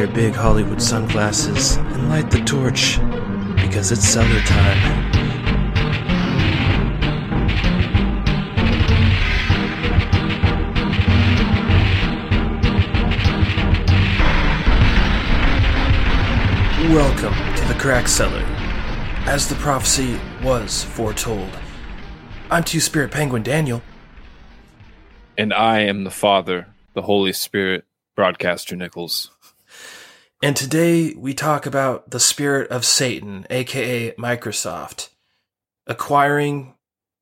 your big Hollywood sunglasses and light the torch because it's cellar time. Welcome to the Crack Cellar. As the prophecy was foretold, I'm Two Spirit Penguin Daniel. And I am the Father, the Holy Spirit, broadcaster Nichols. And today we talk about the spirit of Satan, aka Microsoft, acquiring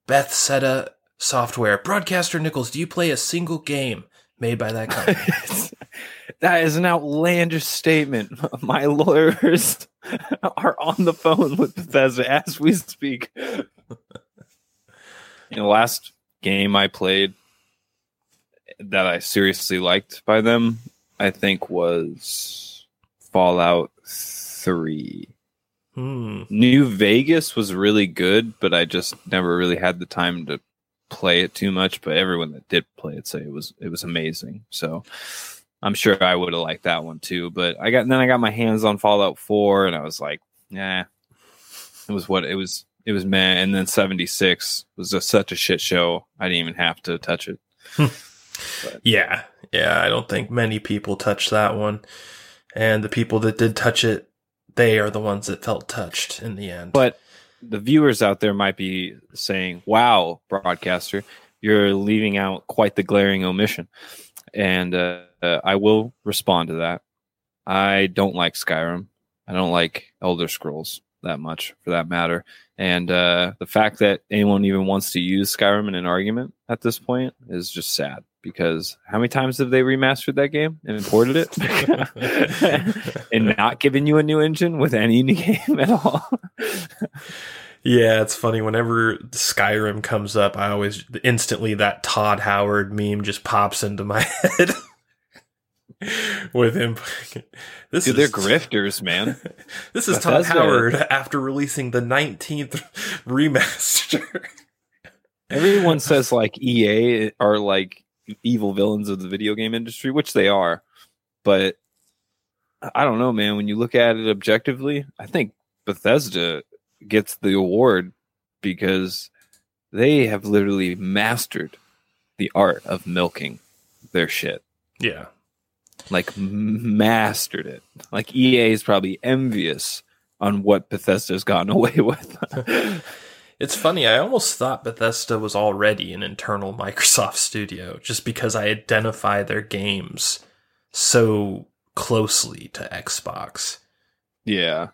Bethesda Softworks. Broadcaster Nichols, do you play a single game made by that company? that is an outlandish statement. My lawyers are on the phone with Bethesda as we speak. you know, last game I played that I seriously liked by them, I think was Fallout 3. hmm. New Vegas was really good, but I just never really had the time to play it too much. But everyone that did play it say it was it was amazing. So I'm sure I would have liked that one too. But I got then I got my hands on Fallout 4 and I was like, yeah, it was what it was. It was man, and then 76 was just such a shit show. I didn't even have to touch it. Yeah, yeah, I don't think many people touched that one. And the people that did touch it, they are the ones that felt touched in the end. But the viewers out there might be saying, "Wow, broadcaster, you're leaving out quite the glaring omission," and uh, uh, I will respond to that. I don't like Skyrim. I don't like Elder Scrolls that much, for that matter. And uh, the fact that anyone even wants to use Skyrim in an argument at this point is just sad. Because how many times have they remastered that game and imported it, and not given you a new engine with any new game at all? Yeah, it's funny. Whenever Skyrim comes up, I always instantly that Todd Howard meme just pops into my head. With him, this Dude, they're grifters, man. This is Todd Bethesda. Howard after releasing the 19th remaster. Everyone says like EA are like evil villains of the video game industry, which they are. But I don't know, man. When you look at it objectively, I think Bethesda gets the award because they have literally mastered the art of milking their shit. yeah, Like mastered it. Like EA is probably envious on what Bethesda's gotten away with. It's funny, I almost thought Bethesda was already an internal Microsoft studio just because I identify their games so closely to Xbox. Yeah.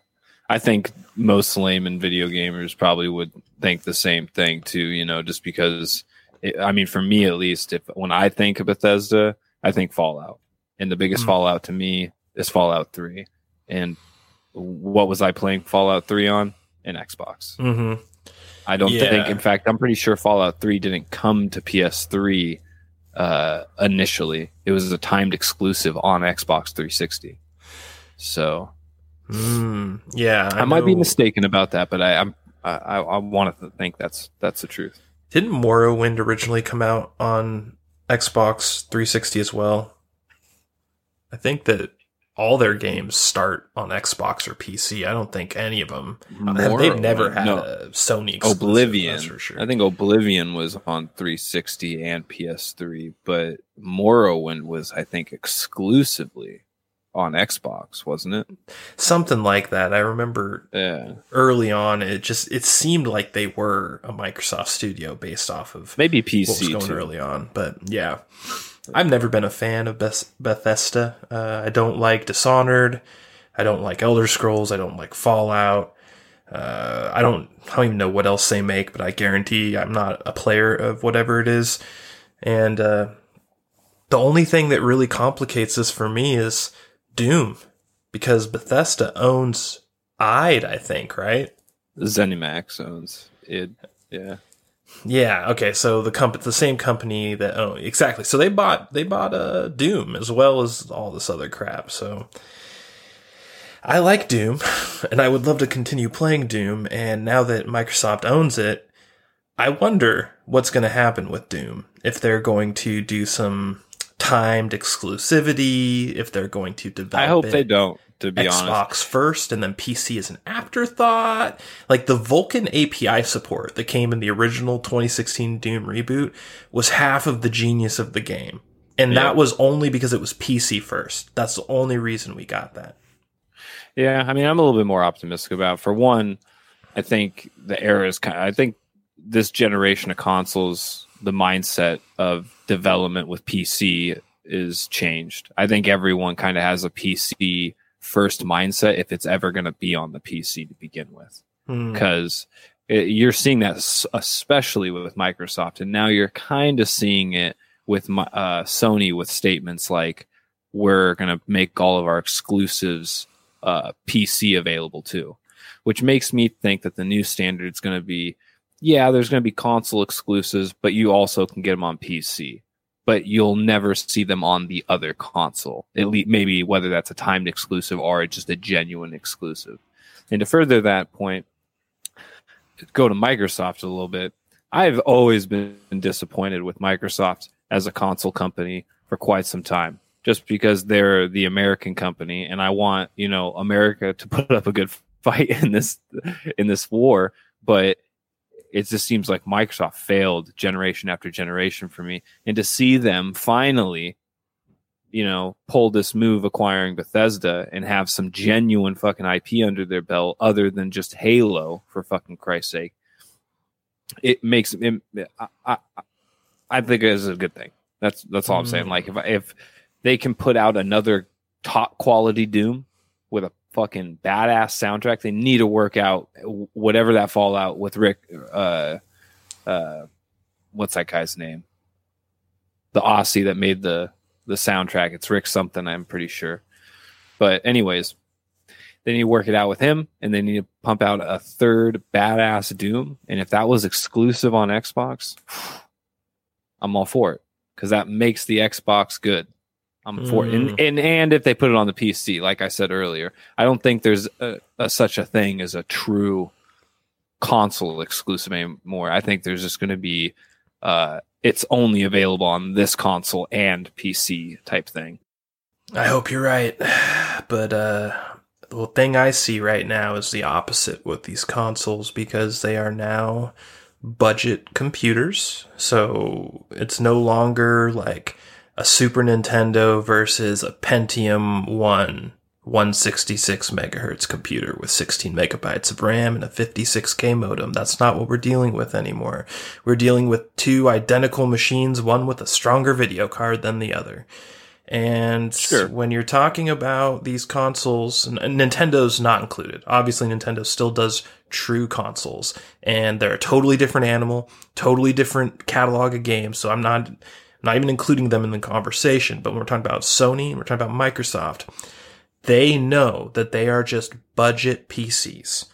I think most layman video gamers probably would think the same thing too, you know, just because it, I mean, for me at least, if when I think of Bethesda, I think Fallout. And the biggest Mm. Fallout to me is Fallout 3. And what was I playing Fallout 3 on? An Xbox. Mm-hmm. I don't Yeah. think, in fact, I'm pretty sure Fallout 3 didn't come to PS3 uh, initially. It was a timed exclusive on Xbox 360. So Mm, yeah, I, might be mistaken about that, but I I'm, I I, I want to think that's that's the truth. Didn't Morrowind originally come out on Xbox 360 as well? I think that all their games start on Xbox or PC. I don't think any of uh, them. they've never had no. a Sony exclusive, Oblivion. For sure. I think Oblivion was on 360 and PS3, but Morrowind was I think exclusively on Xbox, wasn't it? something like that. I remember Yeah, early on, it just it seemed like they were a Microsoft studio based off of maybe what was PC going too. early on. But yeah, I've never been a fan of Beth- Bethesda. Uh, I don't like Dishonored. I don't like Elder Scrolls. I don't like Fallout. Uh, I don't. I don't even know what else they make, but I guarantee I'm not a player of whatever it is. And uh, the only thing that really complicates this for me is Doom, because Bethesda owns id, I think, right? ZeniMax owns it. Yeah, Yeah. Okay. So the comp- the same company that oh exactly. So they bought they bought uh, Doom as well as all this other crap. So I like Doom, and I would love to continue playing Doom. And now that Microsoft owns it, I wonder what's going to happen with Doom if they're going to do some timed exclusivity, if they're going to develop. I hope it. they don't. To be Xbox honest, first and then PC as an afterthought. Like the Vulkan API support that came in the original 2016 Doom reboot was half of the genius of the game. And Yeah. that was only because it was PC first. That's the only reason we got that. Yeah, I mean, I'm a little bit more optimistic about. For one, I think the era is kind. I think this generation of consoles, the mindset of development with PC is changed. I think everyone kind of has a PC first mindset if it's ever going to be on the PC to begin with, Hmm. because you're seeing that s- especially with Microsoft, and now you're kind of seeing it with my- uh, Sony with statements like, "We're going to make all of our exclusives." uh, PC available too, which makes me think that the new standard is going to be, yeah, there's going to be console exclusives, but you also can get them on PC, but you'll never see them on the other console. At least maybe whether that's a timed exclusive or just a genuine exclusive. And to further that point, go to Microsoft a little bit. I've always been disappointed with Microsoft as a console company for quite some time just because they're the American company and I want, you know, America to put up a good fight in this in this war, but it just seems like Microsoft failed generation after generation for me and to see them finally you know, pull this move acquiring Bethesda and have some genuine fucking IP under their belt other than just Halo for fucking Christ's sake. It makes it, I, I, I think it is a good thing. That's that's all I'm saying. Mm. Like if if they can put out another top quality Doom with a fucking badass soundtrack, they need to work out whatever that fallout with Rick. Uh, uh, what's that guy's name? The Aussie that made the the soundtrack. It's Rick something, I'm pretty sure. But anyways, they need to work it out with him, and they need to pump out a third badass Doom. And if that was exclusive on Xbox, I'm all for it because that makes the Xbox good. I'm for it. And, and and if they put it on the PC, like I said earlier, I don't think there's a, a, such a thing as a true console exclusive anymore. I think there's just going to be uh, it's only available on this console and PC type thing. I hope you're right. But uh the thing I see right now is the opposite with these consoles because they are now budget computers. So it's no longer like a Super Nintendo versus a Pentium 1 166 megahertz computer with 16 megabytes of RAM and a 56k modem. That's not what we're dealing with anymore. We're dealing with two identical machines, one with a stronger video card than the other. And Sure. when you're talking about these consoles, Nintendo's not included. Obviously, Nintendo still does true consoles, and they're a totally different animal, totally different catalog of games. So I'm not, not even including them in the conversation. But when we're talking about Sony, and we're talking about Microsoft, they know that they are just budget PCs.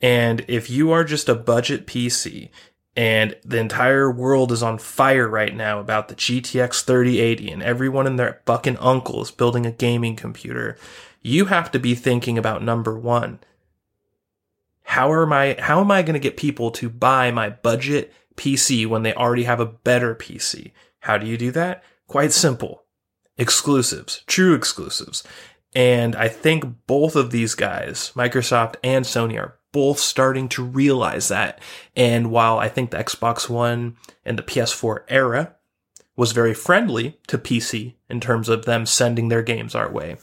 And if you are just a budget PC and the entire world is on fire right now about the GTX 3080 and everyone and their fucking uncle is building a gaming computer, you have to be thinking about number one. How am I how am I going to get people to buy my budget PC when they already have a better PC? How do you do that? Quite simple. Exclusives, true exclusives. And I think both of these guys, Microsoft and Sony, are both starting to realize that. And while I think the Xbox One and the PS4 era was very friendly to PC in terms of them sending their games our way,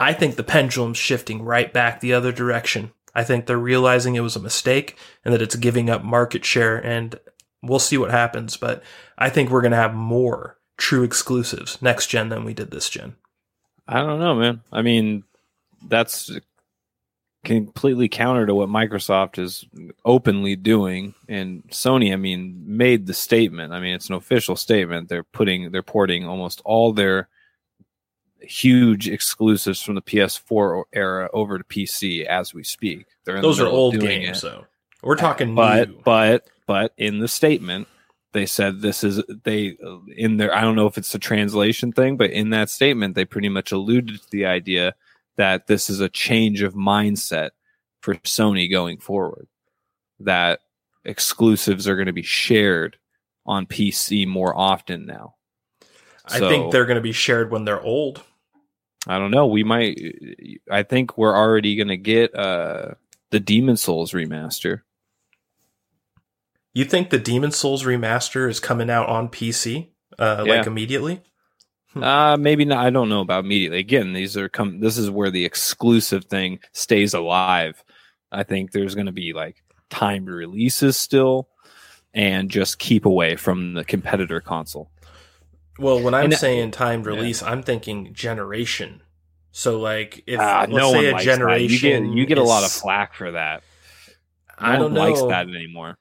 I think the pendulum's shifting right back the other direction. I think they're realizing it was a mistake and that it's giving up market share and we'll see what happens, but I think we're going to have more true exclusives next gen than we did this gen. I don't know, man. I mean, that's completely counter to what Microsoft is openly doing. And Sony, I mean, made the statement. I mean, it's an official statement. They're putting, they're porting almost all their huge exclusives from the PS4 era over to PC as we speak. They're the Those are old games, it. though. We're talking new. but new. but but in the statement they said this is they in their i don't know if it's a translation thing but in that statement they pretty much alluded to the idea that this is a change of mindset for sony going forward that exclusives are going to be shared on pc more often now I So- think they're going to be shared when they're old. I don't know. We might. I think we're already going to get uh, the Demon Souls remaster. You think the Demon Souls remaster is coming out on PC, uh, like immediately? Uh maybe not. I don't know about immediately. Again, these are come. This is where the exclusive thing stays alive. I think there's going to be like timed releases still, and just keep away from the competitor console. Well, when I'm And- saying timed release, I'm thinking generation. So, like, if let's no say one a likes that. You get you get a lot of flack for that. No I don't one likes know. that anymore.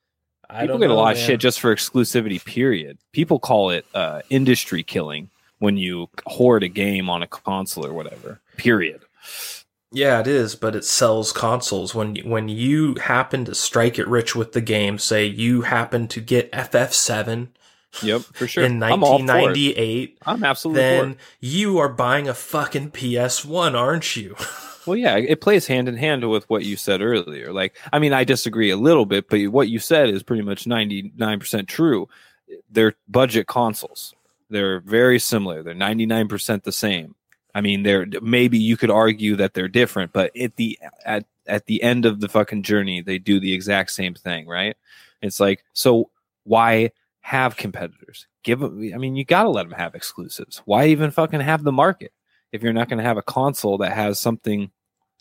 I People don't get a know, lot of shit just for exclusivity. Period. People call it uh, industry killing when you hoard a game on a console or whatever. Period. Yeah, it is, but it sells consoles. When when you happen to strike it rich with the game, say you happen to get FF7 Yep, for sure. in I'm all for it. 1998, I'm absolutely for then it. you are buying a fucking PS1, aren't you? Well, yeah, it plays hand in hand with what you said earlier. Like, I mean, I disagree a little bit, but what you said is pretty much 99% true. They're budget consoles. They're very similar. They're 99% the same. I mean, they're maybe you could argue that they're different, but at the at at the end of the fucking journey, they do the exact same thing, right? It's like, so why have competitors? Give them, I mean, you got to let them have exclusives. Why even fucking have the market? If you're not going to have a console that has something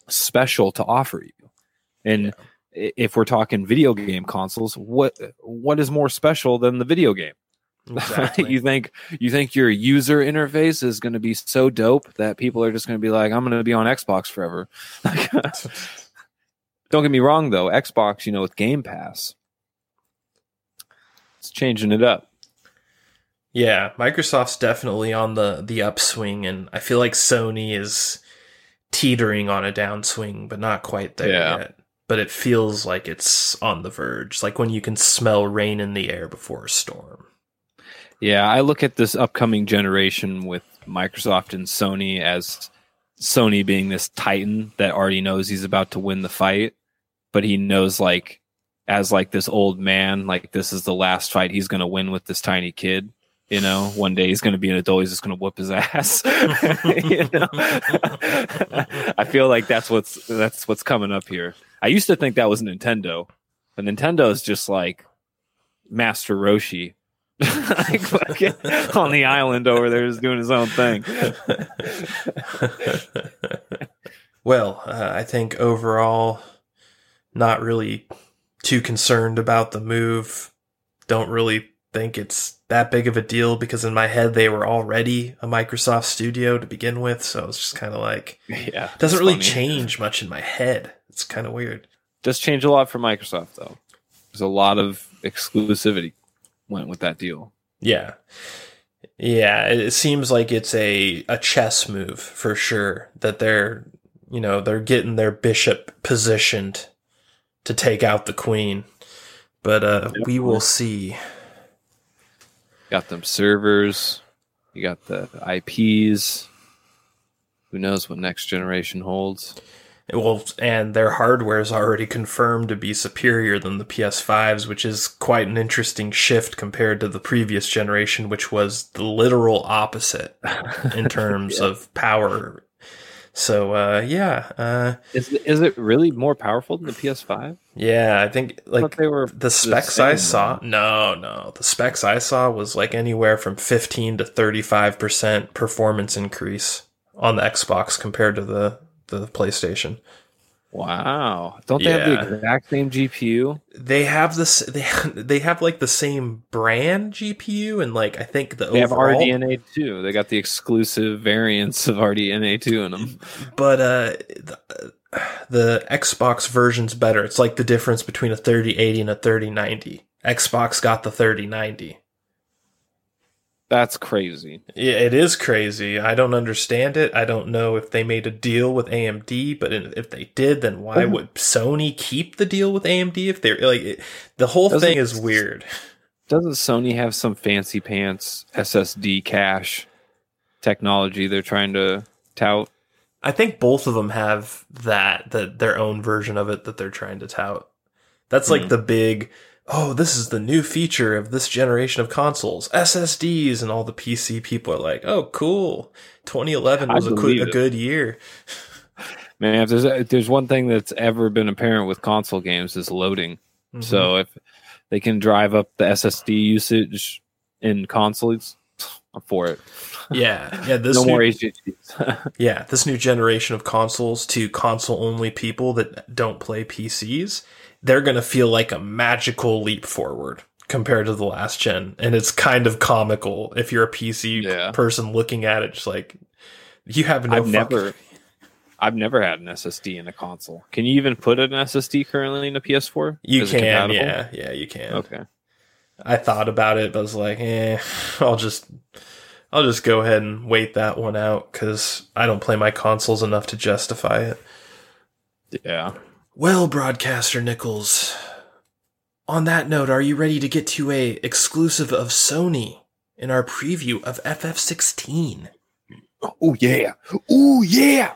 special to offer you. And i if we're talking video game consoles, what what is more special than the video game? you think you think your user interface is going to be so dope that people are just going to be like, I'm going to be on Xbox forever. Don't get me wrong though, Xbox, you know, with Game Pass, it's changing it up. Yeah, Microsoft's definitely on the the upswing, and I feel like Sony is teetering on a downswing, but not quite there Yeah. yet. But it feels like it's on the verge, like when you can smell rain in the air before a storm. Yeah, I look at this upcoming generation with Microsoft and Sony as Sony being this titan that already knows he's about to win the fight, but he knows like as like this old man, like this is the last fight he's going to win with this tiny kid. You know, one day he's going to be an adult. He's just going to whoop his ass. you know? I feel like that's what's that's what's coming up here. I used to think that was Nintendo, but Nintendo is just like Master Roshi, like fucking on the island over there, just doing his own thing. well, uh, I think overall, not really too concerned about the move. Don't really think it's that big of a deal because in my head they were already a Microsoft studio to begin with, so it's just kind of like Yeah, it doesn't really funny. change much in my head. It's kind of weird. Does change a lot for Microsoft though. There's a lot of exclusivity went with that deal. Yeah. Yeah, it it seems like it's a a chess move for sure that they're, you know, they're getting their bishop positioned to take out the queen. But uh we will see. Got them servers. You got the IPs. Who knows what next generation holds? Well, and their hardware is already confirmed to be superior than the PS5s, which is quite an interesting shift compared to the previous generation, which was the literal opposite in terms of power. So, uh, yeah, uh, Is is it really more powerful than the PS5? yeah, I think I like they were the specs I same, saw. No, no, the specs I saw was like anywhere from 15 to 35% performance increase on the Xbox compared to the, the PlayStation. Wow! Don't they have the exact same GPU? they have this they they have like the same brand GPU and like I think the They have overall, RDNA two. They got the exclusive variants of RDNA two in them. but uh the, the Xbox version's better. It's like the difference between a 3080 and a 3090. Xbox got the 3090. That's crazy. Yeah, it is crazy. I don't understand it. I don't know if they made a deal with AMD, but if they did, then why Doesn't- would Sony keep the deal with AMD if they're like it, the whole Doesn't- thing is weird. Doesn't Sony have some fancy pants SSD cache technology they're trying to tout? I think both of them have that that their own version of it that they're trying to tout. That's like Mhm. the big oh, this is the new feature of this generation of consoles, SSDs, and all the PC people are like, oh, cool. 2011 was a, good- a good year. Man, if there's if there's one thing that's ever been apparent with console games is loading. Mhm. So if they can drive up the SSD usage in consoles, I'm for it. yeah, yeah, this no new, more HDDs. yeah, this new generation of consoles to console only people that don't play PCs, they're gonna feel like a magical leap forward compared to the last gen, and it's kind of comical if you're a PC Yeah. person looking at it, just like you have no. I've fucking- never, I've never had an SSD in a console. Can you even put an SSD currently in a PS4? You Is can, yeah, yeah, you can. Okay. I thought about it, but I was like, eh, I'll just, I'll just go ahead and wait that one out because I don't play my consoles enough to justify it. Yeah. Well, broadcaster Nichols, on that note, are you ready to get to a exclusive of Sony in our preview of FF16? Oh yeah. Oh yeah.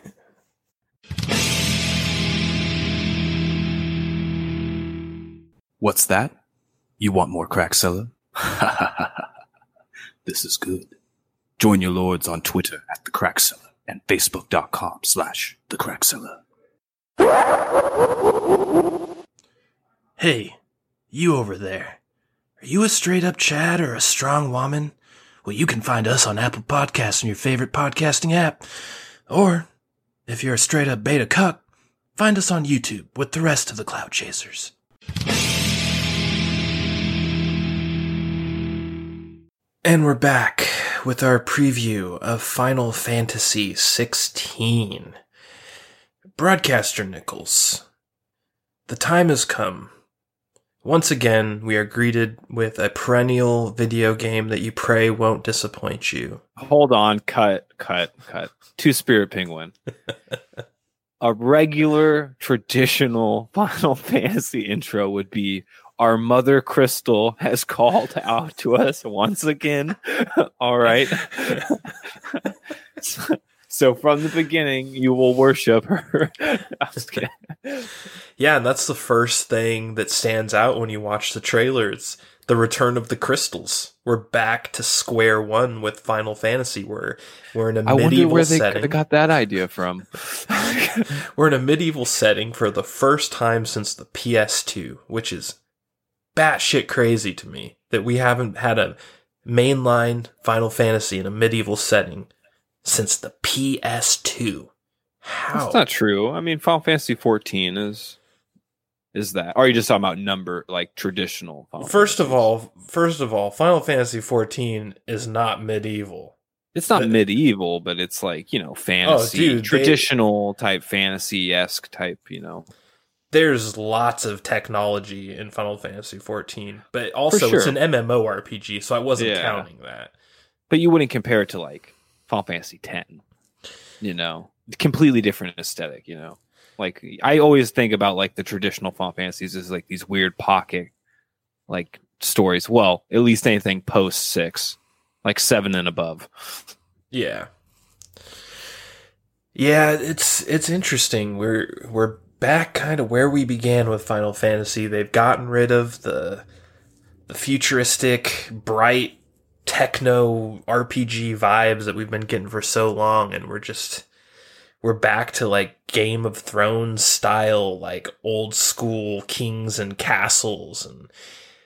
What's that? You want more Crack Cellar? this is good. Join your lords on Twitter at the Crack Cellar and Facebook.com slash the Crack Cellar. Hey, you over there. Are you a straight up Chad or a strong woman? Well, you can find us on Apple Podcasts and your favorite podcasting app. Or, if you're a straight up beta cuck, find us on YouTube with the rest of the Cloud Chasers. And we're back with our preview of Final Fantasy XVI. Broadcaster Nichols, the time has come. Once again, we are greeted with a perennial video game that you pray won't disappoint you. Hold on. Cut. Cut. Cut. Two Spirit Penguin. A regular traditional Final Fantasy intro would be our mother Crystal has called out to us once again. All right. So, so from the beginning, you will worship her. I was kidding. Yeah, and that's the first thing that stands out when you watch the trailers the return of the crystals. We're back to square one with Final Fantasy. We're we're in a I wonder medieval where they setting. got that idea from. We're in a medieval setting for the first time since the PS2, which is batshit crazy to me that we haven't had a mainline Final Fantasy in a medieval setting since the PS2. How? That's not true. I mean, Final Fantasy 14 is is that? Or are you just talking about number like traditional? Final First of all, first of all, Final Fantasy 14 is not medieval. it's not the- medieval, but it's like you know oh, fantasy, dude, they- traditional type fantasy esque type. You know, There's lots of technology in Final Fantasy 14, but also it's sure. an MMORPG, so I wasn't Yeah. counting that. but you wouldn't compare it to like Final Fantasy 10. You know, completely different aesthetic. You know, like I always think about like the traditional Final Fantasies is like these weird pocket like stories. Well, at least anything post six, like seven and above. Yeah. Yeah, it's it's interesting. We're we're back kind of where we began with Final Fantasy. They've gotten rid of the the futuristic, bright techno RPG vibes that we've been getting for so long and we're just we're back to like Game of Thrones style like old school kings and castles and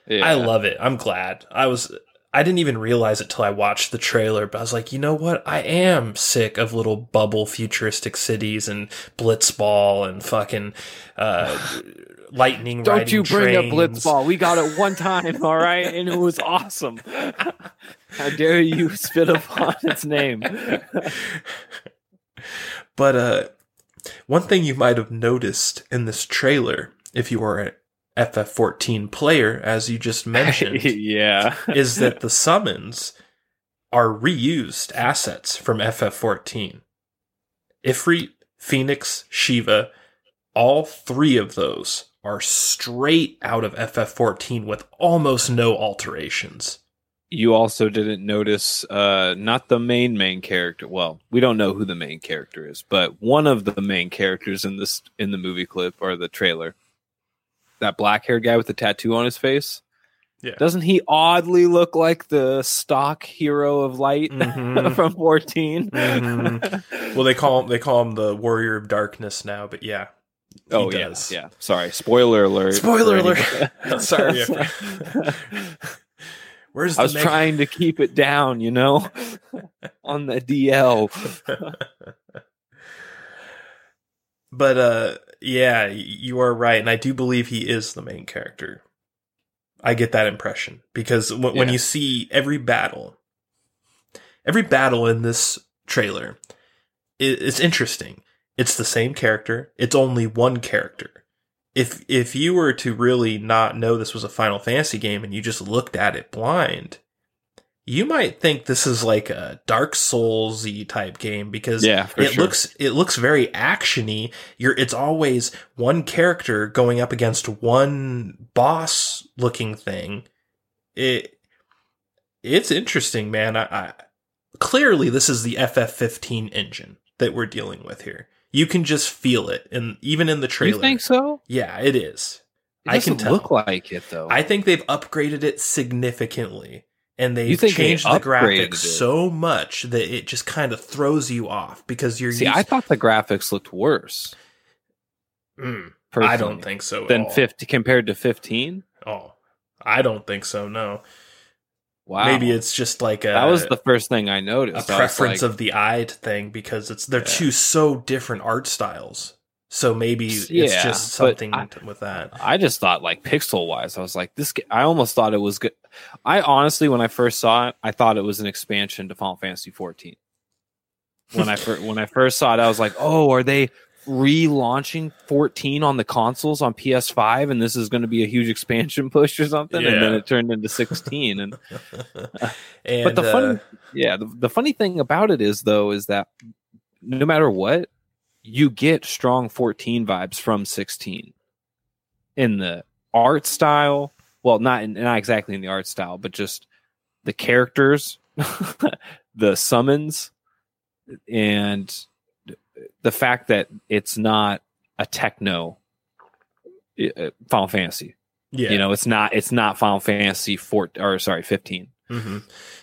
Yeah. I love it. I'm glad. I was I didn't even realize it till I watched the trailer, but I was like, you know what? I am sick of little bubble futuristic cities and blitzball and fucking uh lightning Don't you bring up. Blitzball. We got it one time, all right? And it was awesome. How dare you spit upon its name? But uh one thing you might have noticed in this trailer, if you are an FF14 player, as you just mentioned, yeah. is that the summons are reused assets from FF14. Ifrit, Phoenix, Shiva, all three of those are straight out of FF14 with almost no alterations. You also didn't notice uh not the main main character. Well, we don't know who the main character is, but one of the main characters in this in the movie clip or the trailer that black haired guy with the tattoo on his face. Yeah. Doesn't he oddly look like the stock hero of light Mhm. from 14? Mhm. Well, they call him they call him the Warrior of Darkness now, but yeah. Oh yeah, does. yeah. Sorry, spoiler alert. Spoiler alert. Sorry. Where's the I was Meg- trying to keep it down, you know, on the DL. but uh yeah, you are right, and I do believe he is the main character. I get that impression because w- when you see every battle, every battle in this trailer, it's interesting. It's the same character. It's only one character. If if you were to really not know this was a Final Fantasy game and you just looked at it blind, you might think this is like a Dark Soulsy type game because Yeah, it sure. looks it looks very actiony. You're it's always one character going up against one boss looking thing. It it's interesting, man. I, I clearly this is the FF15 engine that we're dealing with here. You can just feel it, and even in the trailer, You think so? yeah, it is. It I can doesn't tell. look like it though. I think they've upgraded it significantly. And they've You think they changed the graphics it? so much that it just kind of throws you off because you're See, used- I thought the graphics looked worse. Mm, I don't think so. Than all. 50 compared to 15. Oh, I don't think so. No, Wow. maybe it's just like a that was the first thing I noticed. I was preference like, of the eye thing because it's they're Yeah. two so different art styles. So maybe it's Yeah, just something I- with that. I just thought like pixel wise, I was like, this. I almost thought it was good. I honestly, when I first saw it, I thought it was an expansion to Final Fantasy 14. When I first when I first saw it, I was like, oh, are they relaunching 14 on the consoles on PS5, and this is going to be a huge expansion push or something? And then it turned into 16, and and but the uh, funny yeah the, the funny thing about it is though is that no matter what you get strong 14 vibes from 16 in the art style well not in, not exactly in the art style but just the characters the summons and the fact that it's not a techno uh, final fantasy yeah, you know it's not it's not final fantasy 4 or sorry 15 hmm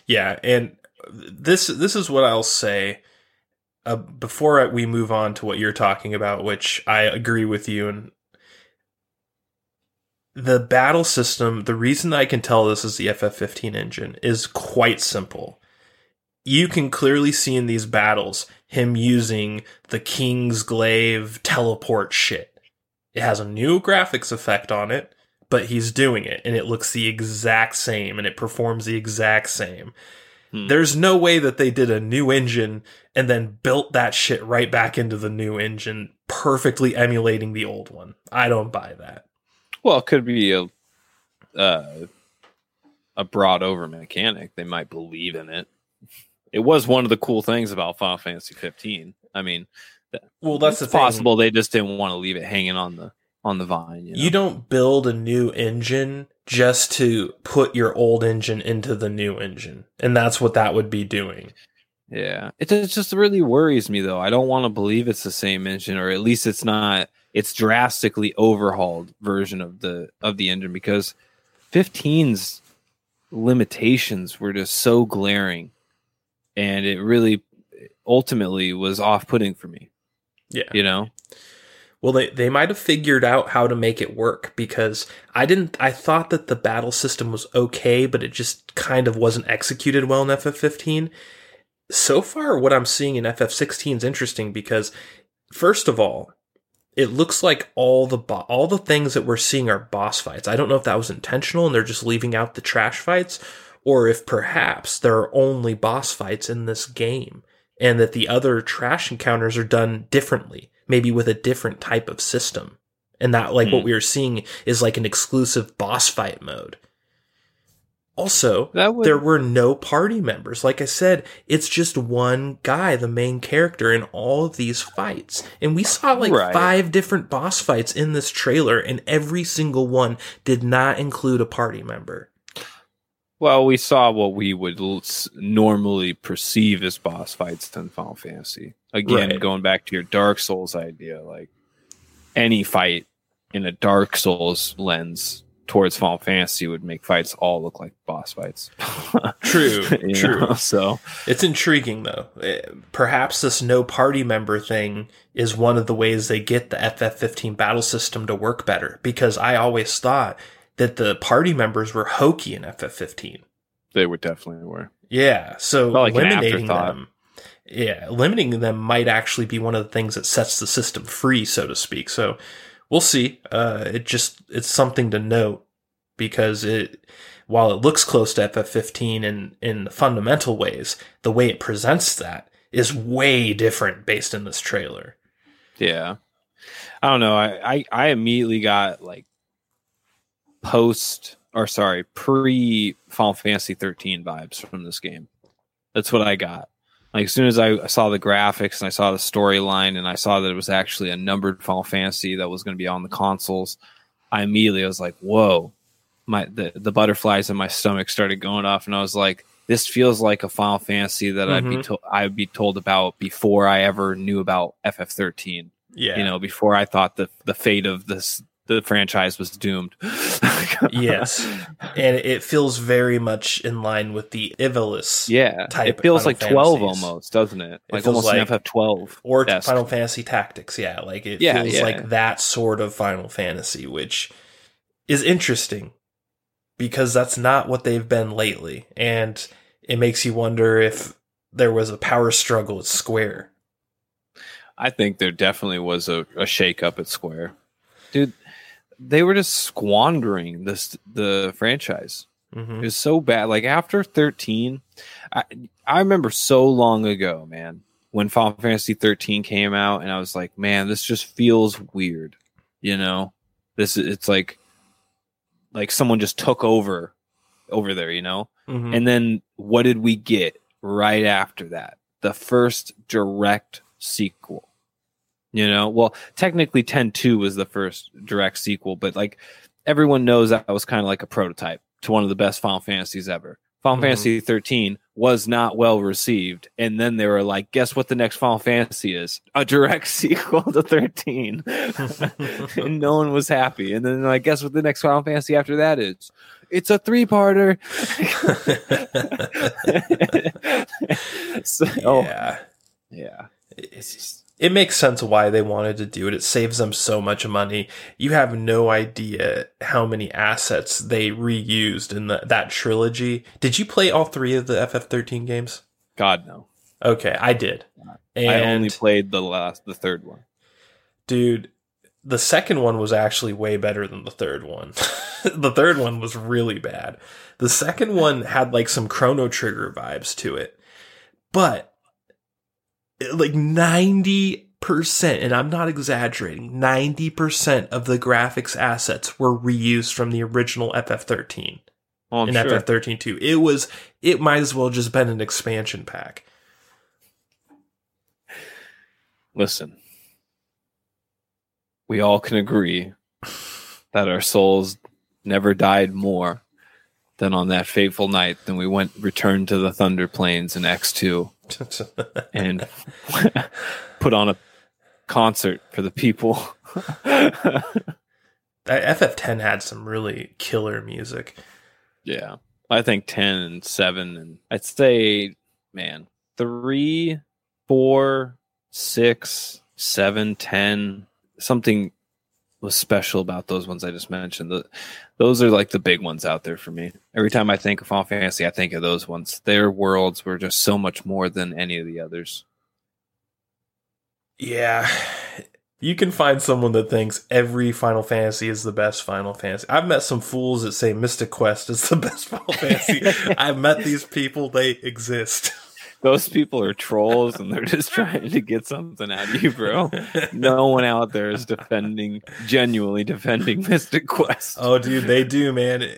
Yeah, and this this is what I'll say uh, before we move on to what you're talking about, which I agree with you. And the battle system, the reason I can tell this is the FF15 engine is quite simple. You can clearly see in these battles him using the King's Glaive teleport shit. It has a new graphics effect on it but he's doing it and it looks the exact same and it performs the exact same. Hmm. There's no way that they did a new engine and then built that shit right back into the new engine, perfectly emulating the old one. I don't buy that. Well, it could be a uh, a brought over mechanic. They might believe in it. It was one of the cool things about Final Fantasy 15. I mean, Well, that's it's the thing. possible they just didn't want to leave it hanging on the on the vine. You, know? You don't build a new engine just to put your old engine into the new engine. And that's what that would be doing. yeah, it, it just really worries me though. I don't want to believe it's the same engine, or at least it's not. It's drastically overhauled version of the of the engine because 15's limitations were just so glaring, and it really ultimately was off putting for me. Yeah. You know, Well, they, they might have figured out how to make it work because I didn't. I thought that the battle system was okay, but it just kind of wasn't executed well in FF15. So far, what I'm seeing in FF16 is interesting because, first of all, it looks like all the bo- all the things that we're seeing are boss fights. I don't know if that was intentional and they're just leaving out the trash fights, or if perhaps there are only boss fights in this game and that the other trash encounters are done differently, maybe with a different type of system. And that, like, what Hmm. we are seeing is like an exclusive boss fight mode. Also, that would there were no party members. Like I said, it's just one guy, the main character in all of these fights. And we saw like Right. five different boss fights in this trailer, and every single one did not include a party member. Well, we saw what we would l- normally perceive as boss fights in Final Fantasy. Again, Right. going back to your Dark Souls idea, like any fight in a Dark Souls lens towards Final Fantasy would make fights all look like boss fights. True, true. know, So It's intriguing though. Eh, Perhaps this no party member thing is one of the ways they get the FF15 battle system to work better because I always thought that the party members were hokey in FF15. they were definitely were. Yeah, so like eliminating them, yeah, eliminating them might actually be one of the things that sets the system free, so to speak. So we'll see. Uh, it just it's something to note because it, while it looks close to FF15 in in fundamental ways, the way it presents that is way different based in this trailer. Yeah. I don't know. I, I, I immediately got like post or sorry, pre Final Fantasy 13 vibes from this game. That's what I got. Like as soon as I saw the graphics and I saw the storyline and I saw that it was actually a numbered Final Fantasy that was going to be on the consoles, I immediately was like, "Whoa!" My the, the butterflies in my stomach started going off, and I was like, "This feels like a Final Fantasy that I'd be Mhm. to- I'd be told about before I ever knew about FF13." Yeah, you know, before I thought the the fate of this the franchise was doomed. yes, and it feels very much in line with the Ivalice. yeah. type It feels like twelve almost, doesn't it? It Like feels almost like- FF twelve. or. Final Fantasy Tactics. Yeah, like it Yeah, feels yeah. like that sort of Final Fantasy, which is interesting because that's not what they've been lately, and it makes you wonder if there was a power struggle at Square. I think there definitely was a, a shake up at Square. Dude, they were just squandering this the franchise. It hmm was so bad. Like after 13, I I remember so long ago, man, when Final Fantasy 13 came out, and I was like, man, this just feels weird. You know, this it's like like someone just took over over there. You know, hmm and then what did we get right after that? The first direct sequel. You know, well, technically 10-2 was the first direct sequel, but like everyone knows that was kind of like a prototype to one of the best Final Fantasies ever. Final Mhm. Fantasy 13 was not well received, and then they were like, "Guess what? The next Final Fantasy is a direct sequel to 13," and no one was happy. And then, like, guess what? The next Final Fantasy after that is? It's a three-parter. so, oh, yeah. yeah. It's, it makes sense why they wanted to do it. It saves them so much money. You have no idea how many assets they reused in the, that trilogy. Did you play all three of the FF13 games? God no. Okay, I did. And I only played the last, the third one. dude, the second one was actually way better than the third one. the third one was really bad. The second one had like some Chrono Trigger vibes to it. But like 90%, and I'm not exaggerating, 90% of the graphics assets were reused from the original FF13 Oh, I'm in sure. FF13 too. It was it might as well just been an expansion pack. Listen, we all can agree that our souls never died more than on that fateful night than we went returned to the Thunder Plains in X2 and put on a concert for the people. FF10 had some really killer music. yeah. I think 10 and 7 and I'd say man, 3, 4, 6, 7, 10, something was special about those ones I just mentioned. The, those are like the big ones out there for me. Every time I think of Final Fantasy, I think of those ones. Their worlds were just so much more than any of the others. Yeah. You can find someone that thinks every Final Fantasy is the best Final Fantasy. I've met some fools that say Mystic Quest is the best Final Fantasy. I've met these people, they exist. Those people are trolls and they're just trying to get something out of you, bro. No one out there is defending, genuinely defending Mystic Quest. Oh, dude, they do, man.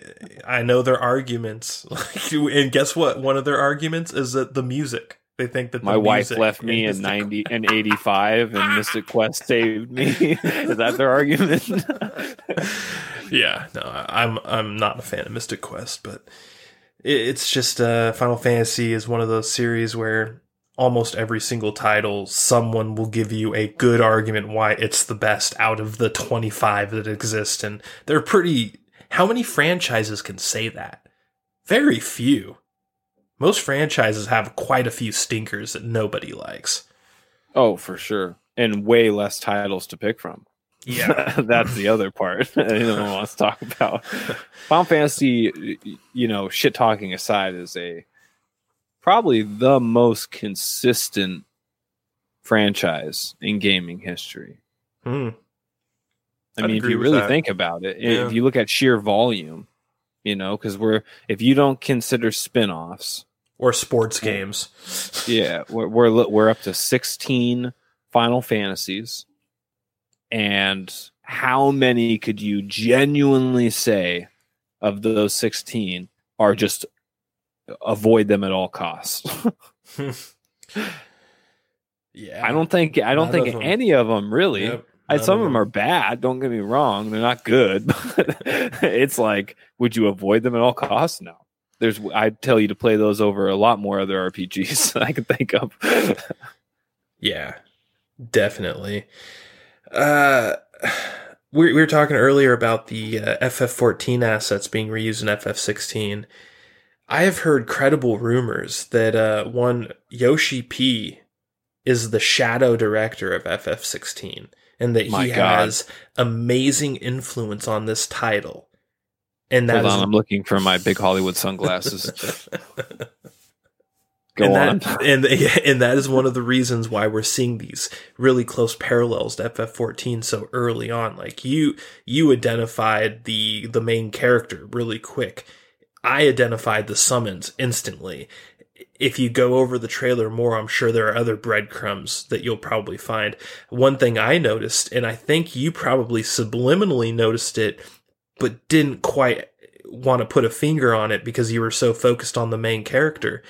I know their arguments. and guess what? One of their arguments is that the music. They think that the My wife left me in the- 90 and 85 and Mystic Quest saved me. is that their argument? yeah, no, I'm I'm not a fan of Mystic Quest, but it's just uh, Final Fantasy is one of those series where almost every single title, someone will give you a good argument why it's the best out of the 25 that exist. And they're pretty. How many franchises can say that? Very few. Most franchises have quite a few stinkers that nobody likes. Oh, for sure. And way less titles to pick from. Yeah. That's the other part anyone wants to talk about. Final Fantasy, you know, shit talking aside, is a probably the most consistent franchise in gaming history. Hmm. I mean, if you really that. think about it, Yeah. if you look at sheer volume, you know, because we're if you don't consider spin-offs, Or sports games. yeah, we're we're, we're up to sixteen Final Fantasies, and how many could you genuinely say of those sixteen are just avoid them at all costs? Yeah. I don't think I don't think of any of them really. Yep, some of them are bad. Don't get me wrong; they're not good. But it's like, would you avoid them at all costs? No. There's, I'd tell you to play those over a lot more other RPGs I can think of. Yeah, definitely. Uh, we, we were talking earlier about the uh, FF14 assets being reused in FF16. I have heard credible rumors that uh, one Yoshi P is the shadow director of FF16 and that My he God. has amazing influence on this title. And that Hold is on, I'm looking for my big Hollywood sunglasses. Go and on. That, and and that is one of the reasons why we're seeing these really close parallels to FF14 so early on. Like you you identified the the main character really quick. I identified the summons instantly. If you go over the trailer more, I'm sure there are other breadcrumbs that you'll probably find. One thing I noticed, and I think you probably subliminally noticed it, but didn't quite want to put a finger on it because you were so focused on the main character.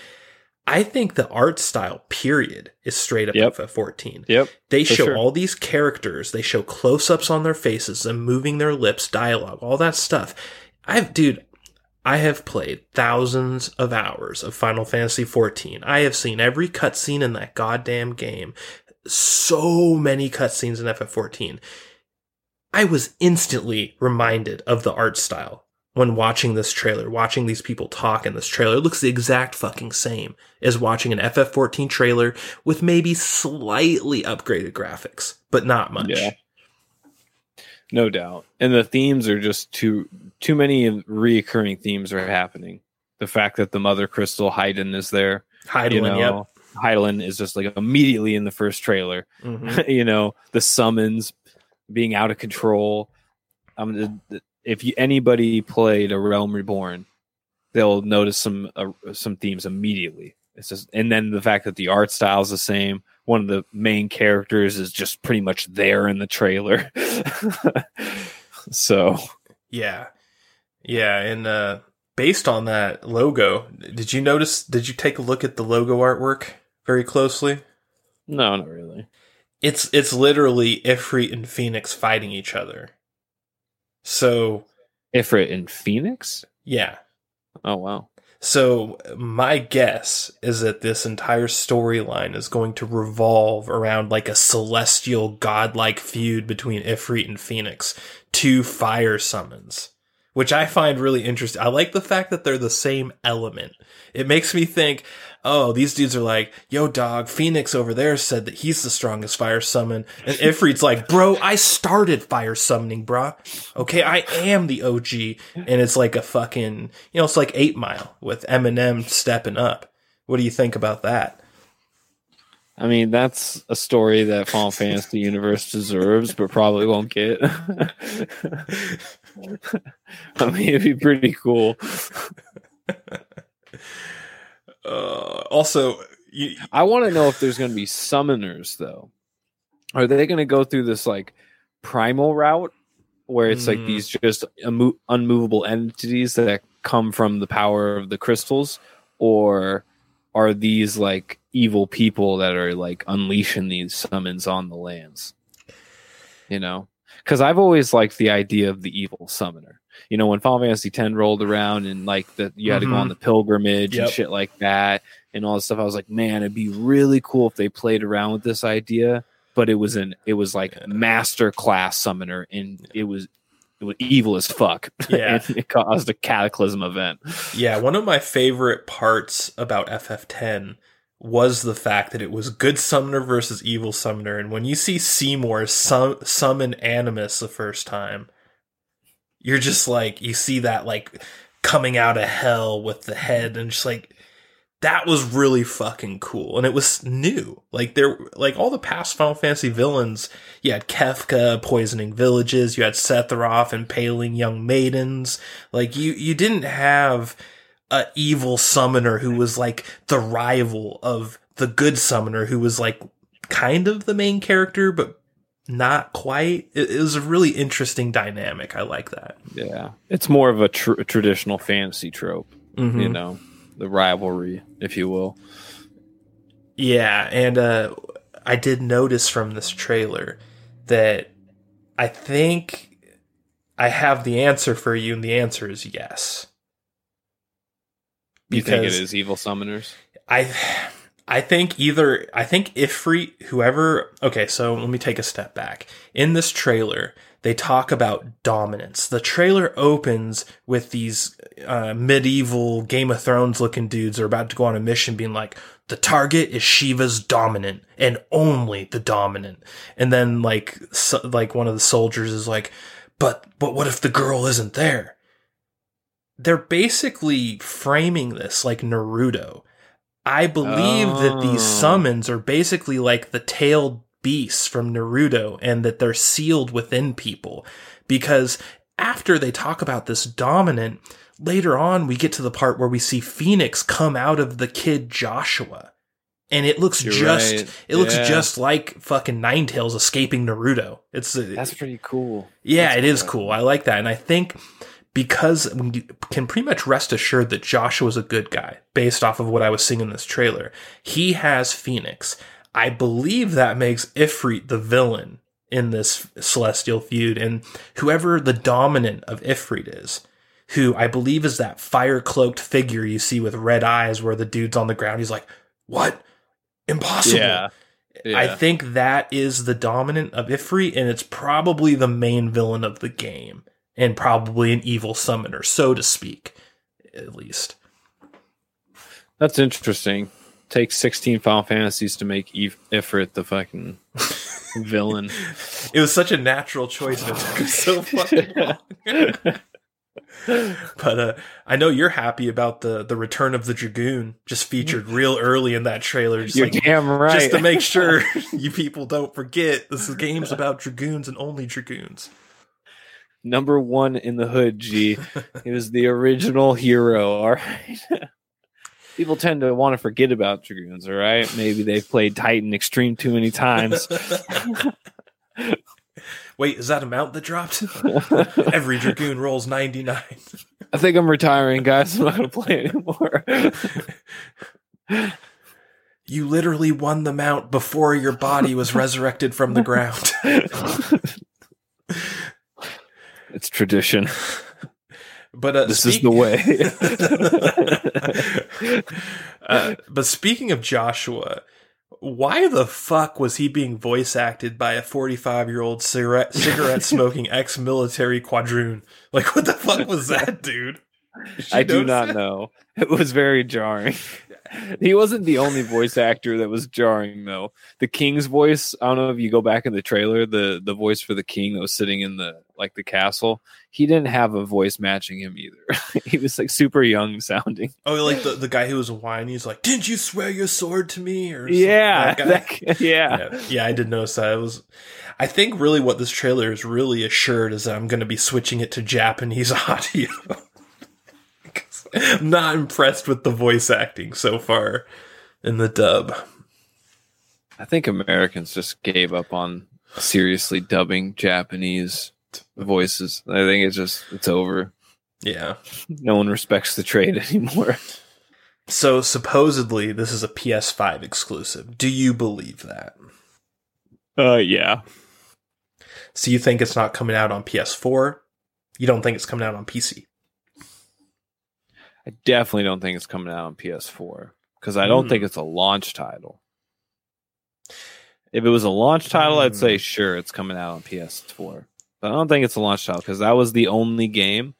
I think the art style, period, is straight up Yep. FF14. Yep. They show sure. all these characters, they show close ups on their faces, them moving their lips, dialogue, all that stuff. I've, dude, I have played thousands of hours of Final Fantasy XIV. I have seen every cutscene in that goddamn game. So many cutscenes in FF14. I was instantly reminded of the art style when watching this trailer, watching these people talk in this trailer. It looks the exact fucking same as watching an FF14 trailer with maybe slightly upgraded graphics, but not much. Yeah. No doubt. And the themes are just too too many reoccurring themes are happening. The fact that the mother crystal Haydn is there, Hydaelyn, you know, yep. Is just like immediately in the first trailer. Mhm. you know, the summons being out of control. Um, the, the- if you, anybody played a Realm Reborn, they'll notice some uh, some themes immediately. It's just, and then the fact that the art style is the same. One of the main characters is just pretty much there in the trailer. so Yeah. Yeah. And uh, based on that logo, did you notice, did you take a look at the logo artwork very closely? no, not really. It's it's literally Ifrit and Phoenix fighting each other. So Ifrit and Phoenix. yeah. Oh wow. So my guess is that this entire storyline is going to revolve around like a celestial godlike feud between Ifrit and Phoenix, two fire summons, which I find really interesting. I like the fact that they're the same element. It makes me think, oh, these dudes are like, yo, dog, Phoenix over there said that he's the strongest fire summon. And Ifrit's like, bro, I started fire summoning, bruh. Okay, I am the OG. And it's like a fucking, you know, it's like 8 Mile with Eminem stepping up. What do you think about that? I mean, that's a story that Final Fantasy Universe deserves, but probably won't get. I mean, it'd be pretty cool. Uh, also, you, I want to know if there's going to be summoners, though. Are they going to go through this like primal route where it's like Mm. these just immo- unmovable entities that come from the power of the crystals? Or are these like evil people that are like unleashing these summons on the lands? You know? Because I've always liked the idea of the evil summoner. You know, when Final Fantasy X rolled around and like that you had to go on mm-hmm. the pilgrimage Yep. and shit like that, and all this stuff. I was like, man, it'd be really cool if they played around with this idea, but it was an it was like master class summoner, and it was it was evil as fuck. Yeah. it caused a cataclysm event. Yeah, one of my favorite parts about FF10 was the fact that it was good summoner versus evil summoner. And when you see Seymour sum- summon Animus the first time, you're just like, you see that like coming out of hell with the head and just like, that was really fucking cool. And it was new. Like there, like all the past Final Fantasy villains, you had Kefka poisoning villages, you had Sephiroth impaling young maidens. Like you, you didn't have a evil summoner who was like the rival of the good summoner who was like kind of the main character, but not quite. It, was a really interesting dynamic. I like that. Yeah, it's more of a, tr- traditional fantasy trope, Mhm. you know, the rivalry, if you will. Yeah, and uh, I did notice from this trailer that I think I have the answer for you, and the answer is yes. You think it is evil summoners? I I think either I think Ifrit whoever okay, so let me take a step back. In this trailer, they talk about dominance. The trailer opens with these uh, medieval Game of Thrones looking dudes are about to go on a mission being like the target is Shiva's dominant and only the dominant. And then like so, like one of the soldiers is like but but what if the girl isn't there? They're basically framing this like Naruto. I believe that these Oh. summons are basically like the tailed beasts from Naruto and that they're sealed within people. Because after they talk about this dominant, later on we get to the part where we see Phoenix come out of the kid Joshua. And it looks You're just right. it looks Yeah. just like fucking Ninetales escaping Naruto. It's That's pretty cool. yeah, That's it is cool. cool. I like that. And I think because we can pretty much rest assured that Joshua Joshua's a good guy based off of what I was seeing in this trailer. He has Phoenix. I believe that makes Ifrit the villain in this celestial feud. And whoever the dominant of Ifrit is, who I believe is that fire cloaked figure you see with red eyes where the dude's on the ground, he's like, What? Impossible. Yeah. I think that is the dominant of Ifrit, and it's probably the main villain of the game, and probably an evil summoner, so to speak, at least. That's interesting. Takes 16 Final Fantasies to make Eve- Ifrit the fucking villain. It was such a natural choice, and it took so fucking long. but uh, I know you're happy about the the return of the dragoon, just featured real early in that trailer. Just You're like, damn right. just to make sure you people don't forget, this is game's about dragoons and only dragoons. Number one in the hood, G. He was the original hero, all right? People tend to want to forget about Dragoons, all right? Maybe they've played Titan Extreme too many times. Wait, is that a mount that dropped? Every dragoon rolls 99. I think I'm retiring, guys. I'm not going to play anymore. You literally won the mount before your body was resurrected from the ground. It's tradition. But uh, This is the way. uh, but speaking of Joshua, why the fuck was he being voice acted by a 45 year old cigarette cigarette smoking ex military quadroon? Like, what the fuck was that, dude? I do not that? know. It was very jarring. He wasn't the only voice actor that was jarring though. The king's voice, I don't know if you go back in the trailer, the the voice for the king that was sitting in the like the castle, he didn't have a voice matching him either. he was like super young sounding. Oh, like the, the guy who was whiny. He's like, "Didn't you swear your sword to me?" Or Yeah. that that- yeah. yeah, yeah, I did notice that. It was, I think, really what this trailer is really assured is that I'm going to be switching it to Japanese audio. I'm not impressed with the voice acting so far in the dub. I think Americans just gave up on seriously dubbing Japanese voices. I think it's just it's over. Yeah. No one respects the trade anymore. So supposedly this is a PS5 exclusive. Do you believe that? Uh yeah. So you think it's not coming out on PS4? You don't think it's coming out on PC? I definitely don't think it's coming out on PS4. because I don't Hmm. think it's a launch title. If it was a launch title, I'd say Hmm. sure it's coming out on PS4. But I don't think it's a launch title because that was the only game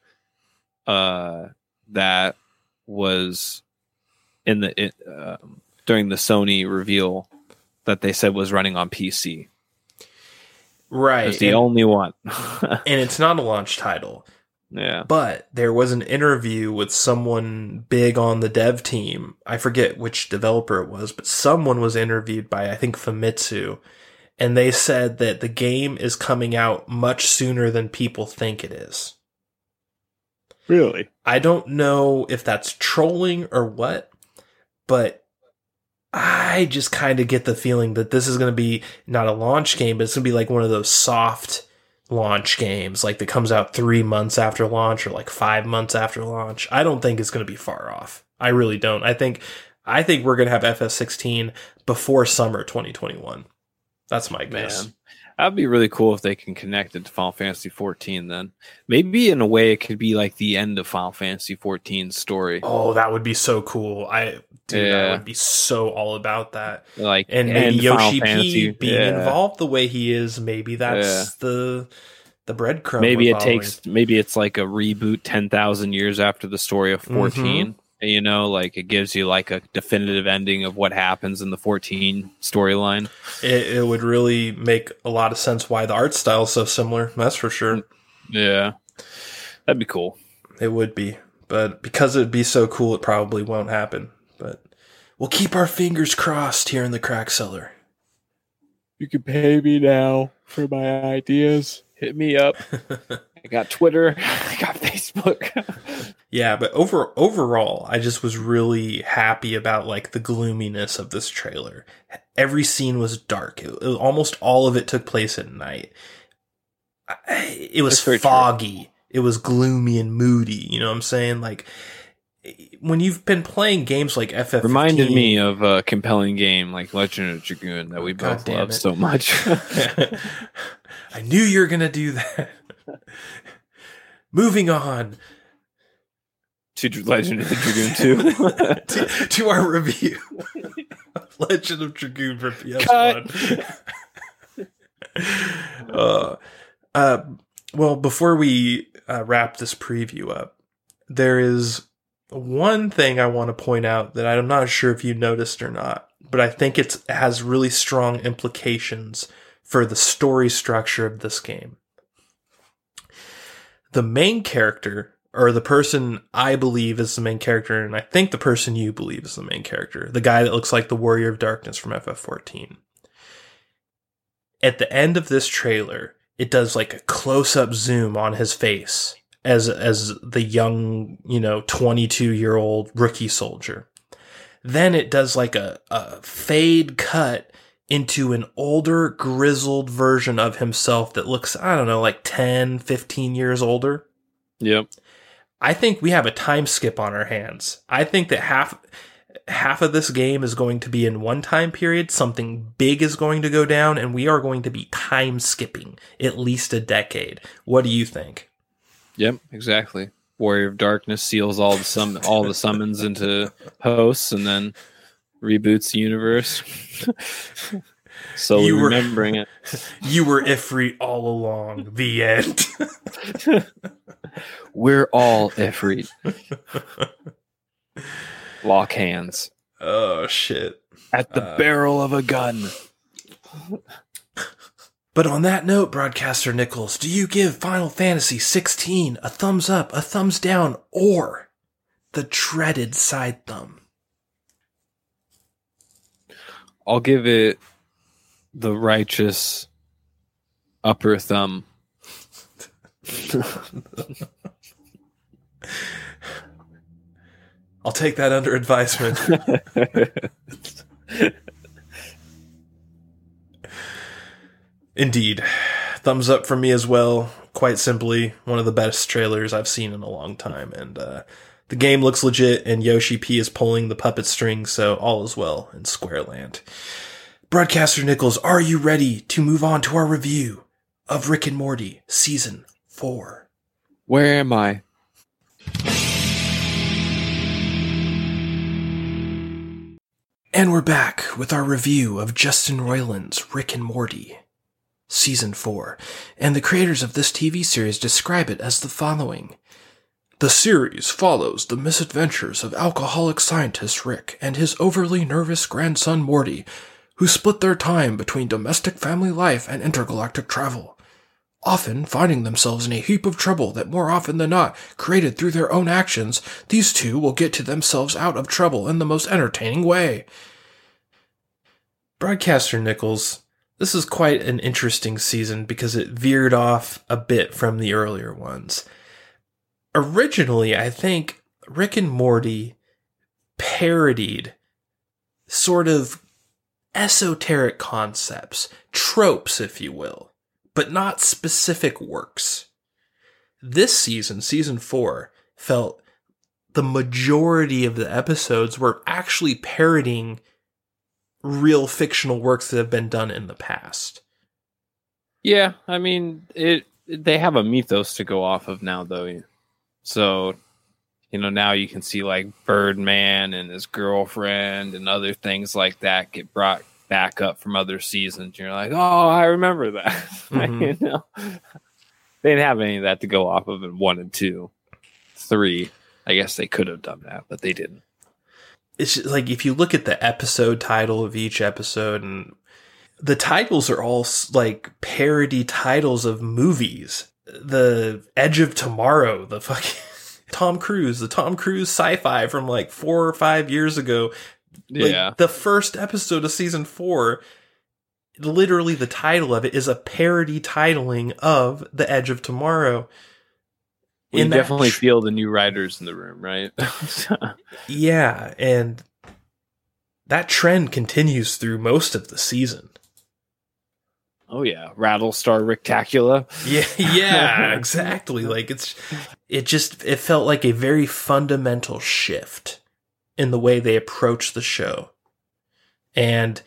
uh, that was in the it, um, during the Sony reveal that they said was running on PC. Right. It's the and, only one. and it's not a launch title. yeah. But there was an interview with someone big on the dev team. I forget which developer it was, but someone was interviewed by, I think, Famitsu. And they said that the game is coming out much sooner than people think it is. Really? I don't know if that's trolling or what, but I just kind of get the feeling that this is going to be not a launch game, but it's going to be like one of those soft launch games, like that comes out three months after launch or like five months after launch. I don't think it's going to be far off. I really don't. I think, I think we're going to have FF16 before summer 2021. That's my guess. Man. That'd be really cool if they can connect it to Final Fantasy 14 then. Maybe in a way it could be like the end of Final Fantasy 14's story. Oh, that would be so cool. I, dude, I Yeah. would be so all about that. Like and maybe Yoshi P being Yeah. involved the way he is, maybe that's the the breadcrumb. Maybe it following. takes maybe it's like a reboot 10,000 years after the story of 14. Mm-hmm. You know, like it gives you like a definitive ending of what happens in the 14 storyline. it, it would really make a lot of sense why the art style is so similar. That's for sure. Yeah. That'd be cool. It would be, but because it'd be so cool, it probably won't happen. But we'll keep our fingers crossed here in the crack cellar. You can pay me now for my ideas. Hit me up. I got Twitter. I got Facebook. Yeah, but over overall, I just was really happy about like the gloominess of this trailer. Every scene was dark. It, it- almost all of it took place at night. I- It was very true. foggy. It was gloomy and moody. You know what I'm saying? Like when you've been playing games like FF, Reminded me of a compelling game like Legend of Dragoon that we both love so much. I knew you were gonna do that. Moving on to Legend of the Dragoon 2. to, to our review Legend of Dragoon for PS1. uh, uh, well, before we uh, wrap this preview up, there is one thing I want to point out that I'm not sure if you noticed or not, but I think it has really strong implications for the story structure of this game. The main character, or the person I believe is the main character, and I think the person you believe is the main character, the guy that looks like the Warrior of Darkness from FF14. At the end of this trailer, it does like a close up zoom on his face as as the young, you know, 22 year old rookie soldier. Then it does like a, a fade cut into an older, grizzled version of himself that looks, I don't know, like 10, 15 years older. yep. I think we have a time skip on our hands. I think that half half of this game is going to be in one time period, something big is going to go down, and we are going to be time skipping at least a decade. What do you think? Yep, exactly. Warrior of Darkness seals all the sum all the summons into hosts and then reboots the universe. so You were- remembering it. You were Ifrit all along. The end. We're all Ifrit. Lock hands. oh shit. At the Uh, barrel of a gun. But on that note, broadcaster Nichols, do you give Final Fantasy 16 a thumbs up, a thumbs down, or the dreaded side thumb? I'll give it the righteous upper thumb. I'll take that under advisement. Indeed. Thumbs up from me as well. Quite simply, one of the best trailers I've seen in a long time. And uh, the game looks legit, and Yoshi P is pulling the puppet strings, so all is well in Squareland. Broadcaster Nichols, are you ready to move on to our review of Rick and Morty Season 4? Where am I? And we're back with our review of Justin Roiland's Rick and Morty, Season 4. And the creators of this TV series describe it as the following. The series follows the misadventures of alcoholic scientist Rick and his overly nervous grandson Morty, who split their time between domestic family life and intergalactic travel often finding themselves in a heap of trouble that more often than not created through their own actions, these two will get to themselves out of trouble in the most entertaining way. Broadcaster Nichols, this is quite an interesting season because it veered off a bit from the earlier ones. Originally, I think Rick and Morty parodied sort of esoteric concepts, tropes, if you will but not specific works. This season, season four, felt the majority of the episodes were actually parodying real fictional works that have been done in the past. Yeah, I mean, it they have a mythos to go off of now though. So, you know, now you can see like Birdman and his girlfriend and other things like that get brought back up from other seasons. You're like, oh, I remember that. Mm-hmm. you know, they didn't have any of that to go off of in one and two, three. I guess they could have done that, but they didn't. It's just, like if you look at the episode title of each episode, and the titles are all like parody titles of movies. The Edge of Tomorrow, the fucking Tom Cruise, the Tom Cruise sci-fi from like four or five years ago like, yeah. The first episode of season four, literally the title of it is a parody titling of The Edge of Tomorrow. We definitely tr- feel the new writers in the room, right? yeah, and that trend continues through most of the season. Oh yeah, Rattlestar Ricklactica. Yeah, yeah, exactly. like it's it just it felt like a very fundamental shift in the way they approach the show. And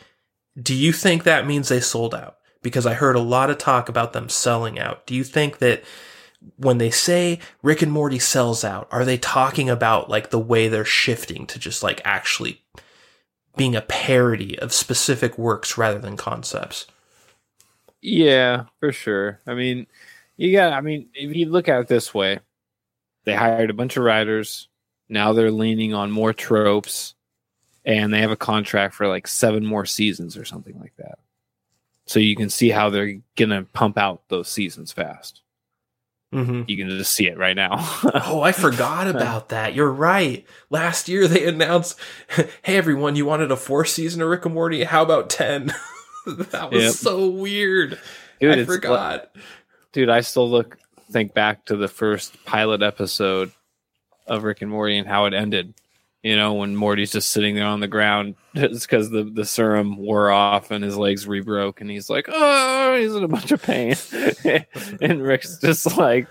do you think that means they sold out? Because I heard a lot of talk about them selling out. Do you think that when they say Rick and Morty sells out, are they talking about like the way they're shifting to just like actually being a parody of specific works rather than concepts? Yeah, for sure. I mean, you got, I mean, if you look at it this way, they hired a bunch of writers, now they're leaning on more tropes and they have a contract for like seven more seasons or something like that. So you can see how they're going to pump out those seasons fast. Mm-hmm. You can just see it right now. oh, I forgot about that. You're right. Last year they announced, "Hey everyone, you wanted a four season of Rick and Morty? How about ten? that was yep. so weird. Dude, I forgot. Dude, I still look think back to the first pilot episode of Rick and Morty and how it ended. You know, when Morty's just sitting there on the ground just because the, the serum wore off and his legs rebroke, and he's like, oh, he's in a bunch of pain. and Rick's just like,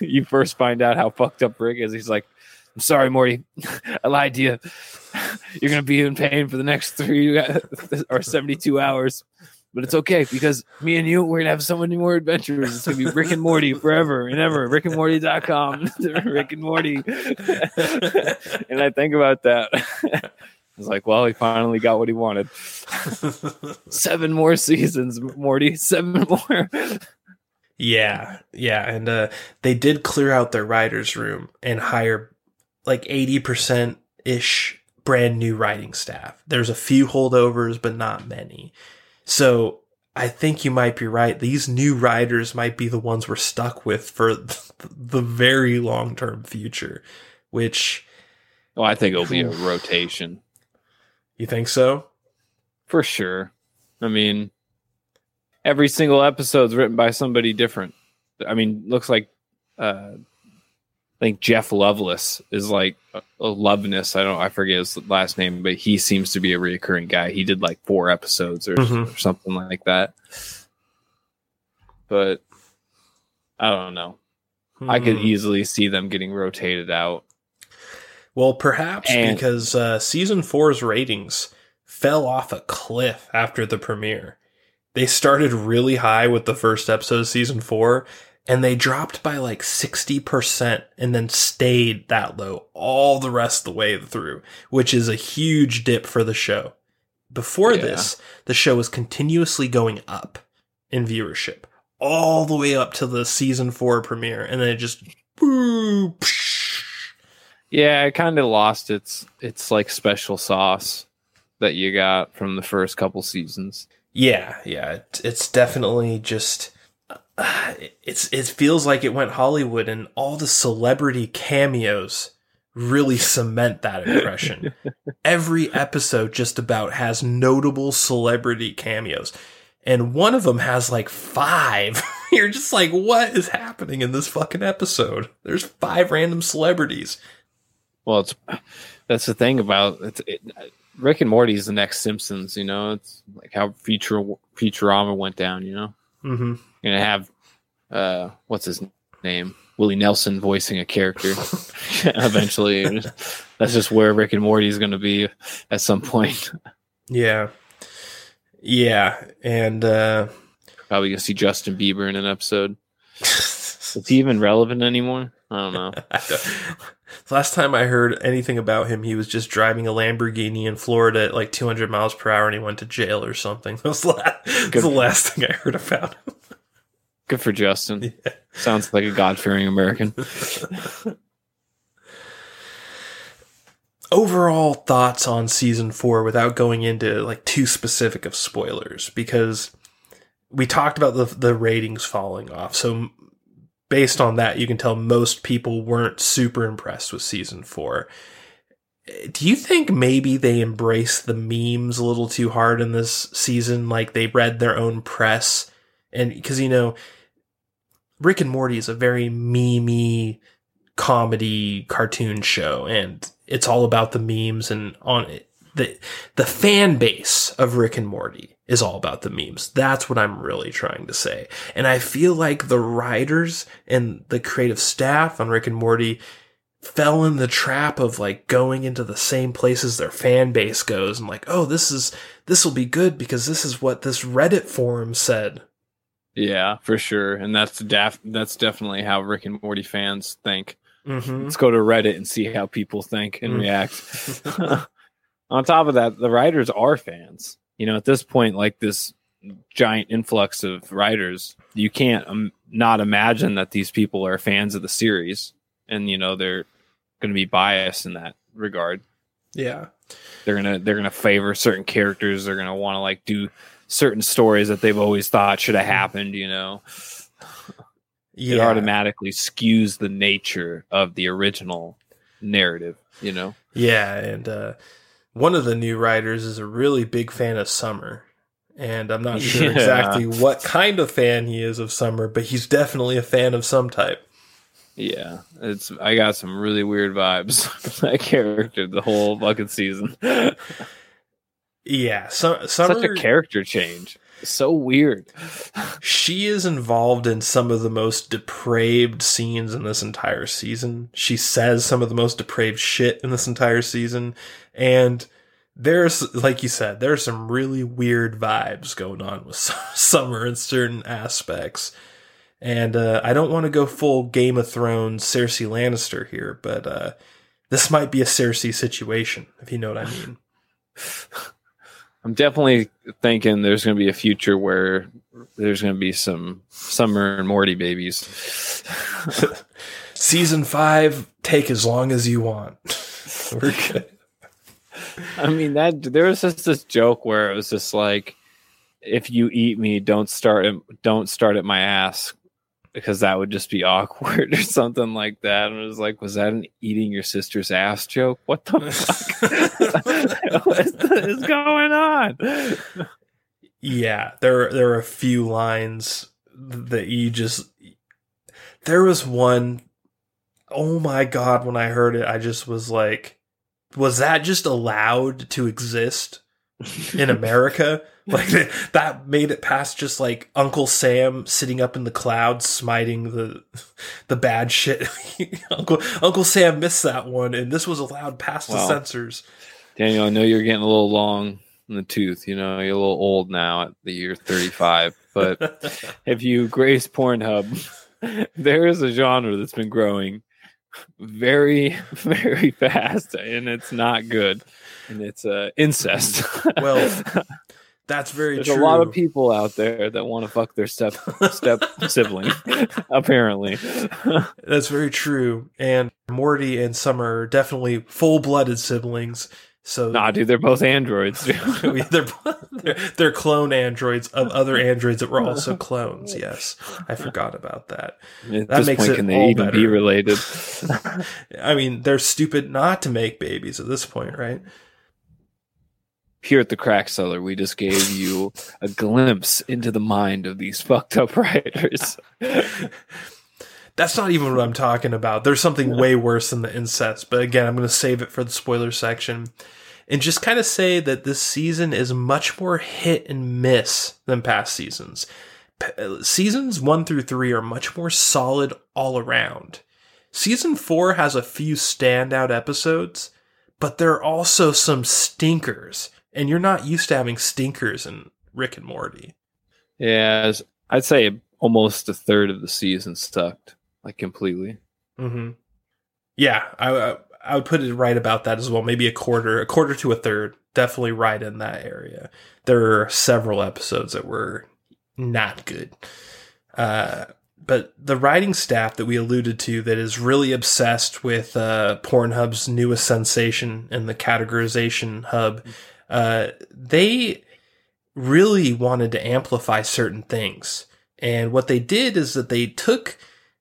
you first find out how fucked up Rick is. He's like, I'm sorry, Morty. I lied to you. You're going to be in pain for the next three or 72 hours but it's okay because me and you, we're gonna have so many more adventures. It's gonna be Rick and Morty forever and ever. RickandMorty.com. Rick and Morty. and I think about that. I was like, well, he finally got what he wanted. Seven more seasons, Morty. Seven more. yeah, yeah, and uh, they did clear out their writers' room and hire like eighty percent ish brand new writing staff. There's a few holdovers, but not many. So I think you might be right. These new riders might be the ones we're stuck with for the very long term future, which. Well, I think it'll be a rotation. You think so? For sure. I mean, every single episode's written by somebody different. I mean, looks like uh, I think Jeff Loveness is like a, a Loveness. I don't. I forget his last name, but he seems to be a reoccurring guy. He did like four episodes or, mm-hmm. or something like that. But I don't know. Mm-hmm. I could hmm. easily see them getting rotated out. Well, perhaps and, because uh, season four's ratings fell off a cliff after the premiere. They started really high with the first episode of season four, and they dropped by like 60% and then stayed that low all the rest of the way through, which is a huge dip for the show. before Yeah. this, the show was continuously going up in viewership all the way up to the season four premiere, and then it just psh. Yeah, it kind of lost its its like special sauce that you got from the first couple seasons. yeah, yeah. It, it's definitely just. Uh, it's it feels like it went Hollywood, and all the celebrity cameos really cement that impression. Every episode just about has notable celebrity cameos. And one of them has like five. You're just like, what is happening in this fucking episode? There's five random celebrities. Well, it's that's the thing about it's, it, Rick and Morty is the next Simpsons. You know, it's like how Future Futurama went down. You know, Mm-hmm. You're gonna have uh, what's his name, Willie Nelson voicing a character. Eventually, that's just where Rick and Morty is gonna be at some point. Yeah. Yeah. And, uh, Probably gonna see Justin Bieber in an episode. Is he even relevant anymore? I don't know. I don't- last time I heard anything about him, he was just driving a Lamborghini in Florida at like 200 miles per hour and he went to jail or something. That was last, that's the last thing I heard about him. Good for Justin. Yeah. Sounds like a God fearing American. overall thoughts on season four without going into like too specific of spoilers because we talked about the the ratings falling off. So based on that, you can tell most people weren't super impressed with season four. Do you think maybe they embraced the memes a little too hard in this season? Like they read their own press, and because you know, Rick and Morty is a very memey comedy cartoon show, and it's all about the memes and on it. The the fan base of Rick and Morty is all about the memes. That's what I'm really trying to say. And I feel like the writers and the creative staff on Rick and Morty fell in the trap of like going into the same places their fan base goes and like, oh, this is this will be good because this is what this Reddit forum said. Yeah, for sure. And that's that's definitely how Rick and Morty fans think. Mm-hmm. Let's go to Reddit and see how people think and Mm. react. On top of that, the writers are fans. You know, at this point, like this giant influx of writers, you can't um, not imagine that these people are fans of the series, and you know they're going to be biased in that regard. Yeah. They're gonna they're gonna favor certain characters. They're gonna want to like do certain stories that they've always thought should have happened. You know, it automatically skews the nature of the original narrative. You know. Yeah, and uh, one of the new writers is a really big fan of Summer. And I'm not sure Yeah. exactly what kind of fan he is of Summer, but he's definitely a fan of some type. Yeah, it's I got some really weird vibes from that character the whole fucking season. Yeah, so, Summer. Such a character change. So weird. She is involved in some of the most depraved scenes in this entire season. She says some of the most depraved shit in this entire season. And there's, like you said, there's some really weird vibes going on with Summer in certain aspects. And uh, I don't want to go full Game of Thrones Cersei Lannister here, but uh, this might be a Cersei situation, if you know what I mean. I'm definitely thinking there's going to be a future where there's going to be some Summer and Morty babies. Season five, take as long as you want. We're good. I mean that there was just this joke where it was just like, if you eat me, don't start at, don't start at my ass because that would just be awkward or something like that. And it was like, was that an eating your sister's ass joke? What the fuck? what is going on? Yeah, there there are a few lines that you just. There was one oh my god! When I heard it, I just was like, "Was that just allowed to exist in America?" like that made it past just like Uncle Sam sitting up in the clouds smiting the the bad shit. Uncle Uncle Sam missed that one, and this was allowed past Wow. the censors. Daniel, I know you're getting a little long in the tooth. You know, you're a little old now at the year 35. But if you grace Pornhub, there is a genre that's been growing very, very fast, and it's not good. And it's uh, incest. Well, That's very true. There's true. a lot of people out there that want to fuck their step step sibling, apparently. That's very true. And Morty and Summer are definitely full blooded siblings. So nah, dude, they're both androids. They're, they're they're clone androids of other androids that were also clones. Yes, I forgot about that. At That this makes point, it can they even be related? I mean, they're stupid not to make babies at this point, right? Here at the Crack Cellar, we just gave you a glimpse into the mind of these fucked up writers. That's not even what I'm talking about. There's something way worse than the incest. But again, I'm going to save it for the spoiler section and just kind of say that this season is much more hit and miss than past seasons. P- uh, seasons one through three are much more solid all around. Season four has a few standout episodes, but there are also some stinkers. And you're not used to having stinkers in Rick and Morty. yeah, as- I'd say almost a third of the season sucked, like completely. Mm-hmm. Yeah, I, I would put it right about that as well. Maybe a quarter, a quarter to a third, definitely right in that area. There are several episodes that were not good. Uh, but the writing staff that we alluded to that is really obsessed with uh, Pornhub's newest sensation and the categorization hub, uh, they really wanted to amplify certain things. And what they did is that they took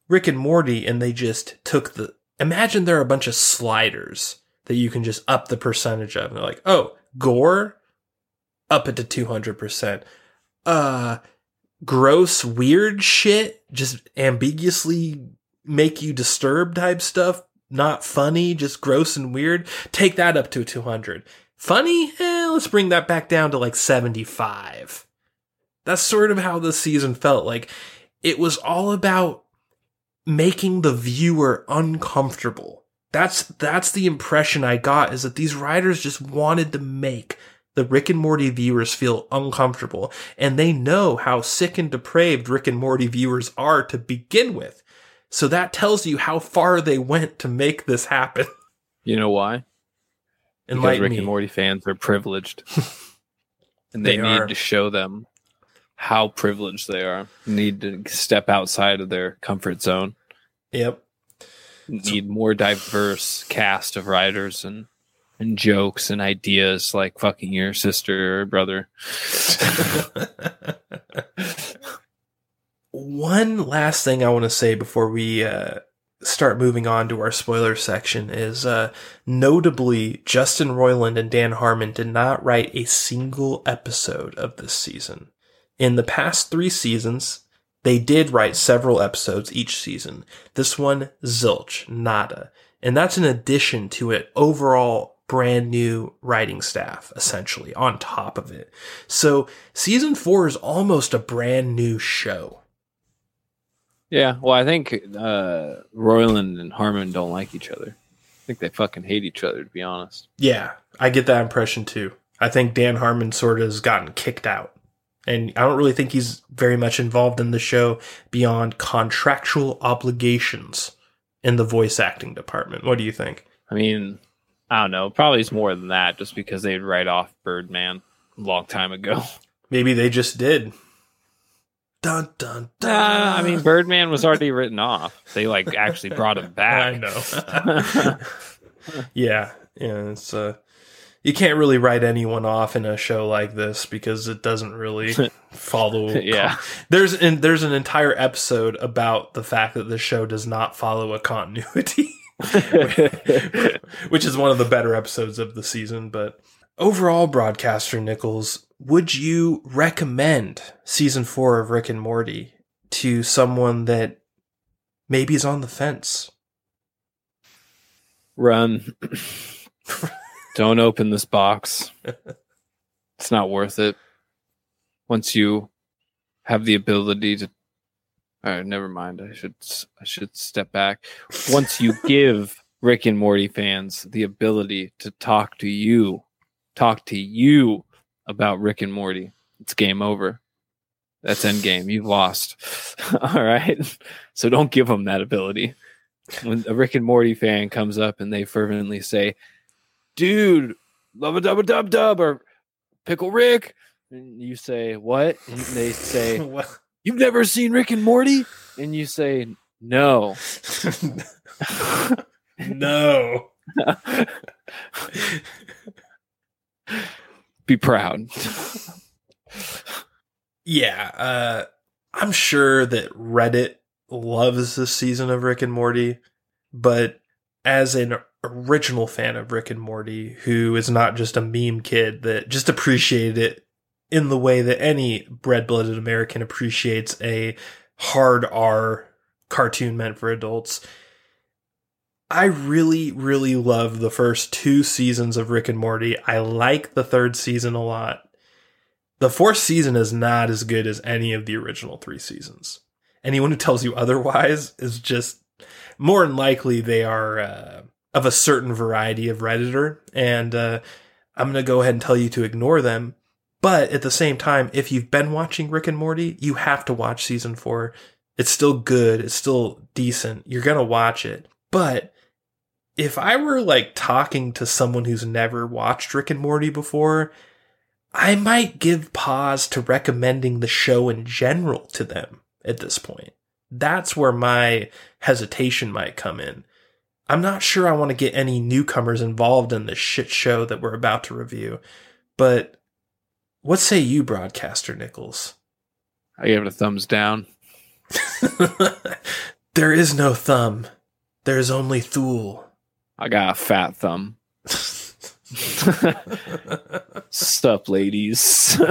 Rick and Morty and they just took the imagine there are a bunch of sliders that you can just up the percentage of. And they're like, oh, gore, up it to 200%. Uh, gross, weird shit, just ambiguously make you disturbed type stuff, not funny, just gross and weird. Take that up to 200. Funny? Eh, let's bring that back down to like 75. That's sort of how the season felt. Like, it was all about making the viewer uncomfortable. That's that's the impression I got is that these writers just wanted to make the Rick and Morty viewers feel uncomfortable and they know how sick and depraved Rick and Morty viewers are to begin with. So that tells you how far they went to make this happen. You know why? Because Enlighten Rick me. and Morty fans are privileged, and They they, need are. to show them how privileged they are. Need to step outside of their comfort zone. Yep. Need more diverse cast of writers and and jokes and ideas like fucking your sister or brother. One last thing I want to say before we uh, start moving on to our spoiler section is uh, notably Justin Roiland and Dan Harmon did not write a single episode of this season. In the past three seasons, they did write several episodes each season. This one, zilch, nada. And that's in addition to an overall brand new writing staff, essentially, on top of it. So season four is almost a brand new show. Yeah, well, I think uh, Roiland and Harmon don't like each other. I think they fucking hate each other, to be honest. Yeah, I get that impression too. I think Dan Harmon sort of has gotten kicked out. And I don't really think he's very much involved in the show beyond contractual obligations in the voice acting department. What do you think? I mean, I don't know. Probably it's more than that, just because they'd write off Birdman a long time ago. Maybe they just did. Dun dun dun. Uh, I mean, Birdman was already written off. They like actually brought him back. I know. yeah, yeah. It's uh, you can't really write anyone off in a show like this because it doesn't really follow. Yeah. there's an there's an entire episode about the fact that the show does not follow a continuity, which is one of the better episodes of the season. But overall, broadcaster Nichols, would you recommend season four of Rick and Morty to someone that maybe is on the fence? Run. Don't open this box. It's not worth it. Once you have the ability to all right, never mind. I should I should step back. Once you give Rick and Morty fans the ability to talk to you, talk to you about Rick and Morty, it's game over. That's end game. You've lost. All right. So don't give them that ability. when a Rick and Morty fan comes up and they fervently say, "Dude, love a dub a dub dub," or "Pickle Rick," and you say, "What?" And they say, "You've never seen Rick and Morty?" And you say, "No." no. Be proud. Yeah, uh, I'm sure that Reddit loves this season of Rick and Morty, but as an original fan of Rick and Morty, who is not just a meme kid that just appreciated it in the way that any red blooded American appreciates a hard R cartoon meant for adults. I really, really love the first two seasons of Rick and Morty. I like the third season a lot. The fourth season is not as good as any of the original three seasons. Anyone who tells you otherwise is just more than likely they are uh, of a certain variety of Redditor. And uh, I'm going to go ahead and tell you to ignore them. But at the same time, if you've been watching Rick and Morty, you have to watch season four. It's still good. It's still decent. You're going to watch it. But if I were like talking to someone who's never watched Rick and Morty before, I might give pause to recommending the show in general to them at this point. That's where my hesitation might come in. I'm not sure I want to get any newcomers involved in this shit show that we're about to review, but what say you, broadcaster Nichols? I gave it a thumbs down. there is no thumb. There is only Zuul. I got a fat thumb. Sup, ladies?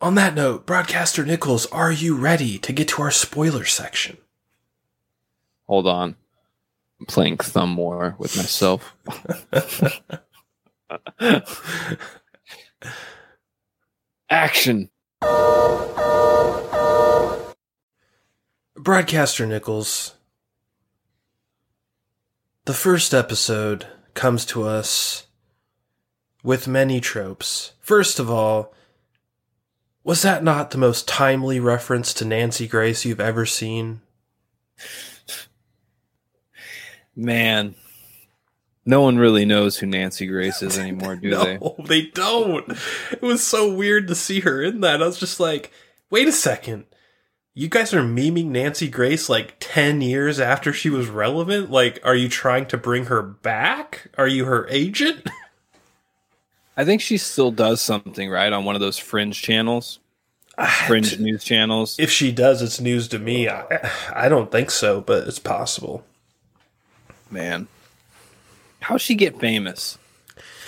On that note, broadcaster Nichols, are you ready to get to our spoiler section? Hold on. I'm playing Thumb War with myself. Action. Broadcaster Nichols, the first episode comes to us with many tropes. First of all, was that not the most timely reference to Nancy Grace you've ever seen? Man, no one really knows who Nancy Grace is anymore, do they? no, they don't. It was so weird to see her in that. I was just like, wait a second. You guys are memeing Nancy Grace like 10 years after she was relevant? Like, are you trying to bring her back? Are you her agent? I think she still does something, right? On one of those fringe channels, fringe news channels. If she does, it's news to me. I, I don't think so, but it's possible. Man, how'd she get famous?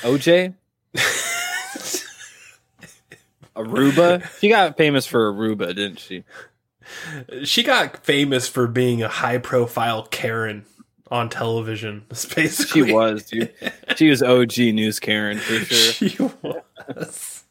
OJ? Aruba? She got famous for Aruba, didn't she? She got famous for being a high profile Karen on television. Basically She was, dude. She was OG news Karen for sure. She was.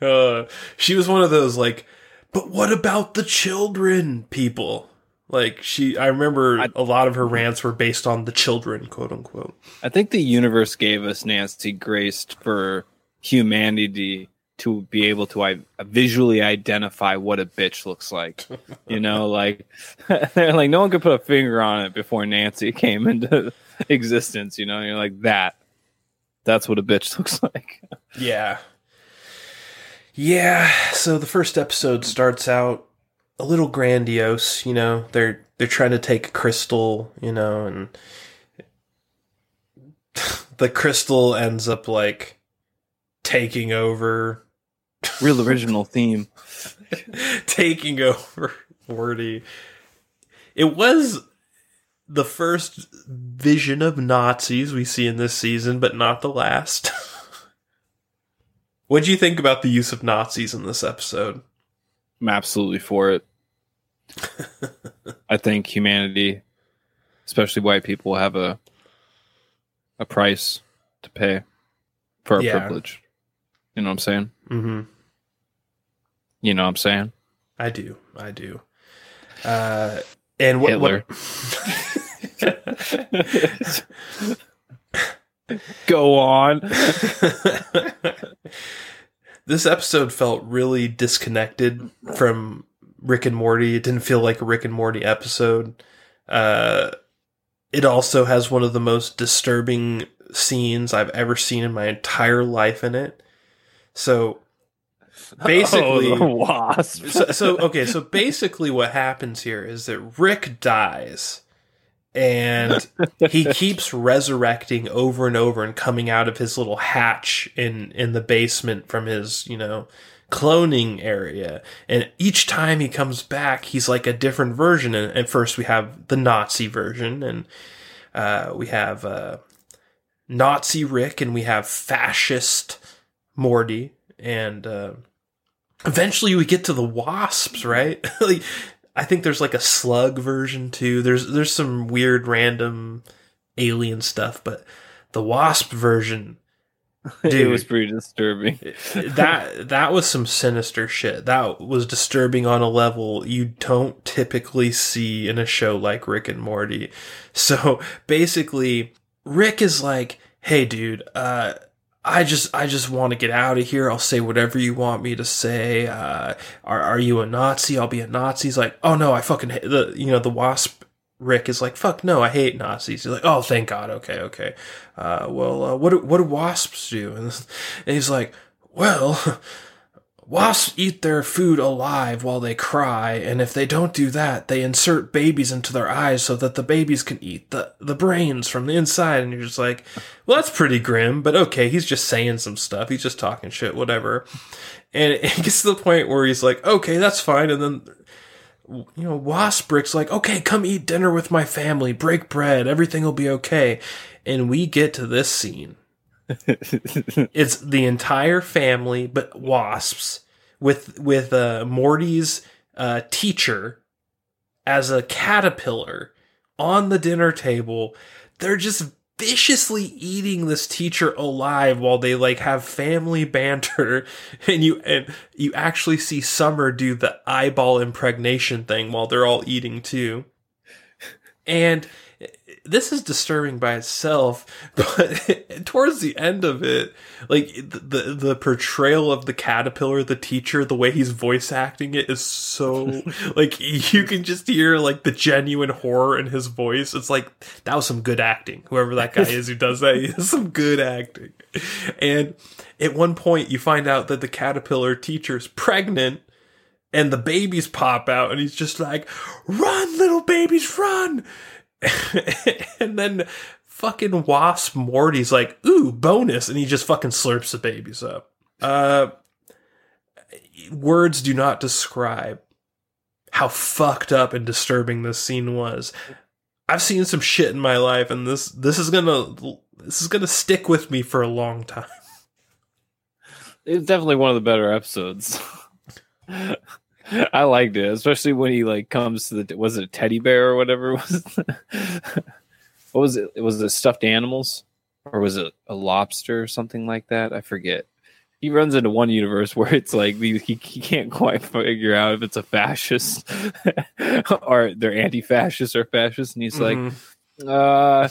Uh, she was one of those like, but what about the children? People like she. I remember I- a lot of her rants were based on the children, quote unquote. I think the universe gave us Nancy Grace for humanity to be able to I- visually identify what a bitch looks like. You know, like they're like no one could put a finger on it before Nancy came into existence. You know, you're like that. That's what a bitch looks like. Yeah. Yeah, so the first episode starts out a little grandiose, you know. They're they're trying to take a crystal, you know, and the crystal ends up like taking over Real original theme. taking over Wordy. It was the first vision of Nazis we see in this season, but not the last. what do you think about the use of Nazis in this episode? I'm absolutely for it. I think humanity, especially white people, have a a price to pay for our Yeah. privilege. You know what I'm saying? Mm-hmm. You know what I'm saying? I do. I do. Uh, and what, Hitler. what Go on. this episode felt really disconnected from Rick and Morty. It didn't feel like a Rick and Morty episode. Uh, it also has one of the most disturbing scenes I've ever seen in my entire life in it. So basically, Oh, wasp. so, so okay, so basically what happens here is that Rick dies and he keeps resurrecting over and over and coming out of his little hatch in in the basement from his, you know, cloning area. And each time he comes back, he's like a different version. And at first we have the Nazi version and uh, we have uh, Nazi Rick and we have fascist Morty and uh, eventually we get to the wasps, right? like, I think there's like a slug version too. There's there's some weird random alien stuff, but the wasp version, it dude, was pretty disturbing. that that was some sinister shit. That was disturbing on a level you don't typically see in a show like Rick and Morty. So basically, Rick is like, "Hey, dude, uh." I just, I just want to get out of here. I'll say whatever you want me to say. Uh, are, are you a Nazi? I'll be a Nazi. He's like, oh no, I fucking hate the, you know, the wasp Rick is like, fuck no, I hate Nazis. He's like, oh, thank God. Okay, okay. Uh, well, uh, what do, what do wasps do? And, and he's like, well, wasps eat their food alive while they cry, and if they don't do that, they insert babies into their eyes so that the babies can eat the, the brains from the inside. And you're just like, well, that's pretty grim, but okay, he's just saying some stuff. He's just talking shit, whatever. And it gets to the point where he's like, okay, that's fine. And then you know, Wasp Rick's like, okay, come eat dinner with my family, break bread, everything will be okay. And we get to this scene. it's the entire family, but wasps, with with uh, Morty's uh, teacher as a caterpillar on the dinner table. They're just viciously eating this teacher alive while they like have family banter and you and you actually see Summer do the eyeball impregnation thing while they're all eating too. And this is disturbing by itself, but towards the end of it, like the, the the portrayal of the caterpillar, the teacher, the way he's voice acting it is so like you can just hear like the genuine horror in his voice. It's like that was some good acting. Whoever that guy is who does that, he is some good acting. And at one point, you find out that the caterpillar teacher's pregnant and the babies pop out and he's just like run little babies run and then fucking wasp morty's like ooh bonus and he just fucking slurps the babies up. Uh words do not describe how fucked up and disturbing this scene was. I've seen some shit in my life and this this is gonna this is gonna stick with me for a long time. It's definitely one of the better episodes. I liked it, especially when he like comes to the was it a teddy bear or whatever was. what was it? Was it stuffed animals or was it a lobster or something like that? I forget. He runs into one universe where it's like he, he can't quite figure out if it's a fascist or they're anti-fascist or fascist, and he's like, uh,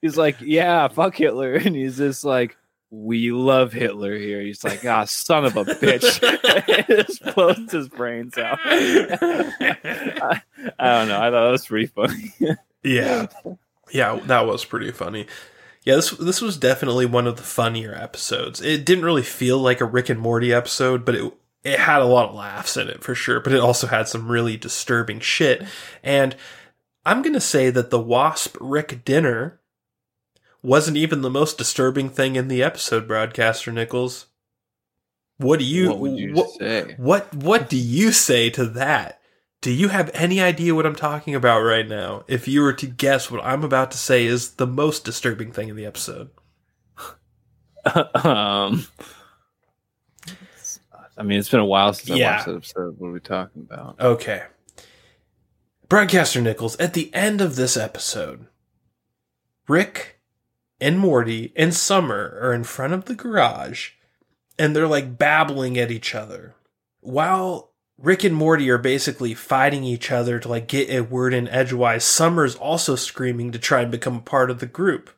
he's like, yeah, fuck Hitler, and he's just like, we love Hitler here. He's like, ah, son of a bitch. just blows his brains out. I, I don't know. I thought that was pretty funny. Yeah. Yeah, that was pretty funny. Yeah, this this was definitely one of the funnier episodes. It didn't really feel like a Rick and Morty episode, but it it had a lot of laughs in it for sure, but it also had some really disturbing shit. And I'm going to say that the Wasp Rick dinner wasn't even the most disturbing thing in the episode, broadcaster Nichols. What do you what you what, say? what what do you say to that? Do you have any idea what I'm talking about right now? If you were to guess what I'm about to say is the most disturbing thing in the episode. um, I mean, it's been a while since I Yeah. watched that episode. What are we talking about? Okay. Broadcaster Nichols, at the end of this episode, Rick and Morty and Summer are in front of the garage and they're like babbling at each other. While Rick and Morty are basically fighting each other to like get a word in edgewise, Summer's also screaming to try and become a part of the group.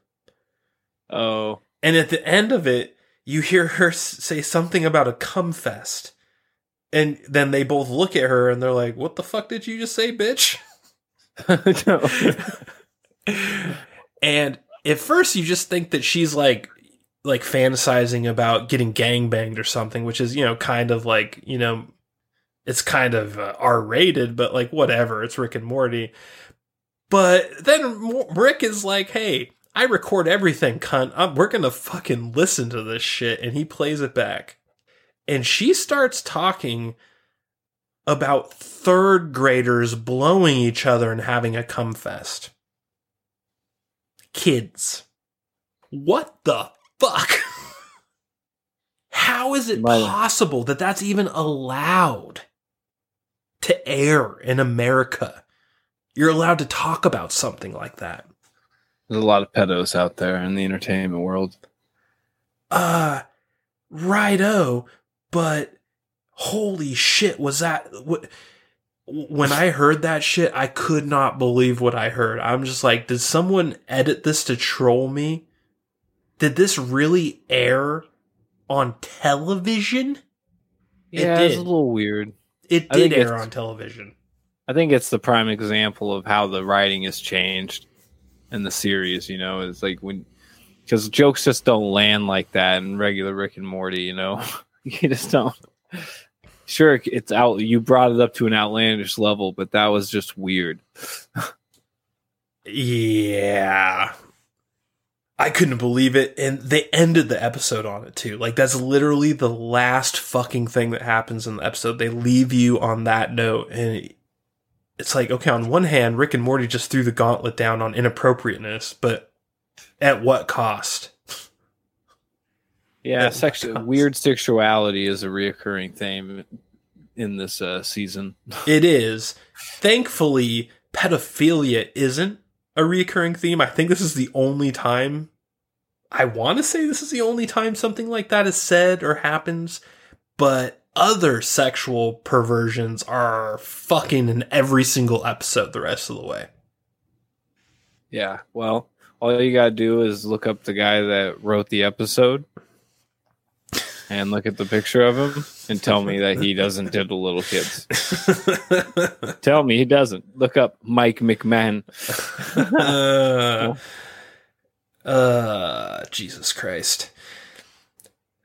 Oh, And at the end of it, you hear her say something about a cum fest. And then they both look at her and they're like, "What the fuck did you just say, bitch?" and at first you just think that she's like like fantasizing about getting gang banged or something, which is, you know, kind of like, you know, it's kind of uh, R rated, but like whatever, it's Rick and Morty. But then Rick is like, "Hey, I record everything, cunt. I'm, we're gonna fucking listen to this shit," and he plays it back, and she starts talking about third graders blowing each other and having a cum fest. Kids, what the fuck? How is it possible that that's even allowed to air in America? you're allowed to talk about something like that. There's a lot of pedos out there in the entertainment world. Uh, righto, but holy shit, was that what? When I heard that shit, I could not believe what I heard. I'm just like, did someone edit this to troll me? Did this really air on television? Yeah, it it's a little weird. It did air on television. I think it's the prime example of how the writing has changed in the series. You know, it's like when because jokes just don't land like that in regular Rick and Morty. You know, you just don't. Sure, it's out. You brought it up to an outlandish level, but that was just weird. yeah, I couldn't believe it. And they ended the episode on it too. Like that's literally the last fucking thing that happens in the episode. They leave you on that note and it's like okay on one hand rick and morty just threw the gauntlet down on inappropriateness but at what cost yeah sexual weird sexuality is a reoccurring theme in this uh, season. It is. Thankfully pedophilia isn't a reoccurring theme. I think this is the only time i want to say this is the only time something like that is said or happens but other sexual perversions are fucking in every single episode the rest of the way. Yeah, well, all you gotta do is look up the guy that wrote the episode and look at the picture of him and tell me that he doesn't diddle little kids. tell me he doesn't. Look up Mike McMahan. uh, uh, Jesus Christ.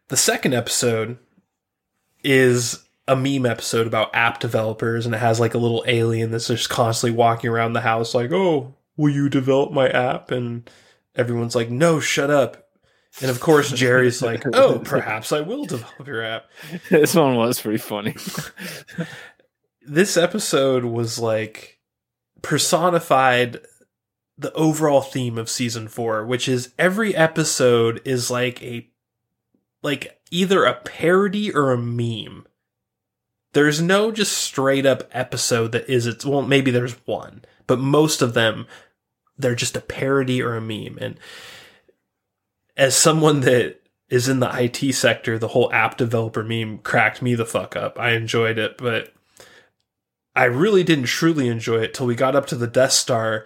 The second episode is a meme episode about app developers and it has like a little alien that's just constantly walking around the house like, "Oh, will you develop my app?" and everyone's like, "No, shut up." And of course, Jerry's like, "Oh, perhaps I will develop your app." This one was pretty funny. this episode was like personified the overall theme of season 4, which is every episode is like a like either a parody or a meme. There's no just straight up episode that is its well maybe there's one, but most of them they're just a parody or a meme and as someone that is in the IT sector, the whole app developer meme cracked me the fuck up. I enjoyed it, but I really didn't truly enjoy it till we got up to the Death Star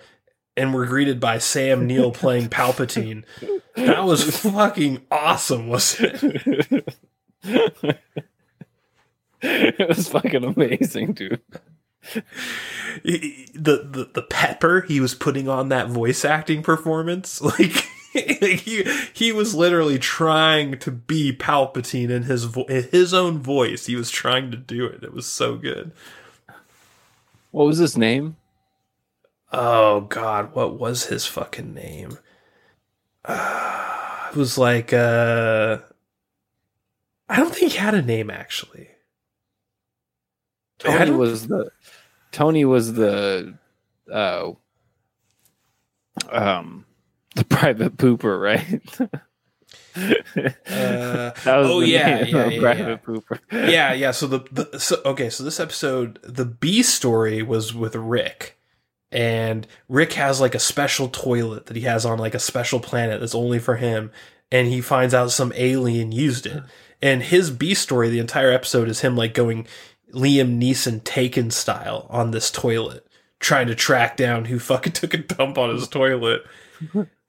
and were greeted by Sam Neill playing Palpatine. That was fucking awesome, wasn't it? it was fucking amazing, dude. the, the the pepper he was putting on that voice acting performance, like he he was literally trying to be Palpatine in his vo- in his own voice. He was trying to do it. It was so good. What was his name? Oh God, what was his fucking name? Uh, it was like uh, I don't think he had a name actually. Tony was the Tony was the uh, um the private pooper, right? uh, oh yeah, yeah, yeah, private yeah. pooper. yeah, yeah. So the, the so okay, so this episode, the B story was with Rick and Rick has like a special toilet that he has on like a special planet that's only for him and he finds out some alien used it. And his B story the entire episode is him like going Liam Neeson taken style on this toilet trying to track down who fucking took a dump on his toilet.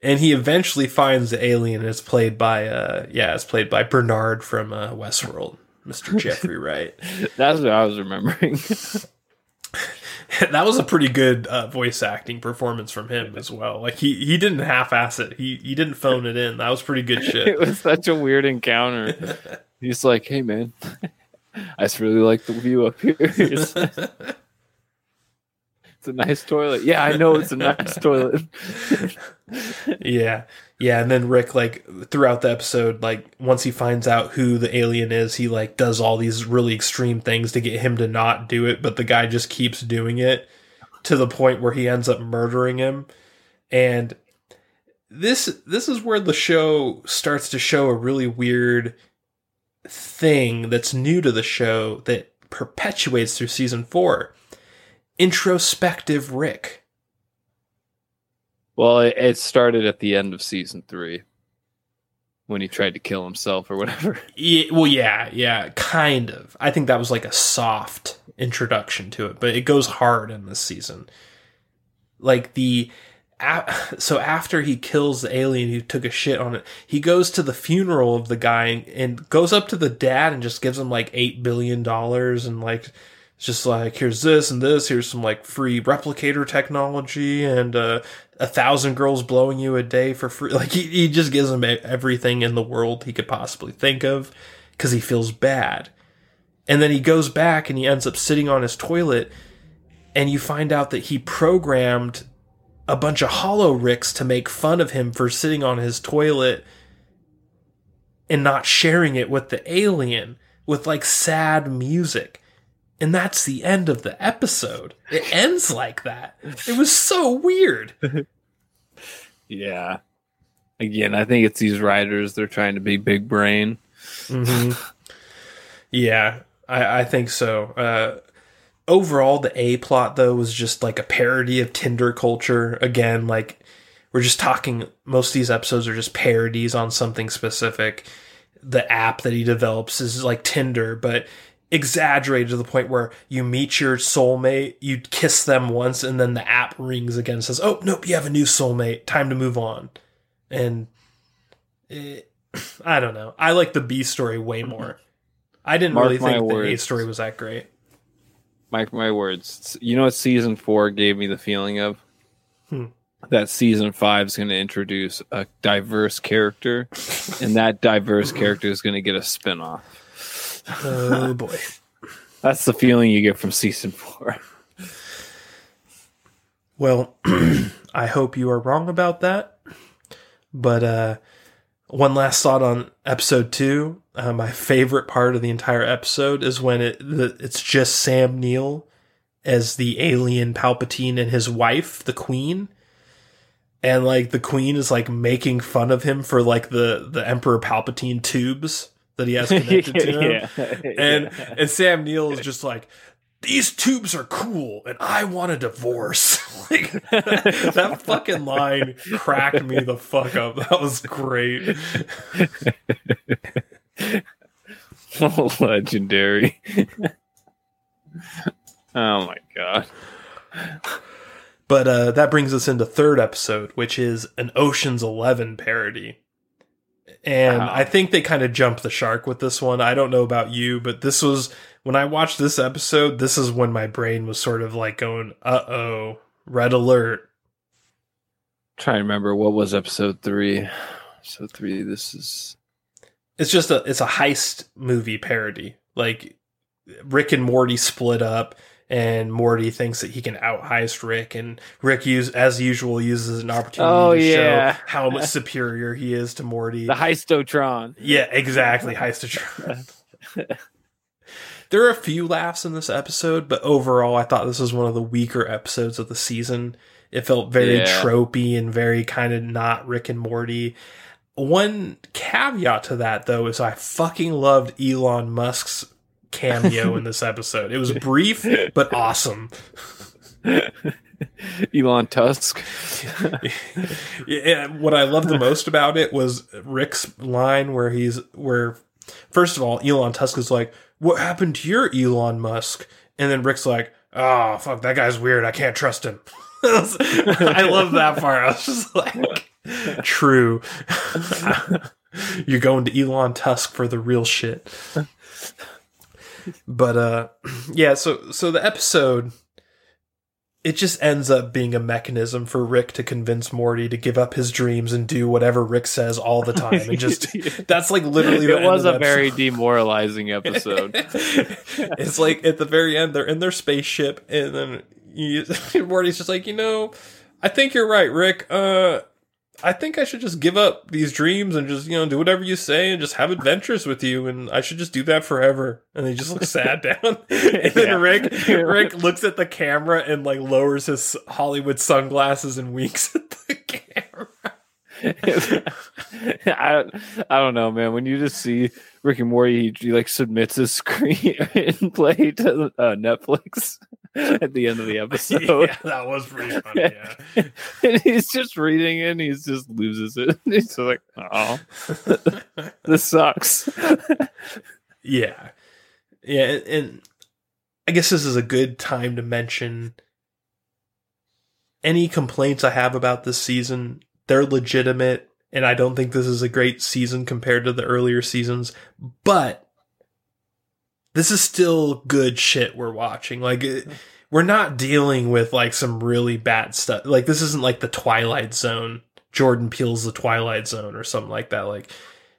And he eventually finds the alien it's played by uh yeah, it's played by Bernard from uh, Westworld. Mr. Jeffrey Wright. That's what I was remembering. that was a pretty good uh, voice acting performance from him as well. Like he he didn't half ass it. He he didn't phone it in. That was pretty good shit. it was such a weird encounter. He's like, "Hey, man, I just really like the view up here. It's, a nice toilet. Yeah, I know it's a nice toilet. yeah. Yeah, and then Rick like throughout the episode like once he finds out who the alien is, he like does all these really extreme things to get him to not do it, but the guy just keeps doing it to the point where he ends up murdering him. And this this is where the show starts to show a really weird thing that's new to the show that perpetuates through season 4. Introspective Rick. Well, it, it started at the end of season three when he tried to kill himself or whatever. Yeah, well, yeah, yeah, kind of. I think that was like a soft introduction to it, but it goes hard in this season. Like the so after he kills the alien who took a shit on it, he goes to the funeral of the guy and, and goes up to the dad and just gives him like eight billion dollars and like it's just like here's this and this, here's some like free replicator technology and uh, a thousand girls blowing you a day for free. Like he, he just gives him e- everything in the world he could possibly think of because he feels bad. And then he goes back and he ends up sitting on his toilet, and you find out that he programmed a bunch of hollow ricks to make fun of him for sitting on his toilet and not sharing it with the alien with like sad music. And that's the end of the episode. It ends like that. It was so weird. Yeah. Again, I think it's these writers. They're trying to be big brain. hmm Yeah, I, I think so. Uh, overall, the A plot though was just like a parody of Tinder culture. Again, like we're just talking. Most of these episodes are just parodies on something specific. The app that he develops is like Tinder, but exaggerated to the point where you meet your soulmate, you kiss them once, and then the app rings again and says, "Oh nope, you have a new soulmate. Time to move on." And it, I don't know. I like the B story way more. I didn't Mark really think the A story was that great. Mark my words. You know what season four gave me the feeling of? Hmm. That season five is going to introduce a diverse character, and that diverse character is going to get a spinoff. Oh boy. That's the feeling you get from season four. Well, I hope you are wrong about that. But uh, one last thought on episode two. Uh, my favorite part of the entire episode is when it the, it's just Sam Neill as the alien Palpatine and his wife, the Queen. And like the Queen is like making fun of him for like the the Emperor Palpatine tubes that he has connected to him. and and Sam Neill is just like these tubes are cool and I want a divorce. like that fucking line cracked me the fuck up. That was great. legendary. oh my god. But uh that brings us into third episode, which is an Ocean's 11 parody. And Wow. I think they kind of jumped the shark with this one. I don't know about you, but this was when I watched this episode, this is when my brain was sort of like going, "Uh-oh, red alert." trying to remember what was episode three. Episode three. This is it's just a it's a heist movie parody. Like Rick and Morty split up and Morty thinks that he can out heist Rick and Rick use as usual uses an opportunity Oh, to yeah. show how much superior he is to Morty. the heistotron. yeah, exactly. Heistotron. there are a few laughs in this episode, but overall I thought this was one of the weaker episodes of the season. It felt very Yeah. tropey and very kind of not Rick and Morty. One caveat to that though is I fucking loved Elon Musk's cameo in this episode. It was brief but awesome. Elon Tusk. Yeah, what I love the most about it was Rick's line where he's where first of all Elon Tusk is like, "What happened to your Elon Musk?" And then Rick's like, "Oh fuck, that guy's weird. I can't trust him." I love that part. I was just like, "True." You're going to Elon Tusk for the real shit. But uh yeah, so so the episode it just ends up being a mechanism for Rick to convince Morty to give up his dreams and do whatever Rick says all the time. And just that's like literally the it end was of a the very demoralizing episode. it's like at the very end, they're in their spaceship, and then you, Morty's just like, you know, I think you're right, Rick. Uh, I think I should just give up these dreams and just you know do whatever you say and just have adventures with you, and I should just do that forever. And he just looks sad down, and then Yeah. Rick Rick looks at the camera and like lowers his Hollywood sunglasses and winks at the camera. I I don't know, man. When you just see Rick and Morty, he, he like submits his screen and play to uh, Netflix at the end of the episode. yeah, that was pretty funny. Yeah. and he's just reading it and he just loses it. He's just like, oh, this sucks. Yeah. Yeah, and, and I guess this is a good time to mention any complaints I have about this season. They're legitimate, and I don't think this is a great season compared to the earlier seasons, but this is still good shit we're watching. Like, it, we're not dealing with like some really bad stuff. Like, this isn't like the Twilight Zone. Jordan Peele's The Twilight Zone or something like that. Like,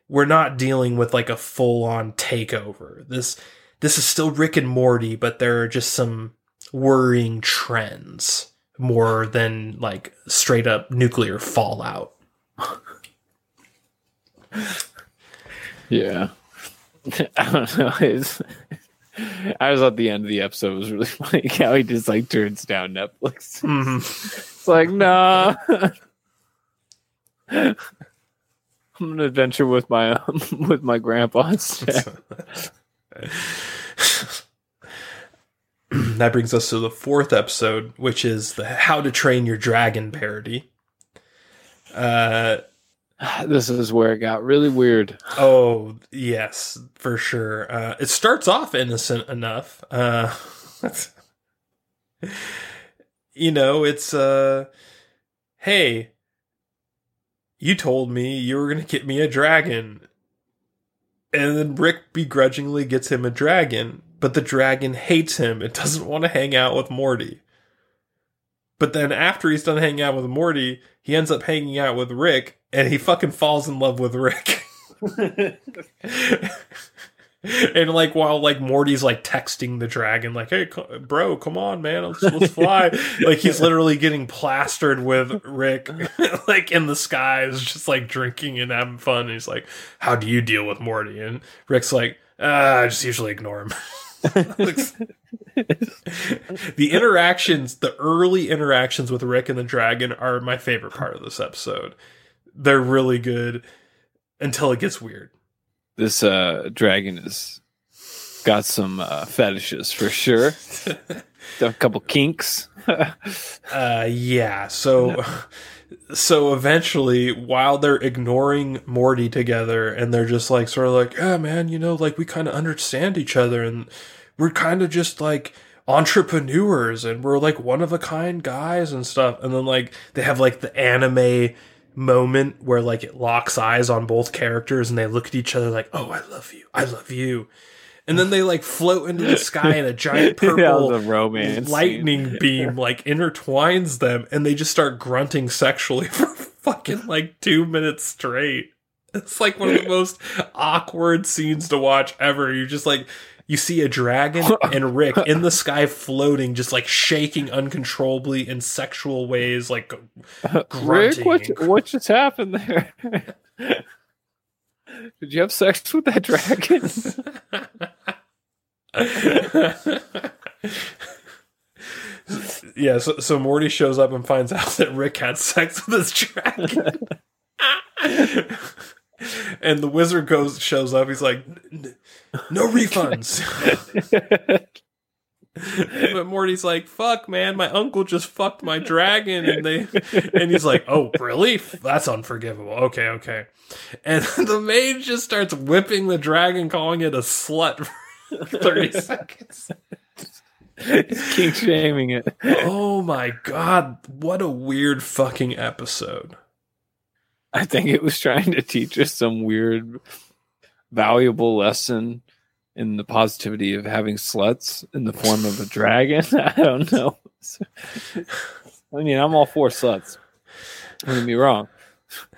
we're not dealing with like a full on takeover. This this is still Rick and Morty, but there are just some worrying trends more than like straight up nuclear fallout. Yeah. I don't know. It's, I was at the end of the episode. It was really funny how he just like turns down Netflix. It's like, nah. I'm gonna adventure with my um, with my grandpa instead. that brings us to the fourth episode, which is the How to Train Your Dragon parody. Uh this is where it got really weird. Oh, yes, for sure. Uh, it starts off innocent enough. Uh, you know, it's, uh, hey, you told me you were to get me a dragon. And then Rick begrudgingly gets him a dragon, but the dragon hates him. It doesn't want to hang out with Morty. But then after he's done hanging out with Morty, he ends up hanging out with Rick, and he fucking falls in love with Rick. and like while like Morty's like texting the dragon, like, "Hey, co- bro, come on, man, let's, let's fly!" like he's literally getting plastered with Rick, like in the skies, just like drinking and having fun. And he's like, "How do you deal with Morty?" And Rick's like, uh, "I just usually ignore him." the interactions, the early interactions with Rick and the dragon are my favorite part of this episode. They're really good until it gets weird. This uh, dragon has got some uh, fetishes for sure. A couple kinks. Uh yeah, so so eventually while they're ignoring Morty together and they're just like sort of like, "Yeah, man, you know, like we kind of understand each other and we're kind of just like entrepreneurs and we're like one of a kind guys and stuff." And then like they have like the anime moment where like it locks eyes on both characters and they look at each other like, "Oh, I love you. I love you." And then they like float into the sky in a giant purple romance. scene. lightning beam like intertwines them and they just start grunting sexually for fucking like two minutes straight. It's like one of the most awkward scenes to watch ever. You're just like you see a dragon and Rick in the sky floating, just like shaking uncontrollably in sexual ways, like Rick, grunting. what what just happened there? Did you have sex with that dragon? yeah, so, so Morty shows up and finds out that Rick had sex with his dragon. and the wizard goes shows up. He's like, "No refunds." but Morty's like, "Fuck, man, my uncle just fucked my dragon," and they, and he's like, "Oh, really? That's unforgivable." Okay, okay. And the maid just starts whipping the dragon, calling it a slut for thirty seconds. King shaming it. Oh my god, what a weird fucking episode. I think it was trying to teach us some weird, valuable lesson in the positivity of having sluts in the form of a dragon. I don't know. I mean, I'm all for sluts. Don't get me wrong.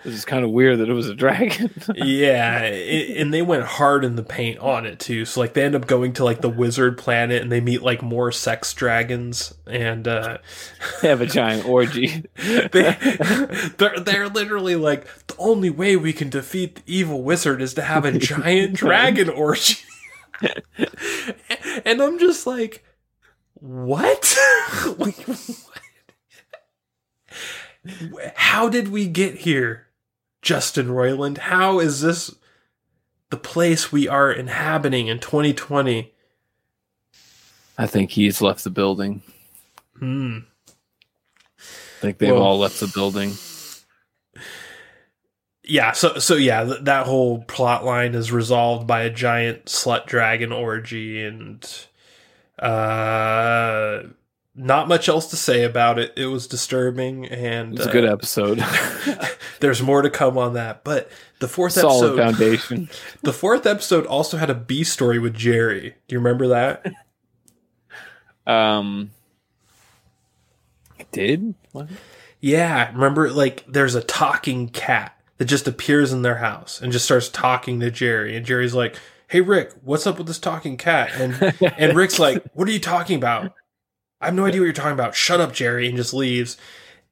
This is kind of weird that it was a dragon. yeah, it, and they went hard in the paint on it too. So like they end up going to like the wizard planet and they meet like more sex dragons and uh they have a giant orgy. they they're, they're literally like the only way we can defeat the evil wizard is to have a giant dragon orgy. and I'm just like what? like, what? How did we get here, Justin Roiland? How is this the place we are inhabiting in 2020? I think he's left the building. Hmm. I think they've Well- all left the building. Yeah, so so yeah, th- that whole plot line is resolved by a giant slut dragon orgy and uh not much else to say about it. It was disturbing and It was a uh, good episode. there's more to come on that. But the fourth Solid episode foundation. The fourth episode also had a B story with Jerry. Do you remember that? Um, it did what? yeah, remember like there's a talking cat that just appears in their house and just starts talking to Jerry and Jerry's like, "Hey Rick, what's up with this talking cat?" And and Rick's like, "What are you talking about? I have no idea what you're talking about. Shut up, Jerry," and just leaves.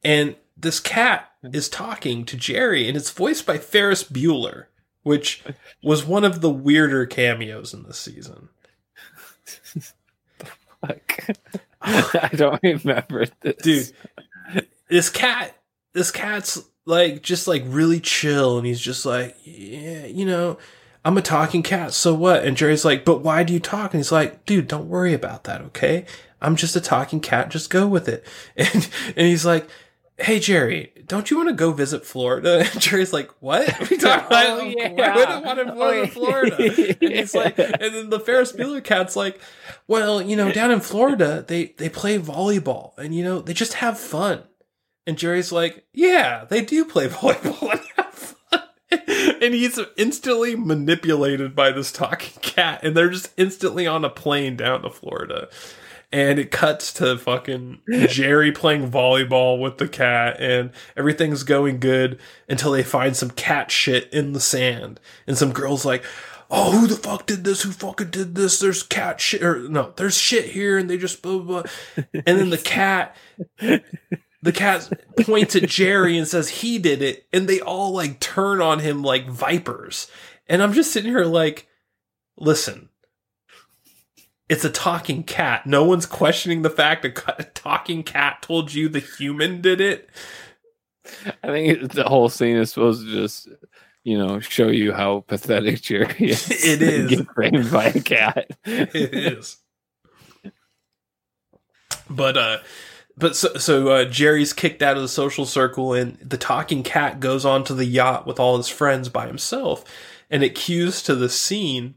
And this cat is talking to Jerry and it's voiced by Ferris Bueller, which was one of the weirder cameos in this season. Fuck. I don't remember this, dude this cat this cat's like just like really chill and he's just like yeah you know i'm a talking cat so what and jerry's like but why do you talk and he's like dude don't worry about that okay i'm just a talking cat just go with it and and he's like hey jerry don't you want to go visit florida and jerry's like what are you about? Oh, yeah. i want oh, to go to florida and he's like and then the ferris bueller cat's like well, you know, down in Florida, they they play volleyball and you know, they just have fun. And Jerry's like, "Yeah, they do play volleyball and have fun." And he's instantly manipulated by this talking cat and they're just instantly on a plane down to Florida. And it cuts to fucking Jerry playing volleyball with the cat and everything's going good until they find some cat shit in the sand. And some girl's like, oh, who the fuck did this? Who fucking did this? There's cat shit, or no, there's shit here, and they just blah blah. blah. And then the cat, the cat points at Jerry and says he did it, and they all like turn on him like vipers. And I'm just sitting here like, listen. It's a talking cat. No one's questioning the fact a a talking cat told you the human did it. I think the whole scene is supposed to just, you know, show you how pathetic Jerry is. It is. Get framed by a cat. it is. But uh but so so uh, Jerry's kicked out of the social circle and the talking cat goes onto the yacht with all his friends by himself and it cues to the scene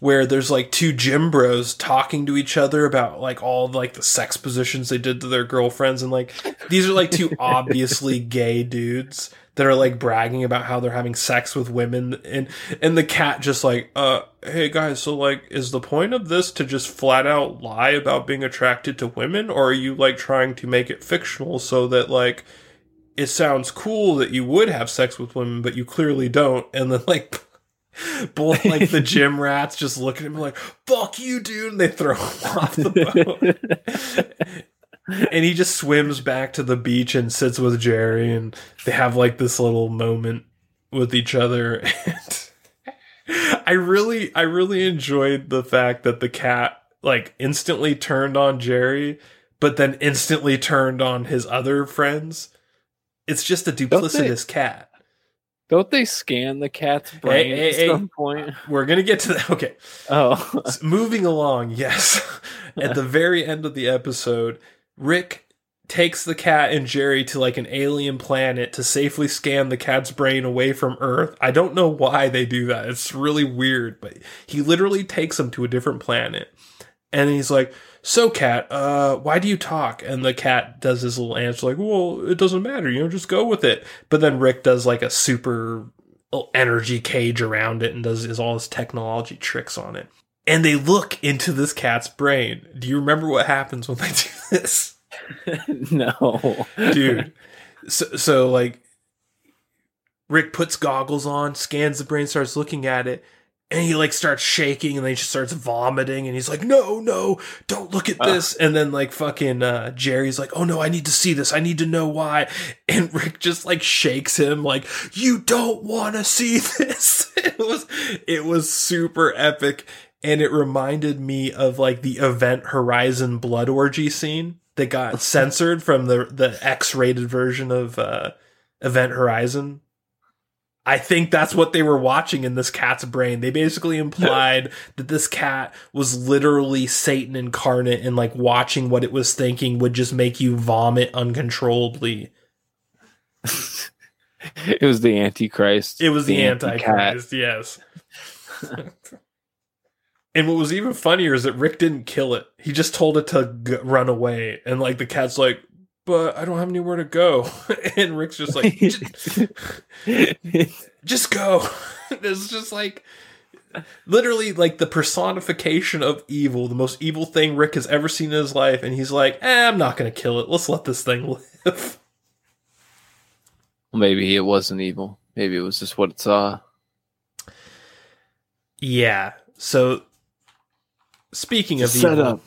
where there's like two gym bros talking to each other about like all like the sex positions they did to their girlfriends and like these are like two obviously gay dudes that are like bragging about how they're having sex with women and and the cat just like uh hey guys so like is the point of this to just flat out lie about being attracted to women or are you like trying to make it fictional so that like it sounds cool that you would have sex with women but you clearly don't and then like both like the gym rats just look at him like fuck you dude and they throw him off the boat and he just swims back to the beach and sits with Jerry and they have like this little moment with each other and I really I really enjoyed the fact that the cat like instantly turned on Jerry but then instantly turned on his other friends. It's just a they- duplicitous cat. Don't they scan the cat's brain hey, at hey. some point? We're going to get to that. Okay. Oh, S- moving along, yes. At the very end of the episode, Rick takes the cat and Jerry to like an alien planet to safely scan the cat's brain away from Earth. I don't know why they do that. It's really weird, but he literally takes them to a different planet. And he's like, so cat, uh, why do you talk? And the cat does his little answer like, well, it doesn't matter, you know, just go with it. But then Rick does like a super energy cage around it and does his, all his technology tricks on it. And they look into this cat's brain. Do you remember what happens when they do this? no. Dude. So, so like Rick puts goggles on, scans the brain, starts looking at it, and he like starts shaking and then he just starts vomiting and he's like no no don't look at this uh. and then like fucking uh, jerry's like oh no i need to see this i need to know why and rick just like shakes him like you don't want to see this it was it was super epic and it reminded me of like the event horizon blood orgy scene that got censored from the the x-rated version of uh, event horizon I think that's what they were watching in this cat's brain. They basically implied that this cat was literally Satan incarnate and like watching what it was thinking would just make you vomit uncontrollably. it was the Antichrist. It was the, the Antichrist, yes. and what was even funnier is that Rick didn't kill it. He just told it to g- run away. And like the cat's like, but I don't have anywhere to go. and Rick's just like, just, go. it's just like literally like the personification of evil, the most evil thing Rick has ever seen in his life. And he's like, eh, I'm not going to kill it. Let's let this thing live. Well, maybe it wasn't evil. Maybe it was just what it saw. Yeah. So speaking of set evil, up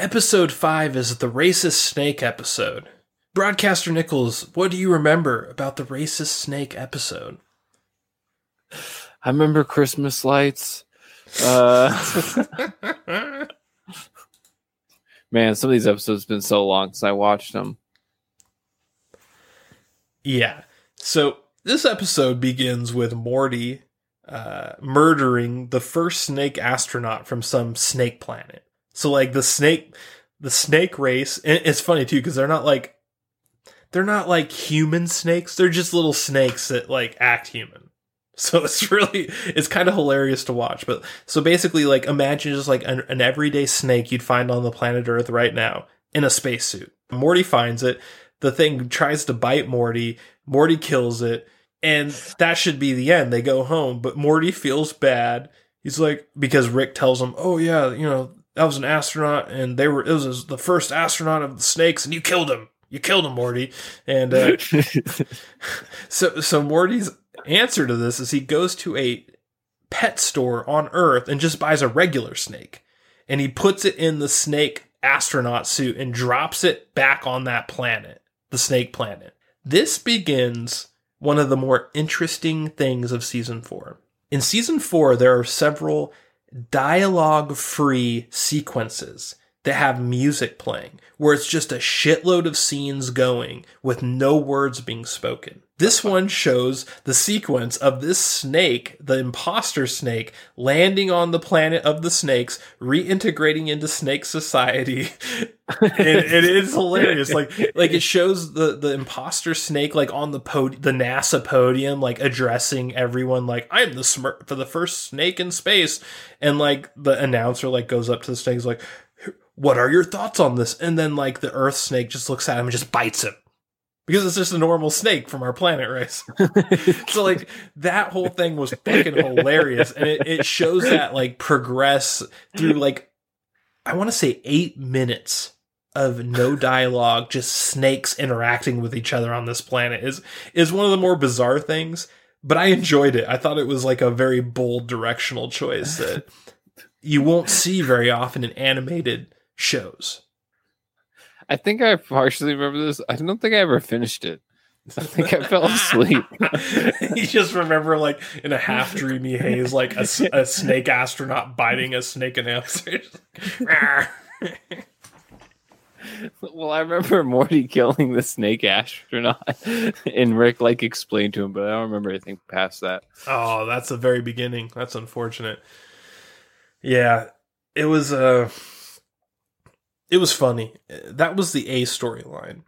Episode 5 is the racist snake episode. Broadcaster Nichols, what do you remember about the racist snake episode? I remember Christmas lights. Uh, man, some of these episodes have been so long since I watched them. Yeah. So this episode begins with Morty murdering the first snake astronaut from some snake planet. So like the snake, the snake race, it's funny too because they're not like they're not like human snakes. They're just little snakes that like act human. So it's really it's kind of hilarious to watch. But so basically, like imagine just like an, an everyday snake you'd find on the planet Earth right now in a spacesuit. Morty finds it. The thing tries to bite Morty. Morty kills it. And that should be the end. They go home, but Morty feels bad. He's like, because Rick tells him, oh, yeah, you know, that was an astronaut, and they were it was the first astronaut of the snakes, and you killed him. You killed him, Morty. And uh, so so Morty's answer to this is he goes to a pet store on Earth and just buys a regular snake, and he puts it in the snake astronaut suit and drops it back on that planet, the snake planet. This begins one of the more interesting things of season four. In season four, there are several dialogue free sequences that have music playing, where it's just a shitload of scenes going with no words being spoken. This one shows the sequence of this snake, the imposter snake, landing on the planet of the snakes, reintegrating into snake society. it, it is hilarious. Like, like it shows the, the imposter snake, like on the pod, the NASA podium, like addressing everyone, like, I'm the smir- for the first snake in space. And like the announcer, like goes up to the snake, like, what are your thoughts on this? And then like the earth snake just looks at him and just bites him because it's just a normal snake from our planet race. so like that whole thing was fucking hilarious, and it, it shows that like progress through like I want to say eight minutes of no dialogue, just snakes interacting with each other on this planet is is one of the more bizarre things. But I enjoyed it. I thought it was like a very bold directional choice that you won't see very often in animated shows. I think I partially remember this. I don't think I ever finished it. I think I fell asleep. you just remember, like in a half dreamy haze, like a, a snake astronaut biting a snake announcer. well, I remember Morty killing the snake astronaut, and Rick like explained to him, but I don't remember anything past that. Oh, that's the very beginning. That's unfortunate. Yeah, it was. Uh, it was funny. That was the A storyline.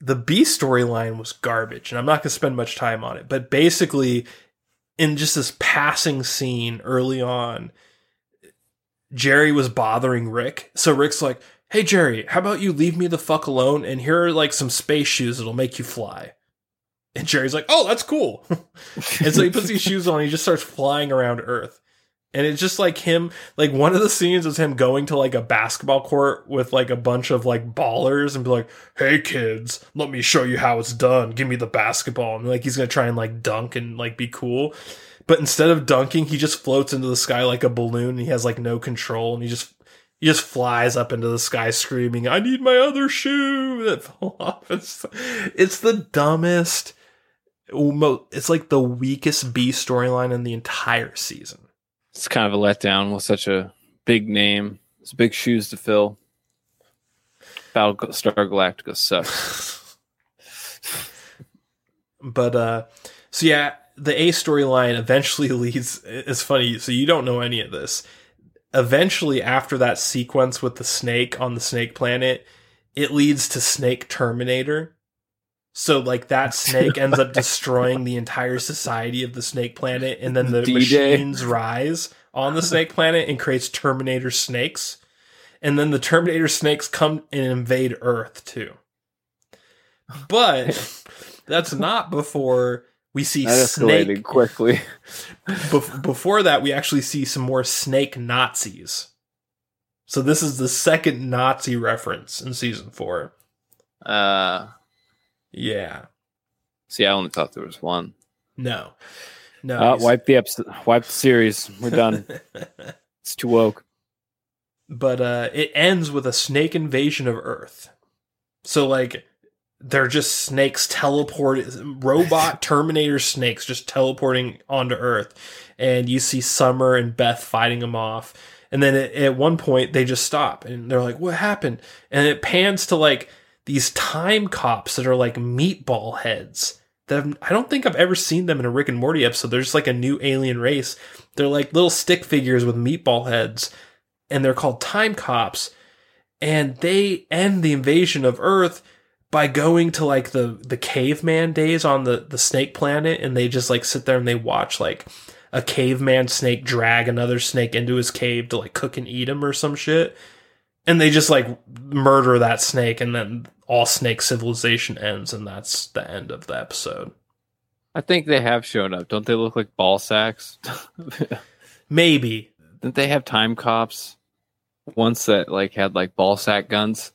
The B storyline was garbage, and I'm not going to spend much time on it. But basically, in just this passing scene early on, Jerry was bothering Rick. So Rick's like, "Hey Jerry, how about you leave me the fuck alone? And here are like some space shoes that'll make you fly." And Jerry's like, "Oh, that's cool." and so he puts these shoes on. He just starts flying around Earth. And it's just like him, like one of the scenes is him going to like a basketball court with like a bunch of like ballers and be like, hey kids, let me show you how it's done. Give me the basketball. And like he's gonna try and like dunk and like be cool. But instead of dunking, he just floats into the sky like a balloon and he has like no control and he just he just flies up into the sky screaming, I need my other shoe that. It's, it's the dumbest it's like the weakest B storyline in the entire season it's kind of a letdown with such a big name. It's big shoes to fill. Battlestar Galactica sucks. but uh so yeah, the A storyline eventually leads it's funny, so you don't know any of this. Eventually after that sequence with the snake on the snake planet, it leads to Snake Terminator. So like that snake ends up destroying the entire society of the snake planet, and then the D-Day. machines rise on the snake planet and creates Terminator snakes. And then the Terminator snakes come and invade Earth too. But that's not before we see that snake quickly. before that, we actually see some more snake Nazis. So this is the second Nazi reference in season four. Uh yeah. See, I only thought there was one. No. No. Uh, wipe the episode, wipe the series. We're done. it's too woke. But uh, it ends with a snake invasion of Earth. So like they're just snakes teleport robot terminator snakes just teleporting onto earth and you see summer and beth fighting them off and then at, at one point they just stop and they're like what happened and it pans to like these time cops that are like meatball heads. That I don't think I've ever seen them in a Rick and Morty episode. They're just like a new alien race. They're like little stick figures with meatball heads, and they're called time cops. And they end the invasion of Earth by going to like the the caveman days on the the snake planet, and they just like sit there and they watch like a caveman snake drag another snake into his cave to like cook and eat him or some shit and they just like murder that snake and then all snake civilization ends and that's the end of the episode. I think they have shown up. Don't they look like ball sacks? Maybe. Didn't they have time cops once that like had like ball sack guns?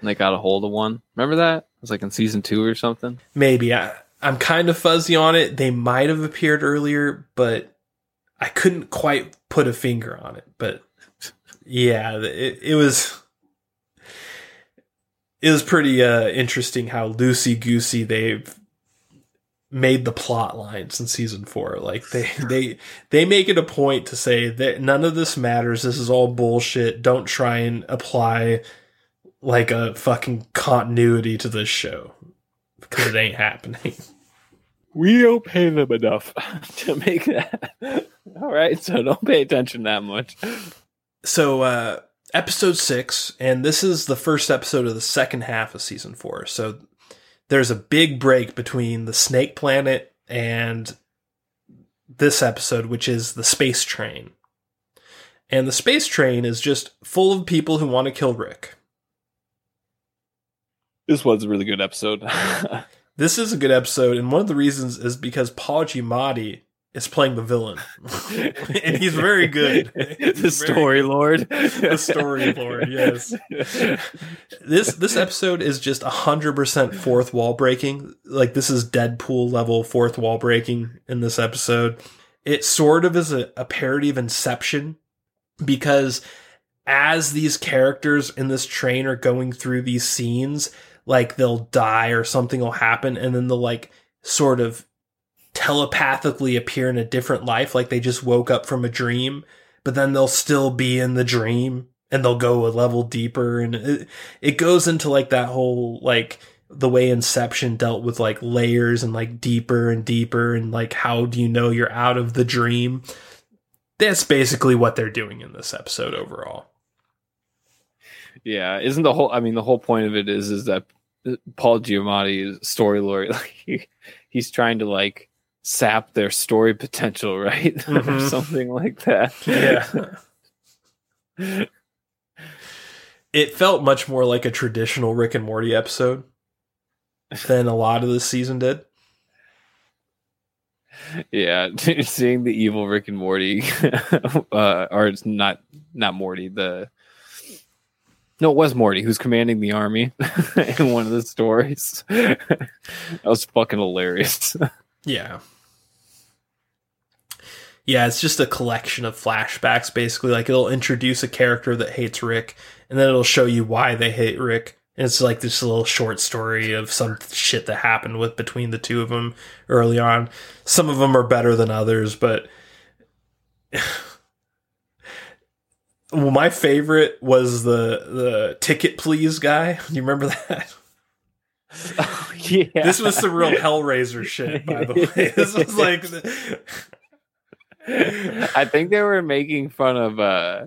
And they got a hold of one? Remember that? It was like in season two or something? Maybe. I i'm kind of fuzzy on it. They might have appeared earlier but i couldn't quite put a finger on it but yeah, it, it was it was pretty uh, interesting how loosey goosey they've made the plot lines in season four. Like they they they make it a point to say that none of this matters. This is all bullshit. Don't try and apply like a fucking continuity to this show because it ain't happening. We don't pay them enough to make that. All right, so don't pay attention that much so uh episode six, and this is the first episode of the second half of season four. So there's a big break between the Snake Planet and this episode, which is the space train. And the space train is just full of people who want to kill Rick. This was a really good episode. this is a good episode, and one of the reasons is because Paul Giamatti is playing the villain, and he's very good. He's the story good. lord, the story lord. Yes. this this episode is just hundred percent fourth wall breaking. Like this is Deadpool level fourth wall breaking in this episode. It sort of is a, a parody of Inception because as these characters in this train are going through these scenes, like they'll die or something will happen, and then they'll like sort of telepathically appear in a different life, like they just woke up from a dream, but then they'll still be in the dream and they'll go a level deeper. And it, it goes into like that whole, like, the way Inception dealt with like layers and like deeper and deeper and like how do you know you're out of the dream? That's basically what they're doing in this episode overall. Yeah, isn't the whole I mean the whole point of it is is that Paul Giamatti story lord like he, he's trying to like sap their story potential, right? Mm-hmm. or something like that. Yeah. It felt much more like a traditional Rick and Morty episode than a lot of this season did. Yeah, seeing the evil Rick and Morty, uh, or it's not not Morty. The no, it was Morty who's commanding the army in one of the stories. that was fucking hilarious. Yeah. Yeah, it's just a collection of flashbacks, basically. Like it'll introduce a character that hates Rick, and then it'll show you why they hate Rick. And it's like this little short story of some shit that happened with between the two of them early on. Some of them are better than others, but well, my favorite was the the ticket please guy. Do you remember that? oh, yeah, This was some real Hellraiser shit, by the way. This was like I think they were making fun of uh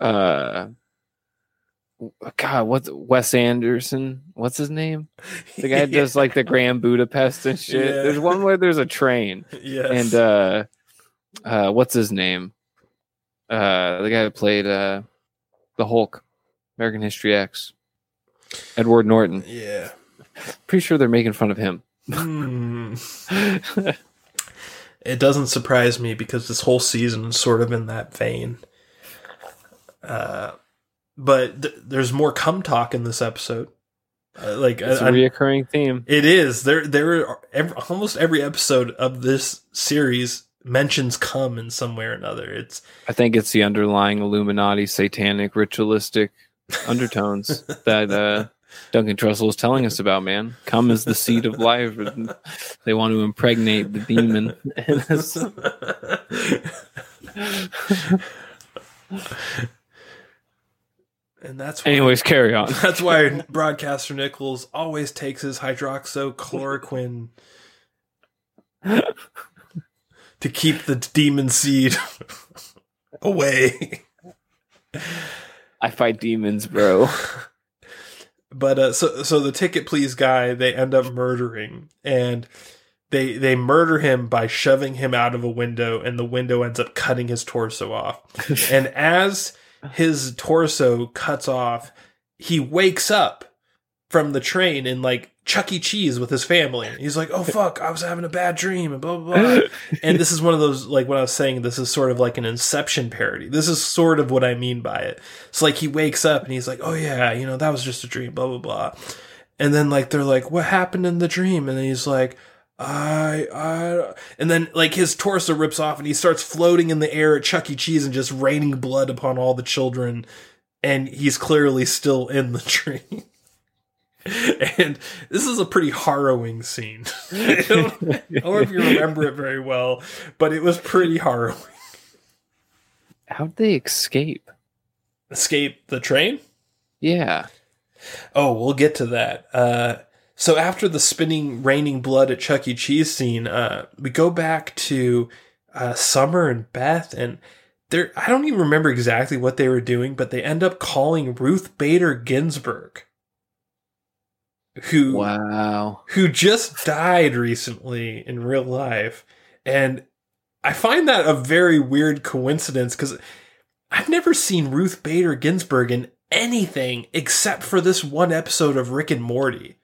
uh God, what's Wes Anderson? What's his name? The guy that does like the Grand Budapest and shit. Yeah. There's one where there's a train yes. and uh uh what's his name? Uh the guy that played uh the Hulk, American History X. Edward Norton. yeah. Pretty sure they're making fun of him. Hmm. It doesn't surprise me because this whole season is sort of in that vein. Uh, but th- there's more cum talk in this episode. Uh, like it's a I- I- reoccurring theme. it is there. There are ev almost every episode of this series mentions cum in some way or another. It's I think it's the underlying Illuminati satanic ritualistic undertones that uh, Duncan Trussell is telling us about, man. Come is the seed of life. They want to impregnate the demon. and that's why, Anyways, carry on. That's why broadcaster Nichols always takes his hydroxychloroquine to keep the demon seed away. I fight demons, bro. But uh, so so the ticket please guy they end up murdering and they they murder him by shoving him out of a window and the window ends up cutting his torso off. and as his torso cuts off, he wakes up from the train in like Chuck E. Cheese with his family. He's like, "Oh fuck, I was having a bad dream," and blah blah blah. and this is one of those like what I was saying. This is sort of like an Inception parody. This is sort of what I mean by it. It's like he wakes up and he's like, "Oh yeah, you know that was just a dream." Blah blah blah. And then like they're like, "What happened in the dream?" And then he's like. I, I, and then like his torso rips off and he starts floating in the air at Chuck E. Cheese and just raining blood upon all the children. And he's clearly still in the dream. And this is a pretty harrowing scene. I don't, I don't know if you remember it very well, but it was pretty harrowing. How'd they escape? Escape the train? Yeah. Oh, we'll get to that. Uh, so after the spinning, raining blood at Chuck E. Cheese scene, uh, we go back to uh, Summer and Beth, and they're I don't even remember exactly what they were doing, but they end up calling Ruth Bader Ginsburg, who Wow. who just died recently in real life. And I find that a very weird coincidence because I've never seen Ruth Bader Ginsburg in anything except for this one episode of Rick and Morty.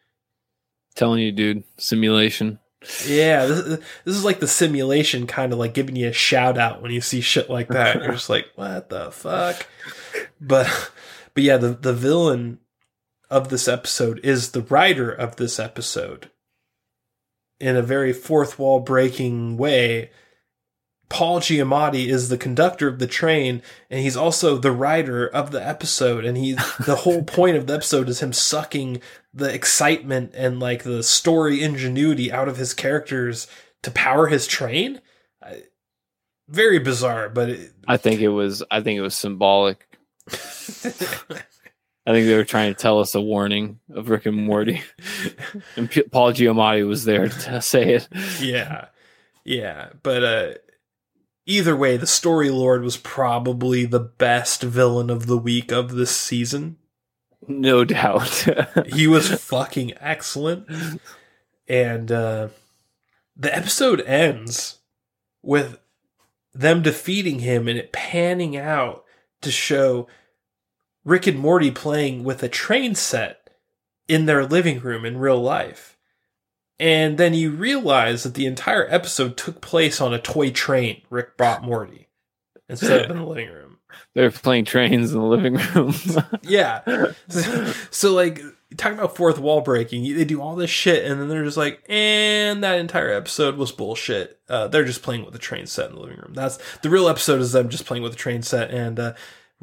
Telling you, dude. Simulation. Yeah, this, this is like the simulation kind of like giving you a shout out when you see shit like that. You're just like, what the fuck? But but yeah, the the villain of this episode is the writer of this episode. In a very fourth wall breaking way, Paul Giamatti is the conductor of the train, and he's also the writer of the episode. And he, the whole point of the episode is him sucking the excitement and like the story ingenuity out of his characters to power his train. Very bizarre, but it, I think it was. I think it was symbolic. I think they were trying to tell us a warning of Rick and Morty, and P- Paul Giamatti was there to say it. yeah, yeah. But uh, either way, the story lord was probably the best villain of the week of this season. No doubt. he was fucking excellent. And uh, the episode ends with them defeating him and it panning out to show Rick and Morty playing with a train set in their living room in real life. And then you realize that the entire episode took place on a toy train Rick brought Morty instead of in the living room. They're playing trains in the living room. Yeah. So, so, like, talking about fourth wall breaking, they do all this shit, and then they're just like, and that entire episode was bullshit. Uh, they're just playing with a train set in the living room. That's the real episode is them just playing with a train set, and uh,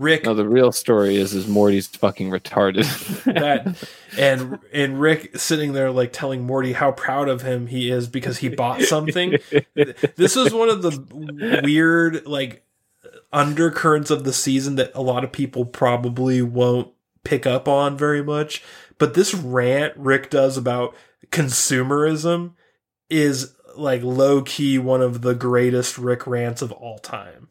Rick no, the real story is is Morty's fucking retarded. that and and Rick sitting there like telling Morty how proud of him he is because he bought something. this is one of the weird like undercurrents of the season that a lot of people probably won't pick up on very much. But this rant Rick does about consumerism is like low key one of the greatest Rick rants of all time.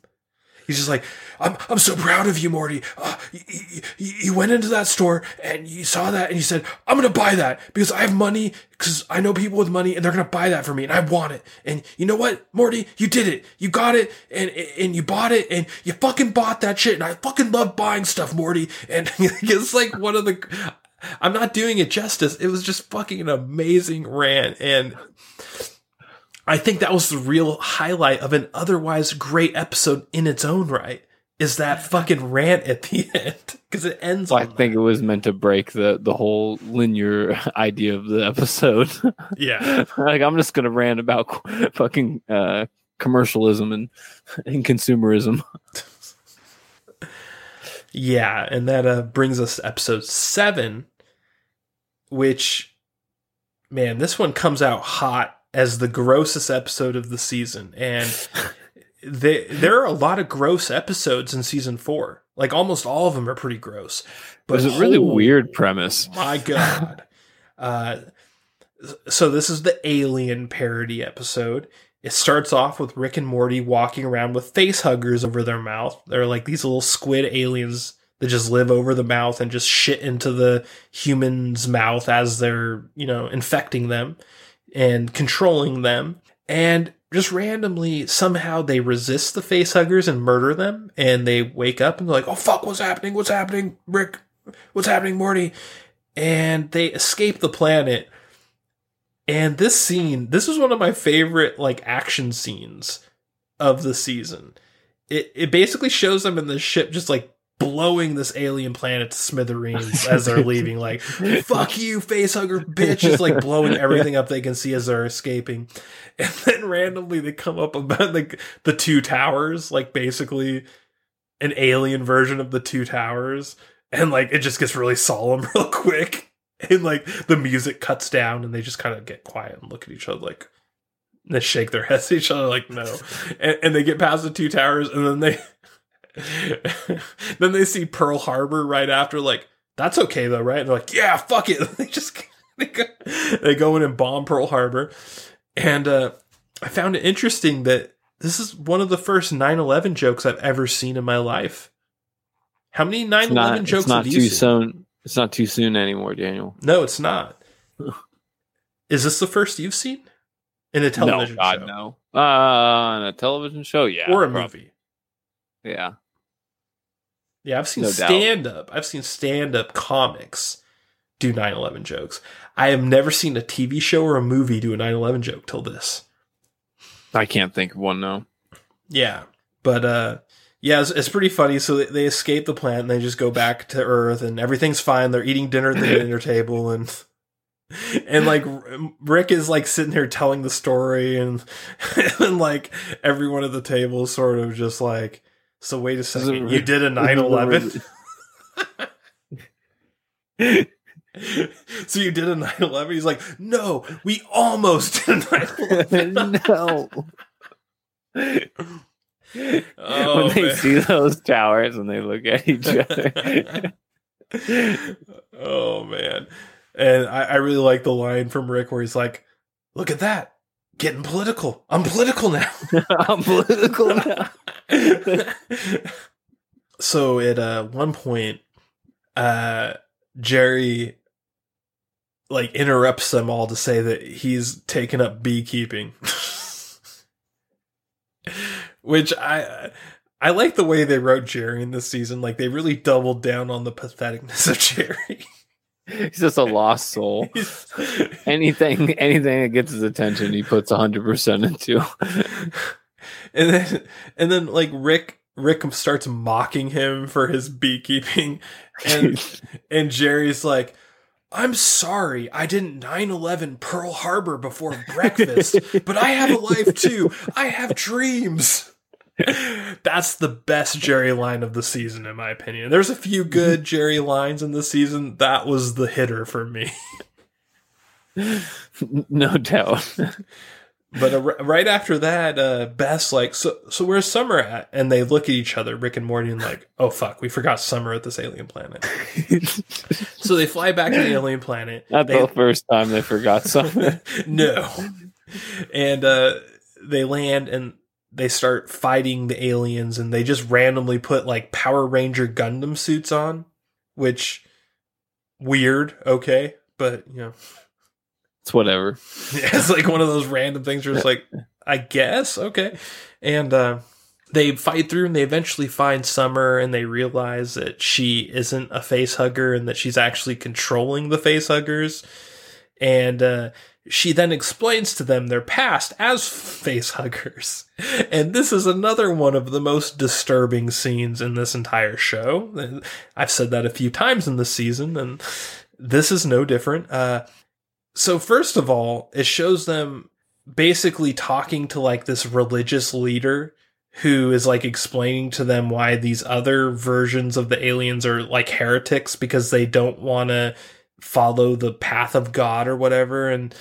He's just like, I'm, I'm so proud of you, Morty. Uh, you, you, you went into that store and you saw that and you said, I'm going to buy that because I have money because I know people with money and they're going to buy that for me and I want it. And you know what, Morty? You did it. You got it and, and you bought it and you fucking bought that shit. And I fucking love buying stuff, Morty. And it's like one of the, I'm not doing it justice. It was just fucking an amazing rant. And I think that was the real highlight of an otherwise great episode in its own right. Is that fucking rant at the end because it ends. I on think it was meant to break the the whole linear idea of the episode. yeah, like I'm just gonna rant about fucking uh, commercialism and and consumerism. yeah, and that uh, brings us to episode seven, which, man, this one comes out hot as the grossest episode of the season, and they, there are a lot of gross episodes in season four. Like almost all of them are pretty gross. But it was a really holy weird premise. My God. uh, so this is the Alien parody episode. It starts off with Rick and Morty walking around with face huggers over their mouth. They're like these little squid aliens that just live over the mouth and just shit into the human's mouth as they're, you know, infecting them and controlling them. And just randomly, somehow they resist the face huggers and murder them. And they wake up and they're like, oh fuck, what's happening? What's happening? Rick, what's happening, Morty? And they escape the planet. And this scene, this is one of my favorite like action scenes of the season. It it basically shows them in the ship just like blowing this alien planet to smithereens as they're leaving. Like, fuck you, facehugger bitch, just like blowing everything up they can see as they're escaping. And then randomly they come up about like the two towers, like basically an alien version of the two towers. And like it just gets really solemn real quick. And like the music cuts down and they just kind of get quiet and look at each other like and they shake their heads at each other like no. And, and they get past the two towers and then they then they see Pearl Harbor right after, like, that's okay though, right? And they're like, yeah, fuck it. they just they go, they go in and bomb Pearl Harbor. And uh, I found it interesting that this is one of the first 9-11 jokes I've ever seen in my life. How many 9-11 It's not, jokes it's not have you too seen? soon. It's not too soon anymore, Daniel. No, it's not. Is this the first you've seen? In a television no, God, show? no. Uh, on a television show, yeah, Or a prob- movie? yeah. Yeah, I've seen No doubt. stand up. I've seen stand up comics do 9 11 jokes. I have never seen a TV show or a movie do a 9 11 joke till this. I can't think of one now. Yeah. But, uh, yeah, it's, it's pretty funny. So they, they escape the plant and they just go back to Earth and everything's fine. They're eating dinner at the dinner table and. And like Rick is like sitting here telling the story, and and like everyone at the table is sort of just like, so wait a second, you did a 9 11? so you did a 9-11 he's like no we almost did a 9-11 no. Oh, when they man. see those towers and they look at each other. oh man and I, I really like the line from rick where he's like look at that getting political i'm political now I'm political now. so at uh, one point uh jerry like interrupts them all to say that he's taken up beekeeping which i I like the way they wrote Jerry in this season. Like they really doubled down on the patheticness of Jerry. He's just a lost soul. anything, anything that gets his attention, he puts hundred percent into. and then, and then, like Rick, Rick starts mocking him for his beekeeping, and and Jerry's like, "I'm sorry, I didn't 9/11 Pearl Harbor before breakfast, but I have a life too. I have dreams." That's the best Jerry line of the season, in my opinion. There's a few good Jerry lines in the season. That was the hitter for me. no doubt. but uh, right after that, uh, Beth's like, "So, so where's Summer at?" And they look at each other, Rick and Morty, and like, "Oh fuck, we forgot Summer at this alien planet." so they fly back to the alien planet. Not they, the first time they forgot Summer. no, and uh, they land and they start fighting the aliens and they just randomly put like Power Ranger Gundam suits on, which weird, okay, but you know, it's whatever. it's like one of those random things where it's like, I guess, okay. And uh they fight through and they eventually find Summer and they realize that she isn't a face hugger and that she's actually controlling the face huggers. And uh she then explains to them their past as facehuggers. And this is another one of the most disturbing scenes in this entire show. I've said that a few times in this season, and this is no different. Uh, so, first of all, it shows them basically talking to like this religious leader who is like explaining to them why these other versions of the aliens are like heretics because they don't want to follow the path of God or whatever. And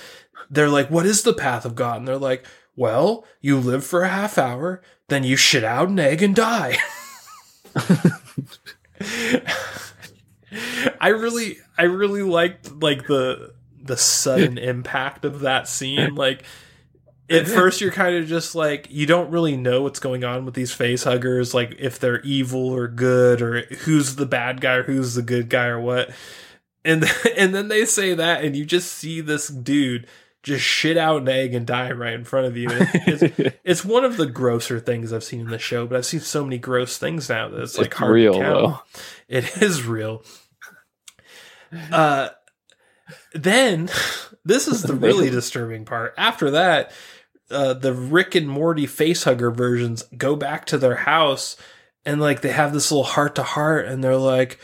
they're like, what is the path of God? And they're like, well, you live for a half hour, then you shit out an egg and die. I really, I really liked like the the sudden impact of that scene. Like at first, you're kind of just like you don't really know what's going on with these face huggers, like if they're evil or good, or who's the bad guy or who's the good guy or what. And and then they say that, and you just see this dude just shit out an egg and die right in front of you. It's, it's, one of the grosser things I've seen in the show, but I've seen so many gross things now that it's, it's like hard real, to count. Though. It is real. Uh, then this is the really disturbing part. After that, uh, the Rick and Morty facehugger versions go back to their house and like they have this little heart to heart and they're like,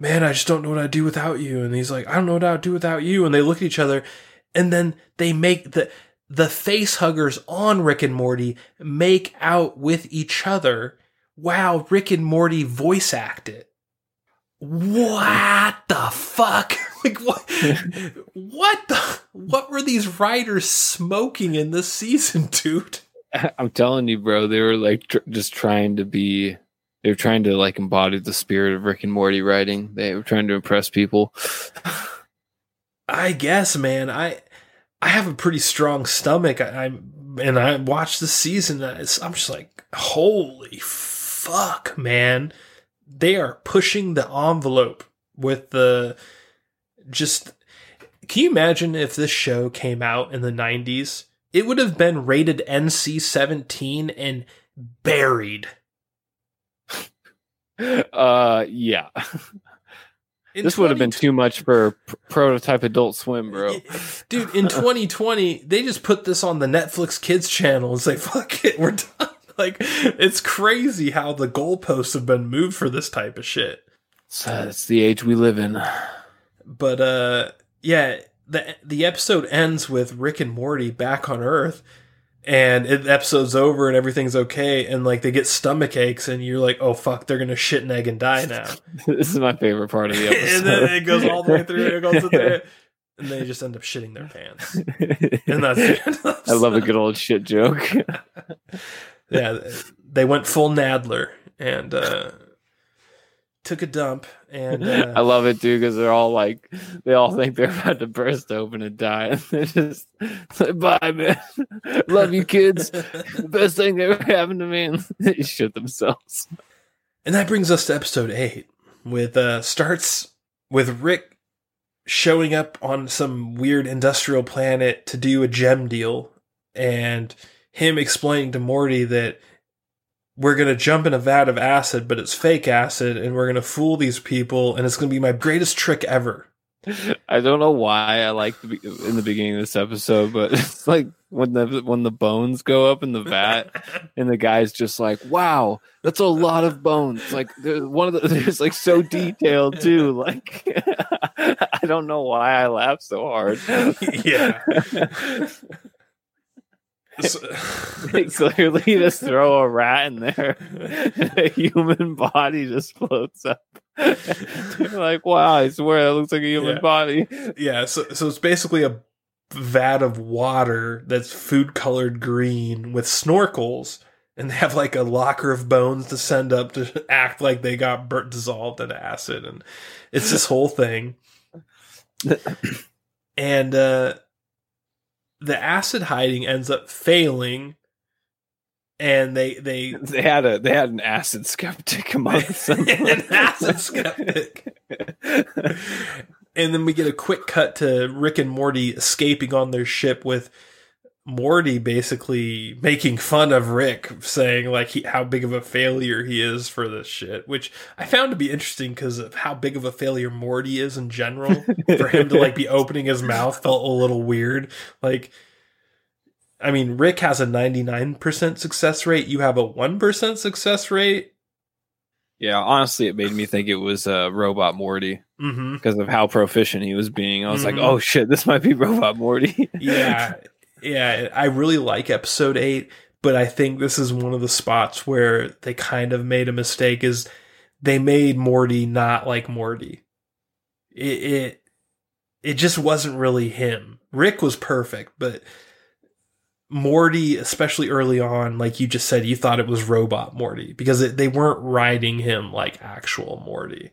man, I just don't know what I'd do without you. And he's like, I don't know what I'd do without you. And they look at each other and then they make the the face huggers on Rick and Morty make out with each other while Rick and Morty voice act it. What the fuck? like what? what the? What were these writers smoking in this season, dude? I'm telling you, bro. They were like tr- just trying to be. They were trying to like embody the spirit of Rick and Morty writing. They were trying to impress people. I guess, man. I I have a pretty strong stomach. I, am and I watched the season. I'm just like, holy fuck, man! They are pushing the envelope with the just. Can you imagine if this show came out in the 90s? It would have been rated NC 17 and buried. Uh, yeah. In this would have been too much for pr- prototype Adult Swim, bro. Dude, in 2020, they just put this on the Netflix Kids channel and say, "Fuck it, we're done." Like, it's crazy how the goalposts have been moved for this type of shit. So it's the age we live in. But uh, yeah, the the episode ends with Rick and Morty back on Earth, and it, the episode's over and everything's okay and like they get stomach aches and you're like oh fuck they're gonna shit an egg and die now. This is my favorite part of the episode and then it goes all the way through it goes through and they just end up shitting their pants. And that's i love a good old shit joke. Yeah they went full nadler and uh took a dump and uh, I love it too because they're all like they all think they're about to burst open and die. And they're just like bye man. Love you kids. The best thing that ever happened to me. And they shit themselves. And that brings us to episode 8 with uh starts with Rick showing up on some weird industrial planet to do a gem deal and him explaining to Morty that we're going to jump in a vat of acid, but it's fake acid, and we're going to fool these people, and it's going to be my greatest trick ever. I don't know why I like the, in the beginning of this episode, but it's like when the when the bones go up in the vat, and the guy's just like, "Wow, that's a lot of bones." Like one of the there's like so detailed too. Like I don't know why I laugh so hard. yeah. So- they clearly just throw a rat in there, and a human body just floats up. Like, wow, I swear that looks like a human Yeah. body. yeah, so so it's basically a vat of water that's food colored green with snorkels, and they have like a locker of bones to send up to act like they got burnt dissolved in acid, and it's this whole thing. and uh, the acid hiding ends up failing, and they they They had a they had an acid skeptic amongst them. an acid skeptic. and then we get a quick cut to Rick and Morty escaping on their ship with Morty basically making fun of Rick, saying like he, how big of a failure he is for this shit, which I found to be interesting because of how big of a failure Morty is in general. for him to like be opening his mouth felt a little weird. Like, I mean, Rick has a 99% success rate. You have a 1% success rate. Yeah, honestly, it made me think it was uh, Robot Morty Mm-hmm. because of how proficient he was being. I was Mhm. like, oh shit, this might be Robot Morty. yeah yeah i really like episode 8 but i think this is one of the spots where they kind of made a mistake is they made morty not like morty. It it, it just wasn't really him. Rick was perfect but morty especially early on like you just said you thought it was robot morty because it, they weren't riding him like actual morty.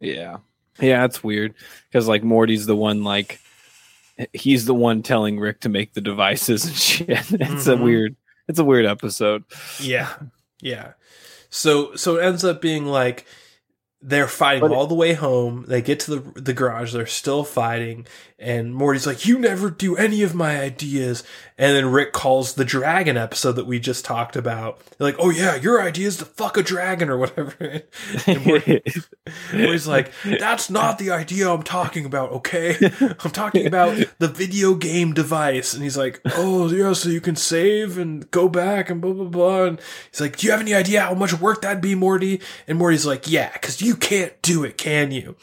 Yeah, yeah, it's weird because like Morty's the one like he's the one telling Rick to make the devices and shit. It's a Mhm. weird, it's a weird episode. Yeah. Yeah. So so it ends up being like they're fighting But- all the way home. They get to the the garage, they're still fighting, and Morty's like, You never do any of my ideas. And then Rick calls the dragon episode that we just talked about. They're like, Oh yeah, your idea is to fuck a dragon or whatever. And Morty- Morty's like, That's not the idea I'm talking about, okay? I'm talking about the video game device. And he's like, Oh, yeah, so you can save and go back and blah, blah, blah. And he's like, Do you have any idea how much work that'd be, Morty? And Morty's like, Yeah, because you can't do it, can you?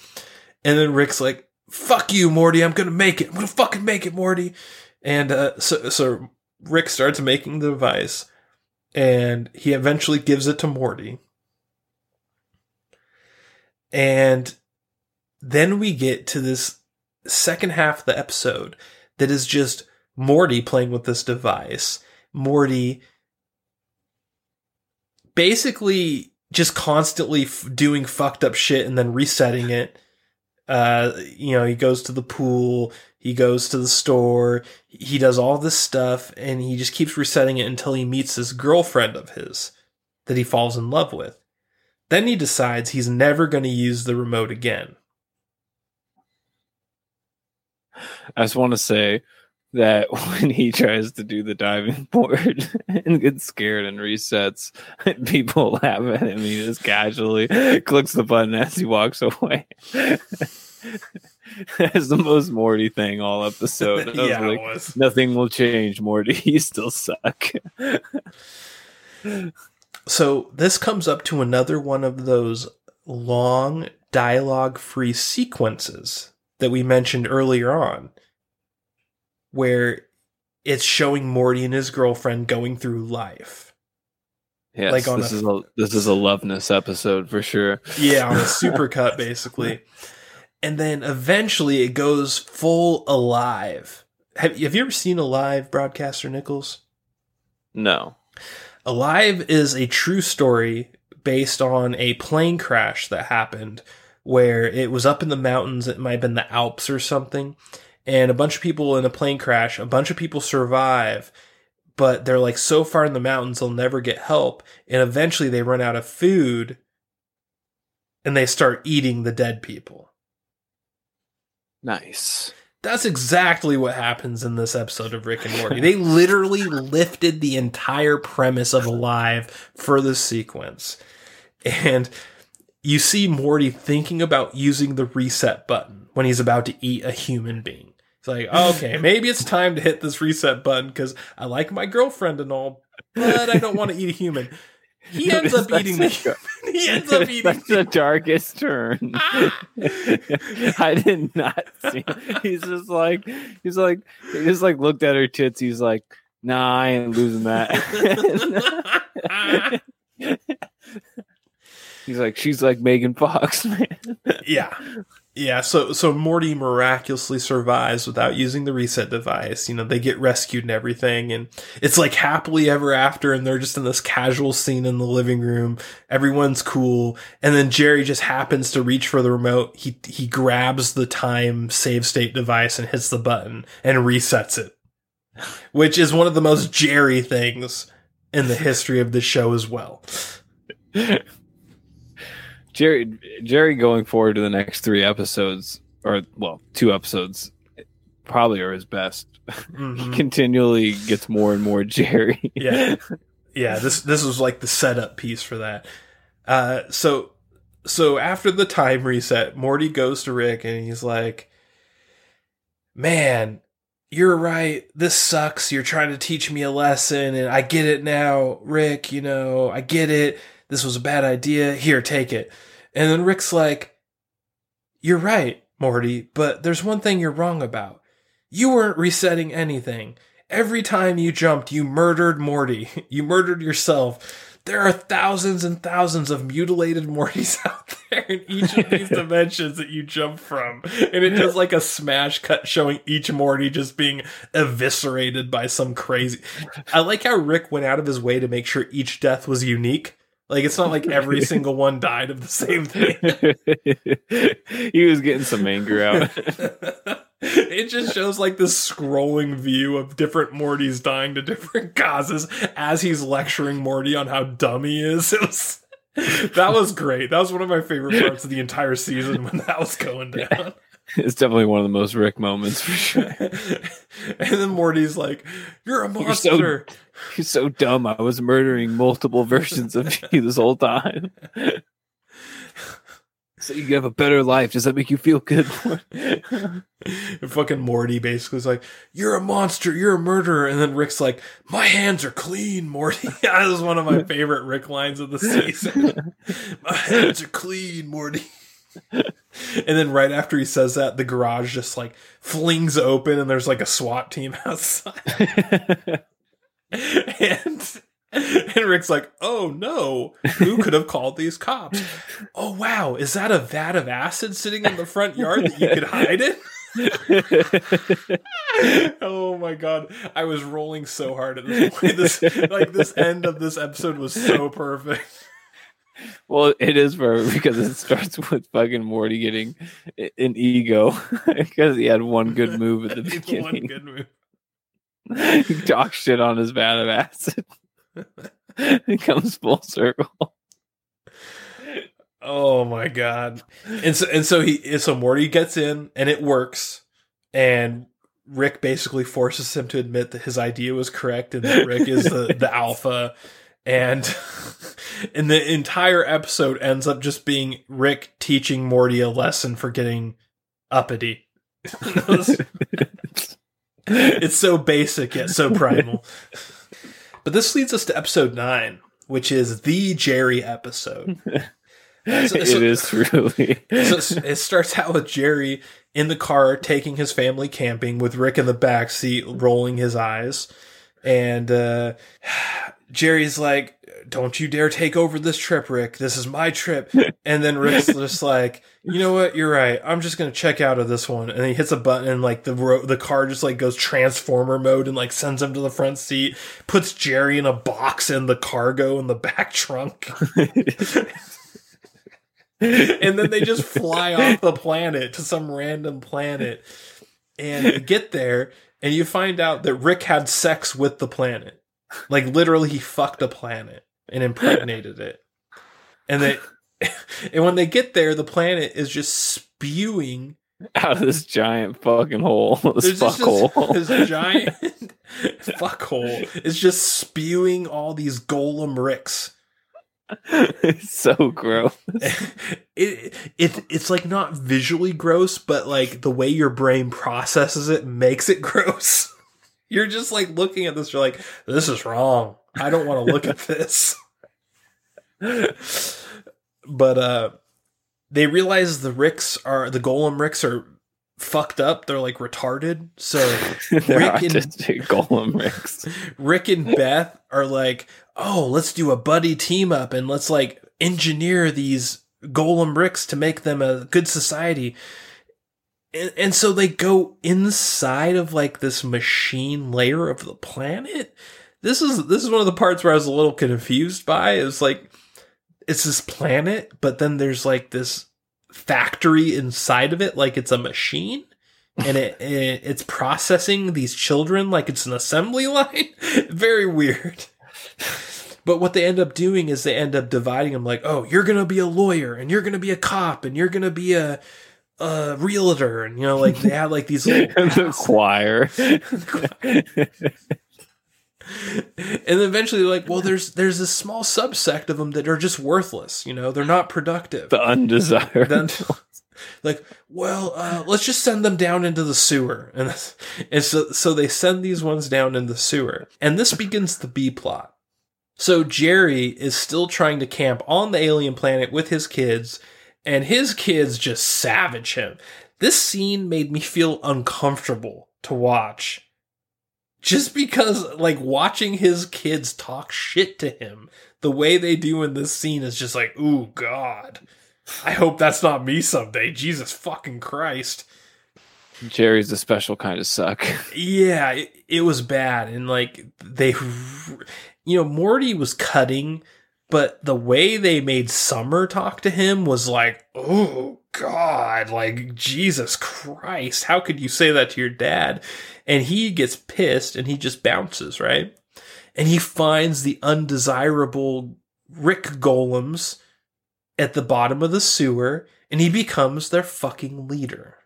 And then Rick's like, Fuck you, Morty. I'm to make it. I'm to fucking make it, Morty. And uh, so, so Rick starts making the device and he eventually gives it to Morty. And then we get to this second half of the episode that is just Morty playing with this device. Morty basically just constantly f- doing fucked up shit and then resetting it. Uh, you know, he goes to the pool, he goes to the store, he does all this stuff, and he just keeps resetting it until he meets this girlfriend of his that he falls in love with. Then he decides he's never going to use the remote again. I just want to say that when he tries to do the diving board and gets scared and resets, people laugh at him. He just casually clicks the button as he walks away. That's the most Morty thing all episode. Yeah, like, it was. Nothing will change, Morty. You still suck. So this comes up to another one of those long dialogue free sequences that we mentioned earlier on, where it's showing Morty and his girlfriend going through life. Yes, Like on this a- is a this is a loveness episode for sure. Yeah, on a supercut, basically. And then eventually it goes full alive. Have, have you ever seen Alive, Broadcaster Nichols? No. Alive is a true story based on a plane crash that happened where it was up in the mountains. It might have been the Alps or something. And a bunch of people in a plane crash, a bunch of people survive, but they're like so far in the mountains they'll never get help. And eventually they run out of food and they start eating the dead people. Nice. That's exactly what happens in this episode of Rick and Morty. They literally lifted the entire premise of Alive for this sequence. And you see Morty thinking about using the reset button when he's about to eat a human being. It's like, okay, maybe it's time to hit this reset button because I like my girlfriend and all, but I don't want to eat a human. He ends up eating the. He ends up eating. That's the darkest turn. Ah! I did not see. He's just like he's like he just like looked at her tits. He's like, Nah, I ain't losing that. he's like, she's like Megan Fox, man. yeah yeah so so morty miraculously survives without using the reset device. You know they get rescued and everything and it's like happily ever after and they're just in this casual scene in the living room. Everyone's cool and then jerry just happens to reach for the remote. He he grabs the time save state device and hits the button and resets it which is one of the most jerry things in the history of the show as well Jerry Jerry going forward to the next three episodes, or well, two episodes, probably are his best. Mhm. He continually gets more and more Jerry. yeah. Yeah this this was like the setup piece for that. Uh so so after the time reset morty goes to rick and he's like man you're right. This sucks. You're trying to teach me a lesson and i get it now rick you know i get it. This was a bad idea. Here take it and then rick's like you're right morty but there's one thing you're wrong about you weren't resetting anything Every time you jumped, you murdered Morty. You murdered yourself. There are thousands and thousands of mutilated Mortys out there in each of these dimensions that you jump from. And it does like a smash cut showing each Morty just being eviscerated by some crazy. I like how Rick went out of his way to make sure each death was unique. Like it's not like every single one died of the same thing. he was getting some anger out. it just shows like this scrolling view of different Mortys dying to different causes as he's lecturing Morty on how dumb he is. It was that was great. That was one of my favorite parts of the entire season when that was going down. it's definitely one of the most Rick moments for sure. and then Morty's like, "You're a You're so- monster." You're so dumb. I was murdering multiple versions of you this whole time. so you have a better life. Does that make you feel good? And fucking Morty basically is like, "You're a monster. You're a murderer." And then Rick's like, "My hands are clean, Morty." that is one of my favorite Rick lines of the season. my hands are clean, Morty. And then right after he says that, the garage just like flings open, and there's like a SWAT team outside. and and Rick's like, "Oh no, who could have called these cops? Oh wow, is that a vat of acid sitting in the front yard that you could hide in?" oh my god, I was rolling so hard at this point. This like this end of this episode was so perfect. Well, it is for because it starts with fucking Morty getting an ego because he had one good move at the One beginning. good move. he talks shit on his vat of acid. it comes full circle. Oh my god! And so and so he and so Morty gets in and it works, and Rick basically forces him to admit that his idea was correct and that Rick is the the alpha, and and the entire episode ends up just being Rick teaching Morty a lesson for getting uppity. it's so basic yet so primal. But this leads us to episode nine, which is the Jerry episode. So- so- it is truly. so it starts out with Jerry in the car taking his family camping with Rick in the back seat rolling his eyes. And uh, Jerry's like, Don't you dare take over this trip, Rick. This is my trip. And then Rick's just like, You know what? You're right. I'm just going to check out of this one. And he hits a button and like the ro- the car just like goes transformer mode and like sends him to the front seat, puts Jerry in a box in the cargo in the back trunk. and then they just fly off the planet to some random planet and get there and you find out that Rick had sex with the planet. Like literally he fucked a planet and impregnated it. And they and when they get there the planet is just spewing out of this giant fucking hole. This fuck hole. this, giant fuck hole. It's just spewing all these golem ricks. it's so gross. it, it it's like not visually gross, but like the way your brain processes it makes it gross. You're just like looking at this, you're like, this is wrong. I don't want to look at this. but uh they realize the Ricks are the golem Ricks are fucked up. They're like retarded. So They're Rick and- golem ricks. Rick and Beth are like, oh, let's do a buddy team up and let's like engineer these golem Ricks to make them a good society. And, and so they go inside of like this machine layer of the planet. This is this is one of the parts where I was a little confused by. It's like it's this planet, but then there's like this factory inside of it, like it's a machine and it, it it's processing these children like it's an assembly line. Very weird. But what they end up doing is they end up dividing them like, oh, you're gonna be a lawyer and you're gonna be a cop and you're gonna be a a realtor and you know like they have like these little the choir. and then eventually like, well, there's there's this small subsect of them that are just worthless. You know, they're not productive. the undesired. then like well uh, let's just send them down into the sewer and, and so, so they send these ones down in the sewer and this begins the b plot so jerry is still trying to camp on the alien planet with his kids and his kids just savage him this scene made me feel uncomfortable to watch just because like watching his kids talk shit to him the way they do in this scene is just like ooh god I hope that's not me someday. Jesus fucking Christ. Jerry's a special kind of suck. Yeah, it, it was bad. And like, they, you know, Morty was cutting, but the way they made Summer talk to him was like, oh God, like, Jesus Christ. How could you say that to your dad? And he gets pissed and he just bounces, right? And he finds the undesirable Rick golems at the bottom of the sewer and he becomes their fucking leader.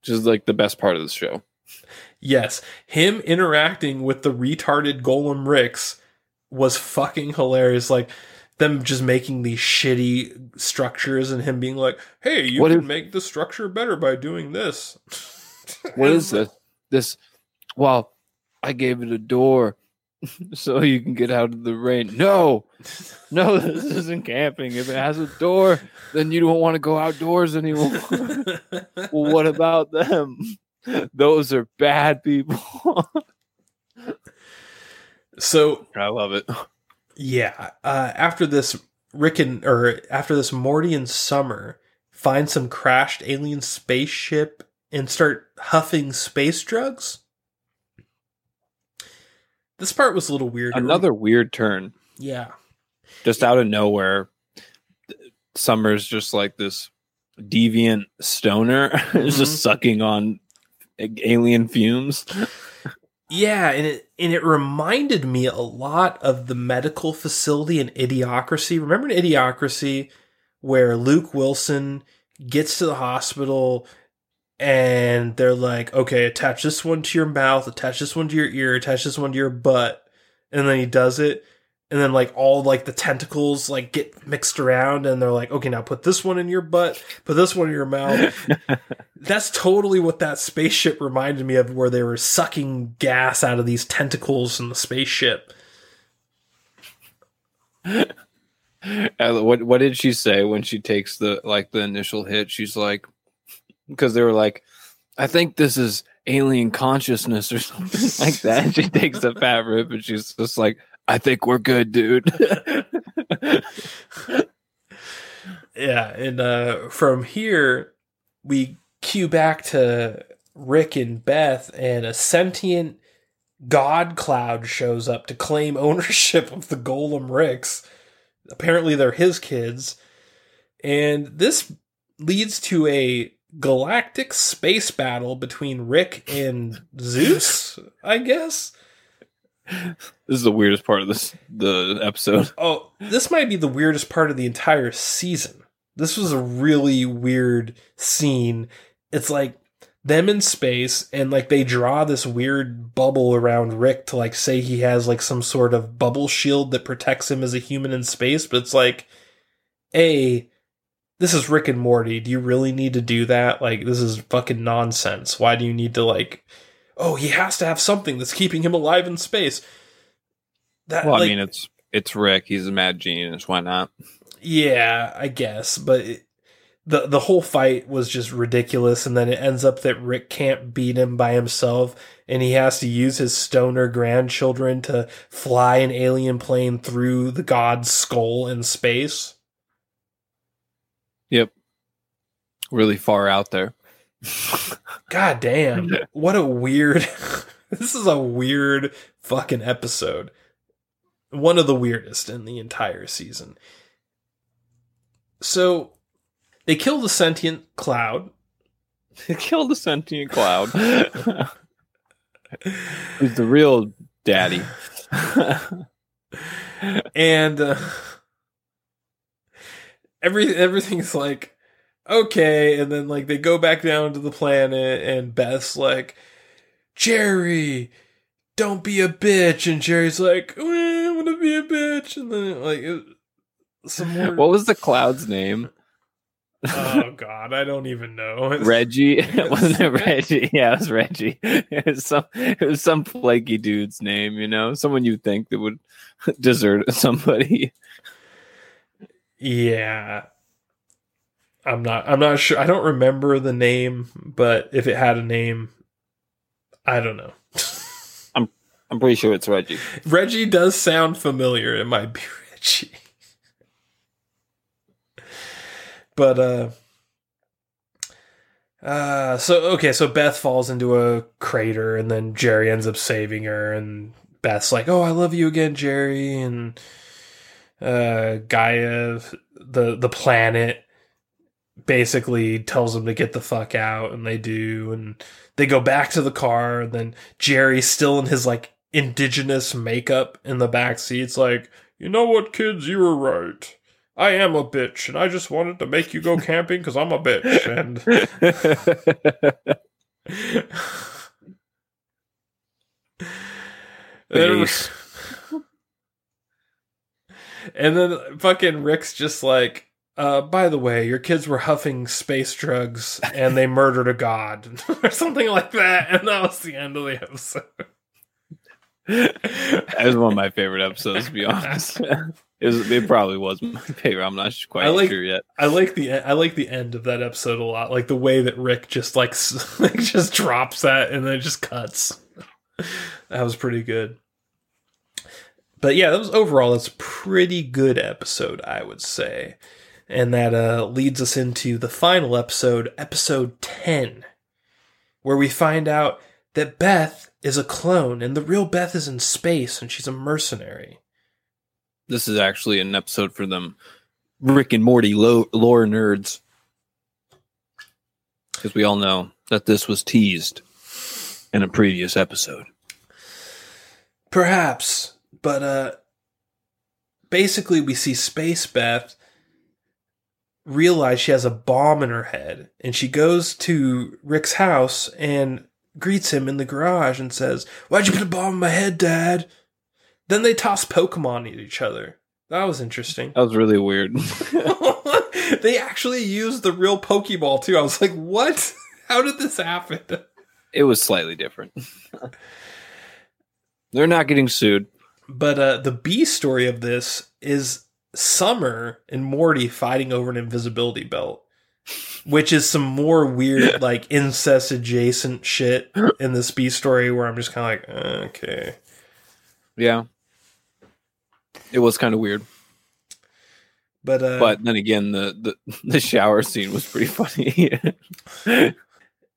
Which is like the best part of the show. Yes, him interacting with the retarded Golem Ricks was fucking hilarious. Like them just making these shitty structures and him being like, "Hey, you What can make the structure better by doing this." What is this? This well, I gave it a door so you can get out of the rain. No. No, this isn't camping. If it has a door, then you don't want to go outdoors anymore. well, what about them? Those are bad people. So I love it. yeah, uh, after this, Rick and or after this, Morty and Summer find some crashed alien spaceship and start huffing space drugs. This part was a little weird. Another weird turn. yeah. Just out of nowhere. Summer's just like this deviant stoner, is Mhm. just sucking on alien fumes. Yeah, and it and it reminded me a lot of the medical facility in Idiocracy. Remember in Idiocracy where Luke Wilson gets to the hospital and they're like, "Okay, attach this one to your mouth, attach this one to your ear, attach this one to your butt." And then he does it. And then like all like the tentacles like get mixed around and they're like, "Okay, now put this one in your butt, put this one in your mouth." That's totally what that spaceship reminded me of, where they were sucking gas out of these tentacles in the spaceship. Uh, what what did she say when she takes the like the initial hit? She's like, because they were like, I think this is alien consciousness or something like that. She takes the fat rip and she's just like, I think we're good, dude. Yeah, and uh, from here we cue back to Rick and Beth, and a sentient god cloud shows up to claim ownership of the Golem Ricks. Apparently, they're his kids, and this leads to a galactic space battle between Rick and Zeus. I guess. This is the weirdest part of this the episode. Oh, this might be the weirdest part of the entire season. This was a really weird scene. It's like them in space and like they draw this weird bubble around Rick to like say he has like some sort of bubble shield that protects him as a human in space, but it's like a this is Rick and Morty. Do you really need to do that? Like this is fucking nonsense. Why do you need to like oh, he has to have something that's keeping him alive in space. That Well, like, I mean, it's it's Rick. He's a mad genius. Why not? Yeah, I guess, but it, the the whole fight was just ridiculous, and then it ends up that Rick can't beat him by himself, and he has to use his stoner grandchildren to fly an alien plane through the god's skull in space. Yep. Really far out there. God damn, what a weird! this is a weird fucking episode. One of the weirdest in the entire season. So they kill the sentient cloud. They kill the sentient cloud. Who's the real daddy? and uh, every everything's like okay and then like they go back down to the planet and Beth's like Jerry don't be a bitch and Jerry's like "Eh, I'm gonna be a bitch and then like it, some more what was the cloud's name? oh god I don't even know Reggie? Wasn't it Reggie? Yeah, it was Reggie. It was some it was some flaky dude's name, you know, someone you think that would desert somebody. yeah I'm not I'm not sure I don't remember the name but if it had a name I don't know I'm I'm pretty sure it's Reggie. Reggie does sound familiar. It might be Reggie. but uh uh so okay, so Beth falls into a crater and then Jerry ends up saving her and Beth's like, "Oh, I love you again, Jerry." And uh Gaia the the planet basically tells them to get the fuck out and they do and they go back to the car and then Jerry's still in his like indigenous makeup in the back seat's like, you know what, kids, you were right. I am a bitch, and I just wanted to make you go camping because I'm a bitch. And and then fucking Rick's just like, uh, by the way, your kids were huffing space drugs and they murdered a god or something like that. And that was the end of the episode. that was one of my favorite episodes, to be honest. it, was, it probably was my favorite. I'm not quite like- sure yet. I like the I like the end of that episode a lot. Like the way that Rick just like, like just drops that and then it just cuts. that was pretty good. But yeah, that was overall that's a pretty good episode, I would say. And that uh leads us into the final episode, episode 10, where we find out that Beth is a clone and the real Beth is in space and she's a mercenary. This is actually an episode for them Rick and Morty lo- lore nerds. Because we all know that this was teased in a previous episode. Perhaps, but uh basically we see Space Beth realize she has a bomb in her head and she goes to Rick's house and greets him in the garage and says, "Why'd you put a bomb in my head, dad?" Then they toss Pokemon at each other. That was interesting. That was really weird. they actually used the real Pokeball too. I was like, "What? How did this happen?" it was slightly different. They're not getting sued. But uh, the B story of this is Summer and Morty fighting over an invisibility belt, which is some more weird, like incest adjacent shit in this B story where I'm just kind of like, okay. Yeah. It was kind of weird. But uh, But then again, the, the, the shower scene was pretty funny.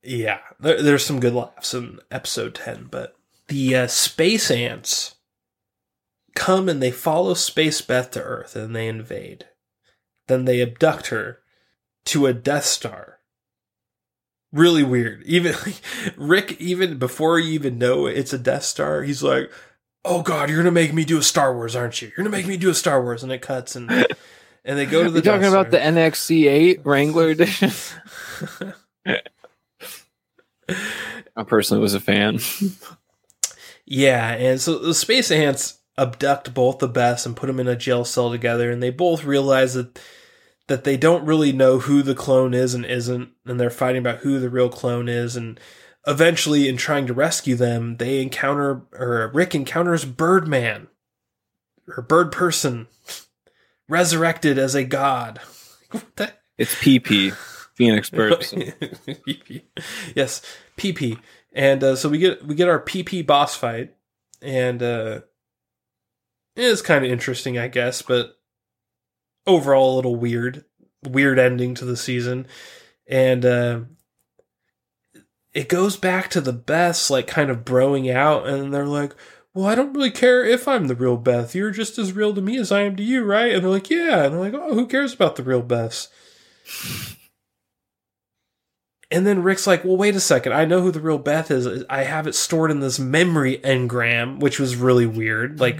yeah, there, there's some good laughs in episode 10. But the uh, space ants come and they follow Space Beth to Earth and they invade. Then they abduct her to a Death Star. Really weird. Even Rick, even before you even know it's a Death Star, he's like, "Oh God, you're gonna make me do a Star Wars, aren't you? You're gonna make me do a Star Wars." And it cuts, and and they go to the. You're talking Death about the NXC8 Wrangler edition. I personally was a fan. Yeah, and so the space ants abduct both the Beths and put them in a jail cell together, and they both realize that that they don't really know who the clone is and isn't, and they're fighting about who the real clone is, and eventually, in trying to rescue them, they encounter or Rick encounters Birdman, or Bird Person, resurrected as a god. What the It's PP, Phoenix Birds. PP. Yes, PP. And uh, so we get we get our PP boss fight, and uh, it is kind of interesting, I guess, but overall a little weird, weird ending to the season, and uh, it goes back to the Beths, like kind of broing out, and they're like. Well, I don't really care if I'm the real Beth. You're just as real to me as I am to you, right? And they're like, yeah. And they're like, oh, who cares about the real Beths? And then Rick's like, well, wait a second. I know who the real Beth is. I have it stored in this memory engram, which was really weird. Like,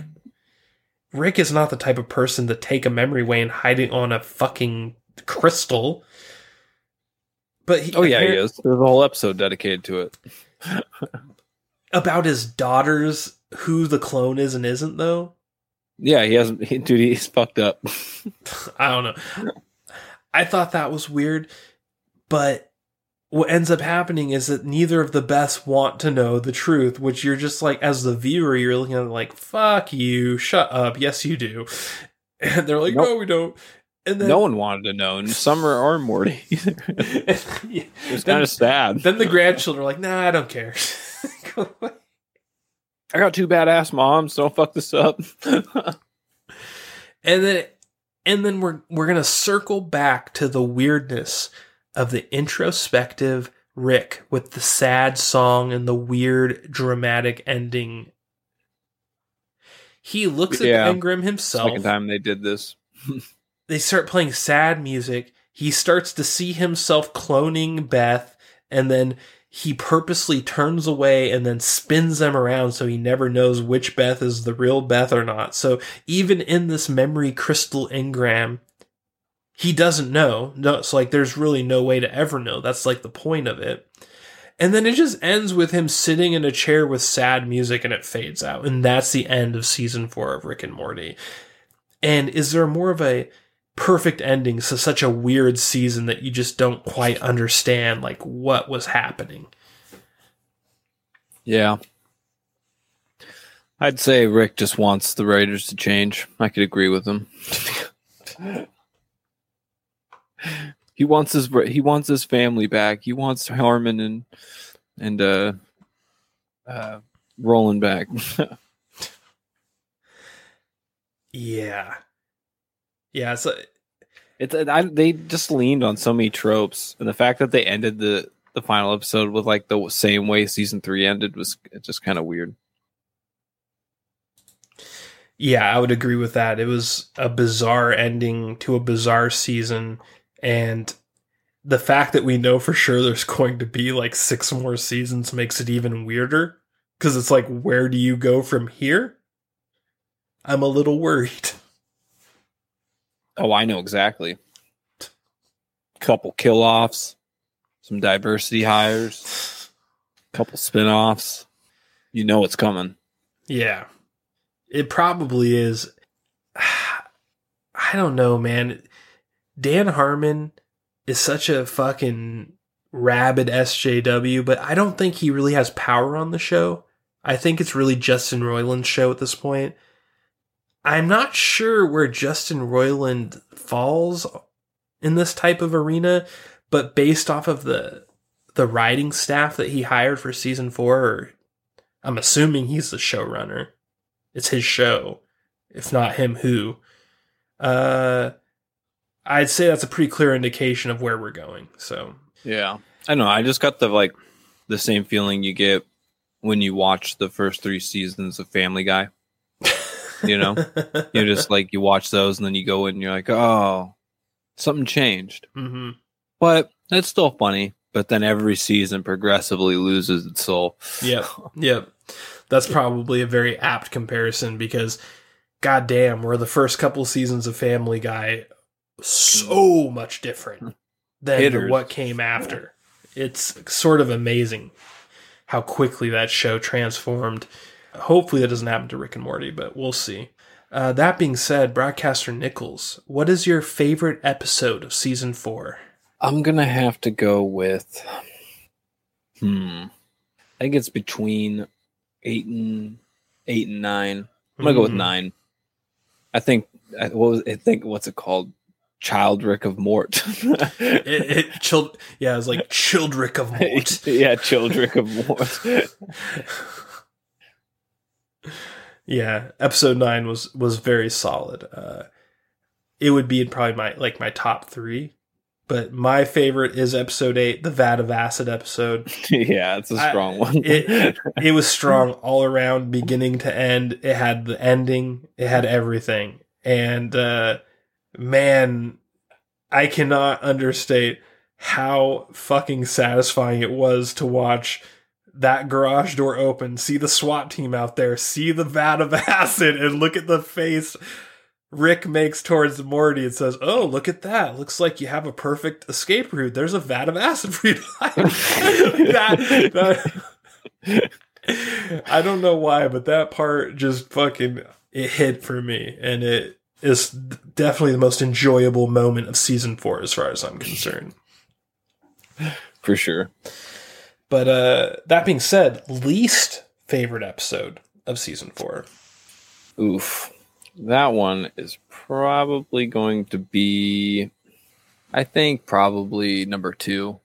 Rick is not the type of person to take a memory away and hide it on a fucking crystal. But he, Oh yeah, he is. There's a whole episode dedicated to it. about his daughters, who the clone is and isn't, though. Yeah, he hasn't. He, dude, he's fucked up. I don't know. I thought that was weird, but what ends up happening is that neither of the Beths want to know the truth, which you're just like, as the viewer, you're looking at it like, fuck you, shut up. Yes, you do. And they're like, Nope. no, we don't. And then, no one wanted to know, and Summer or Morty. it Yeah. was kind of sad. then the grandchildren are like, nah, I don't care. Go. I got two badass moms. Don't fuck this up. and then and then we're we're gonna circle back to the weirdness of the introspective Rick with the sad song and the weird dramatic ending. He looks Yeah. at Engram himself. Second time they did this. They start playing sad music. He starts to see himself cloning Beth, and then he purposely turns away and then spins them around so he never knows which Beth is the real Beth or not. So even in this memory crystal engram, he doesn't know. No, it's like there's really no way to ever know. That's like the point of it. And then it just ends with him sitting in a chair with sad music and it fades out. And that's the end of season four of Rick and Morty. And is there more of a perfect ending to such a weird season that you just don't quite understand like what was happening? Yeah. I'd say Rick just wants the writers to change. I could agree with him. he wants his he wants his family back. He wants Harmon and and uh uh Roiland back. Yeah. Yeah, so it's I, they just leaned on so many tropes, and the fact that they ended the the final episode with like the same way season three ended was just kind of weird. yeah, I would agree with that. It was a bizarre ending to a bizarre season and the fact that we know for sure there's going to be like six more seasons makes it even weirder cuz it's like where do you go from here? I'm a little worried. Oh, I know exactly. Couple kill offs, some diversity hires, couple spin offs. You know it's coming. Yeah. It probably is. I don't know, man. Dan Harmon is such a fucking rabid SJW, but I don't think he really has power on the show. I think it's really Justin Roiland's show at this point. I'm not sure where Justin Roiland falls in this type of arena, but based off of the the writing staff that he hired for season four, I'm assuming he's the showrunner. It's his show. If not him, who? Uh, I'd say that's a pretty clear indication of where we're going. So Yeah. I know. I just got the like the same feeling you get when you watch the first three seasons of Family Guy. You know? you just like you watch those and then you go in and you're like, oh, something changed. hmm But it's still funny. But then every season progressively loses its soul. Yep. Yep. That's probably a very apt comparison because, goddamn, where the first couple seasons of Family Guy so much different than Hitters. what came after. It's sort of amazing how quickly that show transformed. Hopefully, that doesn't happen to Rick and Morty, but we'll see. Uh, that being said, broadcaster Nichols, what is your favorite episode of season four? I'm gonna have to go with. Hmm. I think it's between eight and eight and nine. I'm gonna go with Mhm. nine. I think. I, what was? I think what's it called? Childrick of Mort. It, it child, yeah, it was like Childrick of Mort. yeah, Childrick of Mort. yeah, episode nine was was very solid. Uh, it would be in probably my like my top three, but my favorite is episode eight, the vat of acid episode. yeah, it's a strong one. it- It was strong all around, beginning to end. It had the ending. It had everything, and uh, man, I cannot understate how fucking satisfying it was to watch that garage door open, see the SWAT team out there, see the vat of acid, and look at the face Rick makes towards Morty and says, "Oh, look at that! Looks like you have a perfect escape route. There's a vat of acid for you to hide." that, that- I don't know why, but that part just fucking it hit for me, and it is definitely the most enjoyable moment of season four, as far as I'm concerned. For sure. But uh, that being said, least favorite episode of season four. Oof. That one is probably going to be, I think, probably number two.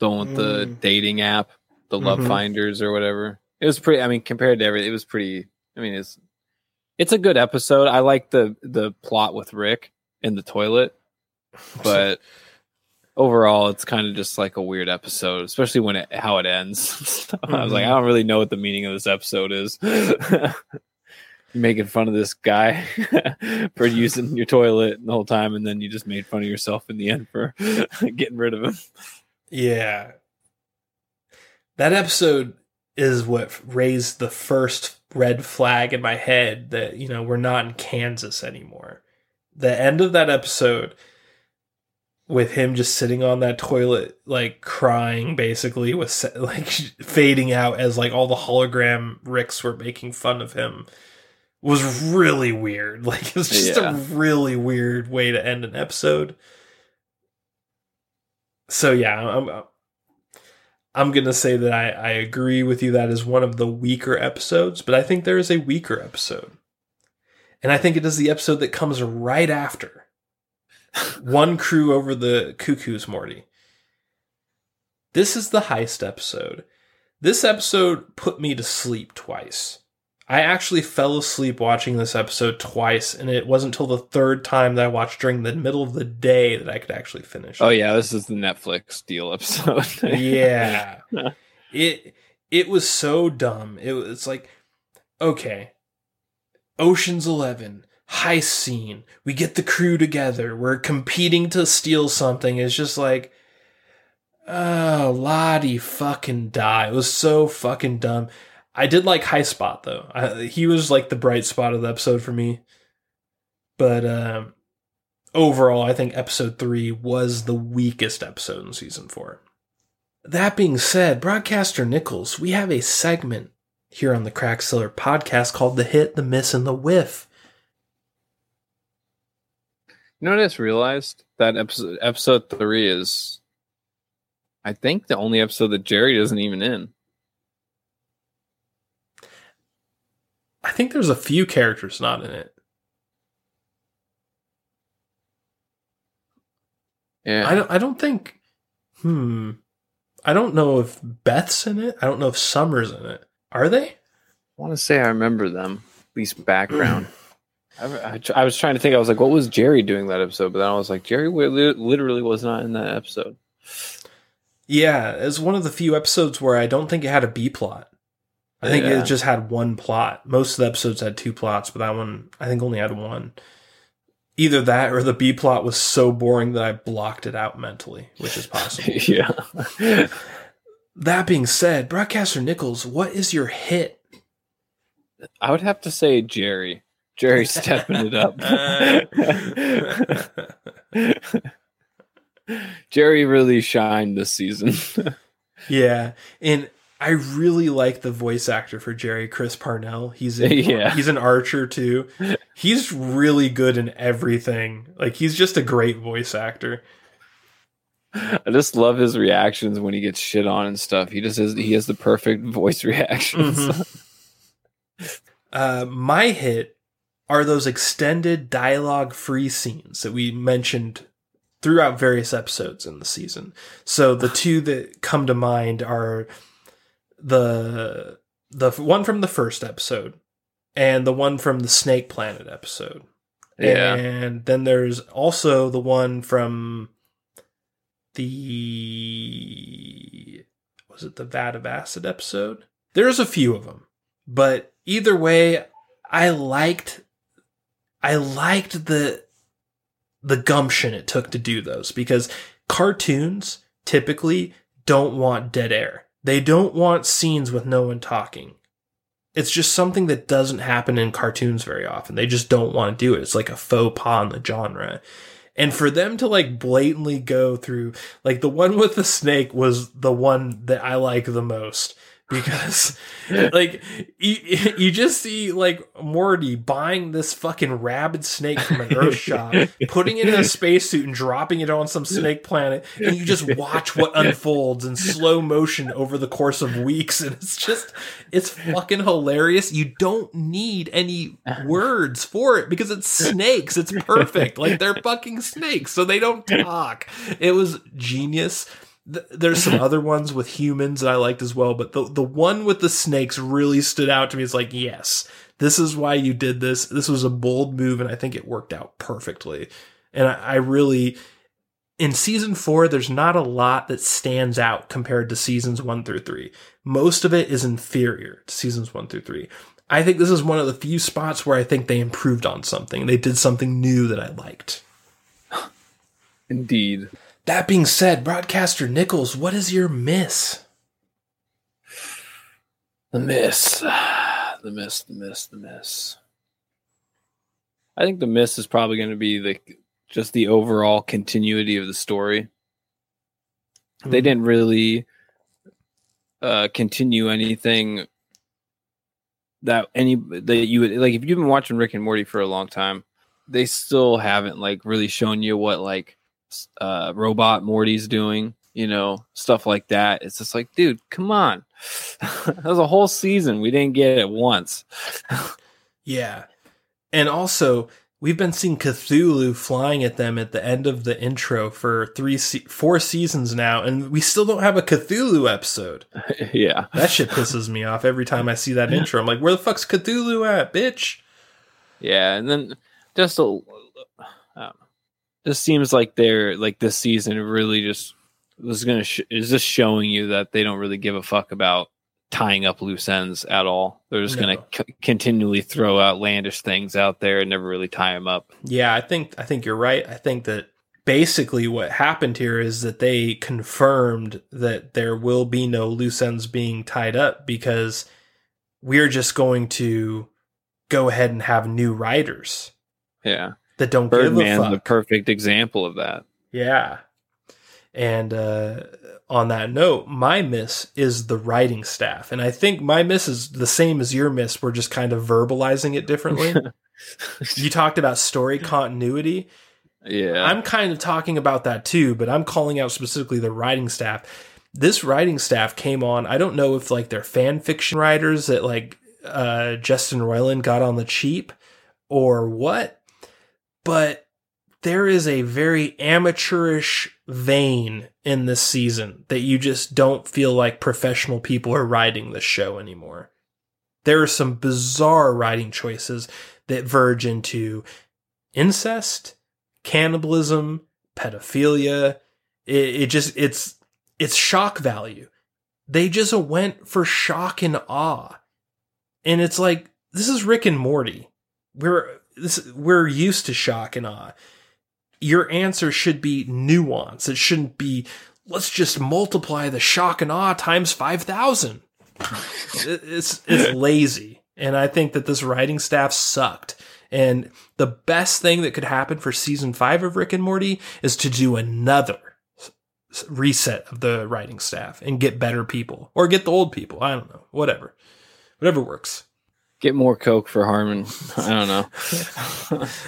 The one with the Mm. dating app, the Love Mhm. Finders or whatever. It was pretty, I mean, compared to everything, it was pretty, I mean, it's, it's a good episode. I like the, the plot with Rick in the toilet, but overall, it's kind of just like a weird episode, especially when it, how it ends. I was like, Mhm. I don't really know what the meaning of this episode is. Making fun of this guy for using your toilet the whole time, and then you just made fun of yourself in the end for getting rid of him. Yeah. That episode is what raised the first red flag in my head that, you know, we're not in Kansas anymore. The end of that episode with him just sitting on that toilet, like crying basically, with like fading out as like all the hologram Ricks were making fun of him was really weird. Like it was just Yeah. a really weird way to end an episode. So yeah, I'm I'm gonna say that I, I agree with you. That is one of the weaker episodes, but I think there is a weaker episode, and I think it is the episode that comes right after. one crew over the Crewcoo's, Morty. This is the heist episode. This episode put me to sleep twice. I actually fell asleep watching this episode twice, and it wasn't until the third time that I watched during the middle of the day that I could actually finish. Oh yeah, this is the Netflix deal episode. yeah. It it was so dumb. It was like okay oceans 11 heist scene. We get the crew together. We're competing to steal something. It's just like oh lottie fucking die. It was so fucking dumb i did like high spot though I, he was like the bright spot of the episode for me but um overall i think episode 3 was the weakest episode in season 4 that being said, broadcaster Nichols, we have a segment here on the Crack Cellar podcast called The Hit, The Miss, and The Whiff. You know what I just realized? That episode episode three is I think the only episode that Jerry isn't even in. I think there's a few characters not in it. Yeah. I don't I don't think hmm. I don't know if Beth's in it. I don't know if Summer's in it. Are they? I want to say I remember them, at least background. I, I, I was trying to think. I was like, what was Jerry doing that episode? But then I was like, Jerry literally was not in that episode. Yeah, it's one of the few episodes where I don't think it had a B plot. I think Yeah. it just had one plot. Most of the episodes had two plots, but that one I think only had one. Either that or the B plot was so boring that I blocked it out mentally, which is possible. yeah. that being said, broadcaster Nichols, what is your hit? I would have to say Jerry. Jerry stepping it up. Jerry really shined this season. yeah, and I really like the voice actor for Jerry, Chris Parnell. He's in, Yeah. he's an archer too. He's really good in everything. Like he's just a great voice actor. I just love his reactions when he gets shit on and stuff. He just has he has the perfect voice reactions. Mhm. Uh, my hit are those extended dialogue free scenes that we mentioned throughout various episodes in the season. So the two that come to mind are the the one from the first episode and the one from the Snake Planet episode. yeah. And then there's also the one from the was it the Vat of Acid episode? There's a few of them. But either way, I liked I liked the the gumption it took to do those because cartoons typically don't want dead air. They don't want scenes with no one talking. It's just something that doesn't happen in cartoons very often. They just don't want to do it. It's like a faux pas in the genre. And for them to like blatantly go through, like the one with the snake was the one that I like the most because like you, you just see like Morty buying this fucking rabid snake from an earth shop, putting it in a spacesuit and dropping it on some snake planet, and you just watch what unfolds in slow motion over the course of weeks, and it's just it's fucking hilarious. You don't need any words for it because it's snakes. It's perfect. Like they're fucking snakes, so they don't talk. It was genius. Th- There's some other ones with humans that I liked as well, but the the one with the snakes really stood out to me. It's like, yes, this is why you did this. This was a bold move, and I think it worked out perfectly. And I, I really, in season four, there's not a lot that stands out compared to seasons one through three. Most of it is inferior to seasons one through three. I think this is one of the few spots where I think they improved on something. They did something new that I liked. Indeed. That being said, broadcaster Nichols, what is your miss? The miss. The miss, the miss, the miss. I think the miss is probably going to be the just the overall continuity of the story. They Hmm. didn't really uh continue anything that any that you would like if you've been watching Rick and Morty for a long time, they still haven't like really shown you what like uh robot Morty's doing, you know, stuff like that. It's just like, dude, come on. that was a whole season. We didn't get it once. Yeah. And also, we've been seeing Cthulhu flying at them at the end of the intro for three, se- four seasons now, and we still don't have a Cthulhu episode. yeah. That shit pisses me off every time I see that intro. I'm like, where the fuck's Cthulhu at, bitch? Yeah, and then just a, I don't know. Just seems like they're like this season really just was gonna sh- is just showing you that they don't really give a fuck about tying up loose ends at all. They're just gonna c- continually throw outlandish things out there and never really tie them up. Yeah, I think I think you're right. I think that basically what happened here is that they confirmed that there will be no loose ends being tied up because we're just going to go ahead and have new writers Yeah, that don't give a Birdman's fuck. the perfect example of that. Yeah. And uh, on that note, my miss is the writing staff. And I think my miss is the same as your miss. We're just kind of verbalizing it differently. you talked about story continuity. Yeah, I'm kind of talking about that too, but I'm calling out specifically the writing staff. This writing staff came on. I don't know if like they're fan fiction writers that like uh, Justin Roiland got on the cheap or what, but there is a very amateurish vein in this season that you just don't feel like professional people are writing this show anymore. There are some bizarre writing choices that verge into incest, cannibalism, pedophilia. It, it just it's it's shock value. They just went for shock and awe. And it's like this is Rick and Morty. We're this we're used to shock and awe. Your answer should be nuance. It shouldn't be let's just multiply the shock and awe times 5000. It's it's lazy. And I think that this writing staff sucked. And the best thing that could happen for season five of Rick and Morty is to do another reset of the writing staff and get better people or get the old people. I don't know. Whatever. Whatever works. Get more Coke for Harmon. I don't know.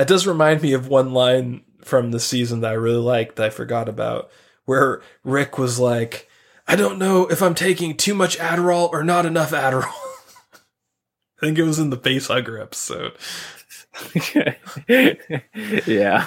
That does remind me of one line from the season that I really liked that I forgot about, where Rick was like, I don't know if I'm taking too much Adderall or not enough Adderall. I think it was in the face hugger episode. yeah.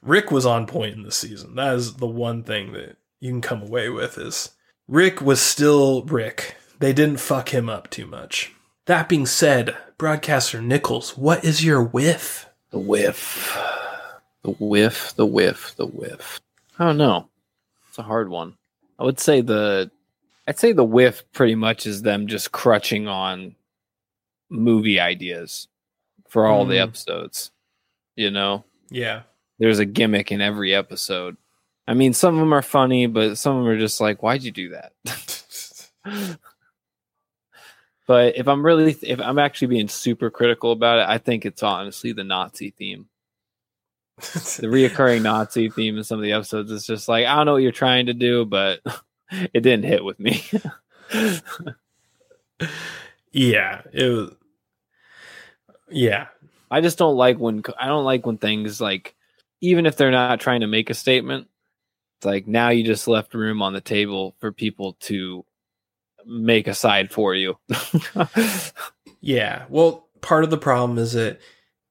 Rick was on point in this season. That is the one thing that you can come away with is Rick was still Rick. They didn't fuck him up too much. That being said, broadcaster Nichols, what is your whiff? The whiff. The whiff, the whiff, the whiff. I don't know. It's a hard one. I would say the I'd say the whiff pretty much is them just crutching on movie ideas for all the Mm. episodes. You know? Yeah. There's a gimmick in every episode. I mean, some of them are funny, but some of them are just like, why'd you do that? but if I'm really, if I'm actually being super critical about it, I think it's honestly the Nazi theme. The reoccurring Nazi theme in some of the episodes is just like, I don't know what you're trying to do, but it didn't hit with me. yeah. It was. Yeah. I just don't like when I don't like when things like even if they're not trying to make a statement, it's like now you just left room on the table for people to make a side for you. Yeah. Well, part of the problem is that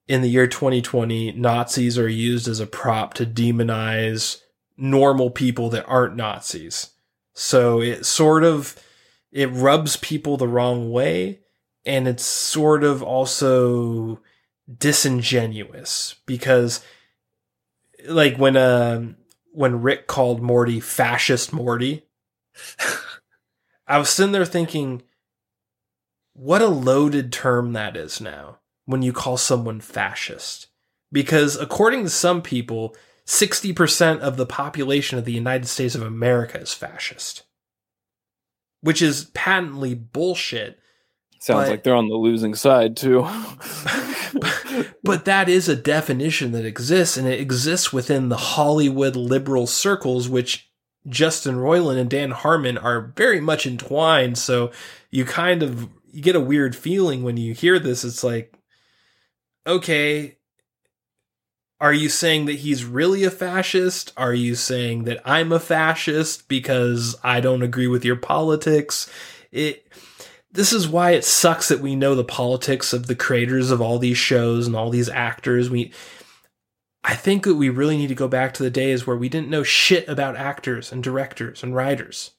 in the year 2020, Nazis are used as a prop to demonize normal people that aren't Nazis. So it sort of it rubs people the wrong way and it's sort of also disingenuous because like when um when Rick called Morty fascist Morty I was sitting there thinking what a loaded term that is now when you call someone fascist. Because according to some people, 60% of the population of the United States of America is fascist. Which is patently bullshit. Sounds But- like they're on the losing side too. But that is a definition that exists, and it exists within the Hollywood liberal circles, which Justin Roiland and Dan Harmon are very much entwined. So you kind of you get a weird feeling when you hear this. It's like, okay, are you saying that he's really a fascist? Are you saying that I'm a fascist because I don't agree with your politics? It this is why it sucks that we know the politics of the creators of all these shows and all these actors. We I think that we really need to go back to the days where we didn't know shit about actors and directors and writers.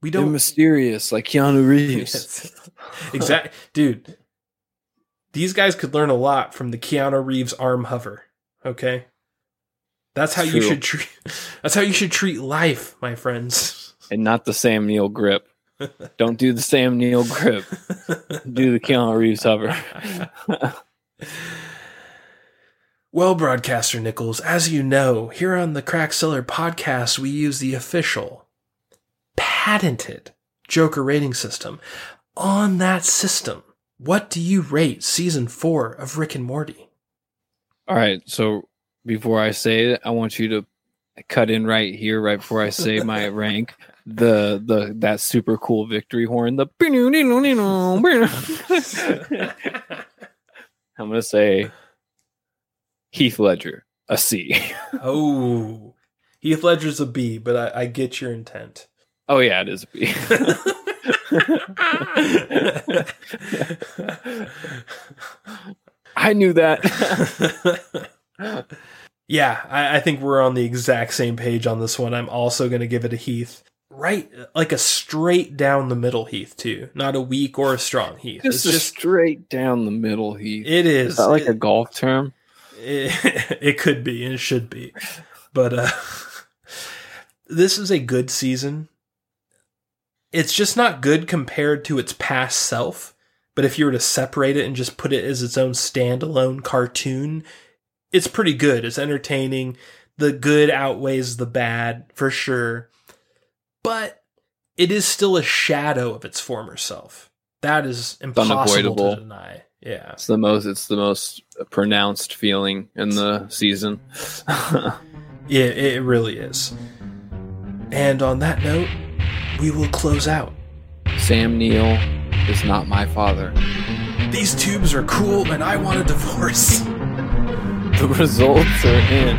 We They're don't mysterious, like Keanu Reeves. exactly, dude. These guys could learn a lot from the Keanu Reeves arm hover. Okay, that's how you should treat. That's how you should treat life, my friends. and not the Sam Neill grip. Don't do the Sam Neill grip. Do the Keanu Reeves hover. Well, broadcaster Nichols, as you know, here on the Crack Cellar podcast, we use the official, patented Joker rating system. On that system, what do you rate season four of Rick and Morty? All right. So before I say it, I want you to cut in right here, right before I say my rank. The the that super cool victory horn. The I'm gonna say Heath Ledger a C. oh, Heath Ledger's a B, but I, I get your intent. Oh yeah, it is a B. I knew that. yeah, I, I think we're on the exact same page on this one. I'm also going to give it a Heath. Right, like a straight down the middle Heath, too. Not a weak or a strong Heath. just, it's a just, straight down the middle, Heath. it is. Is that like it, a golf term? It, it could be, and it should be. But uh, this is a good season. It's just not good compared to its past self. But if you were to separate it and just put it as its own standalone cartoon, it's pretty good. It's entertaining. The good outweighs the bad for sure. But it is still a shadow of its former self. That is impossible to deny. Yeah. It's the most. It's the most pronounced feeling in the season. Yeah, it really is. And on that note, we will close out. Sam Neill is not my father. These tubes are cool and I want a divorce. The results are in.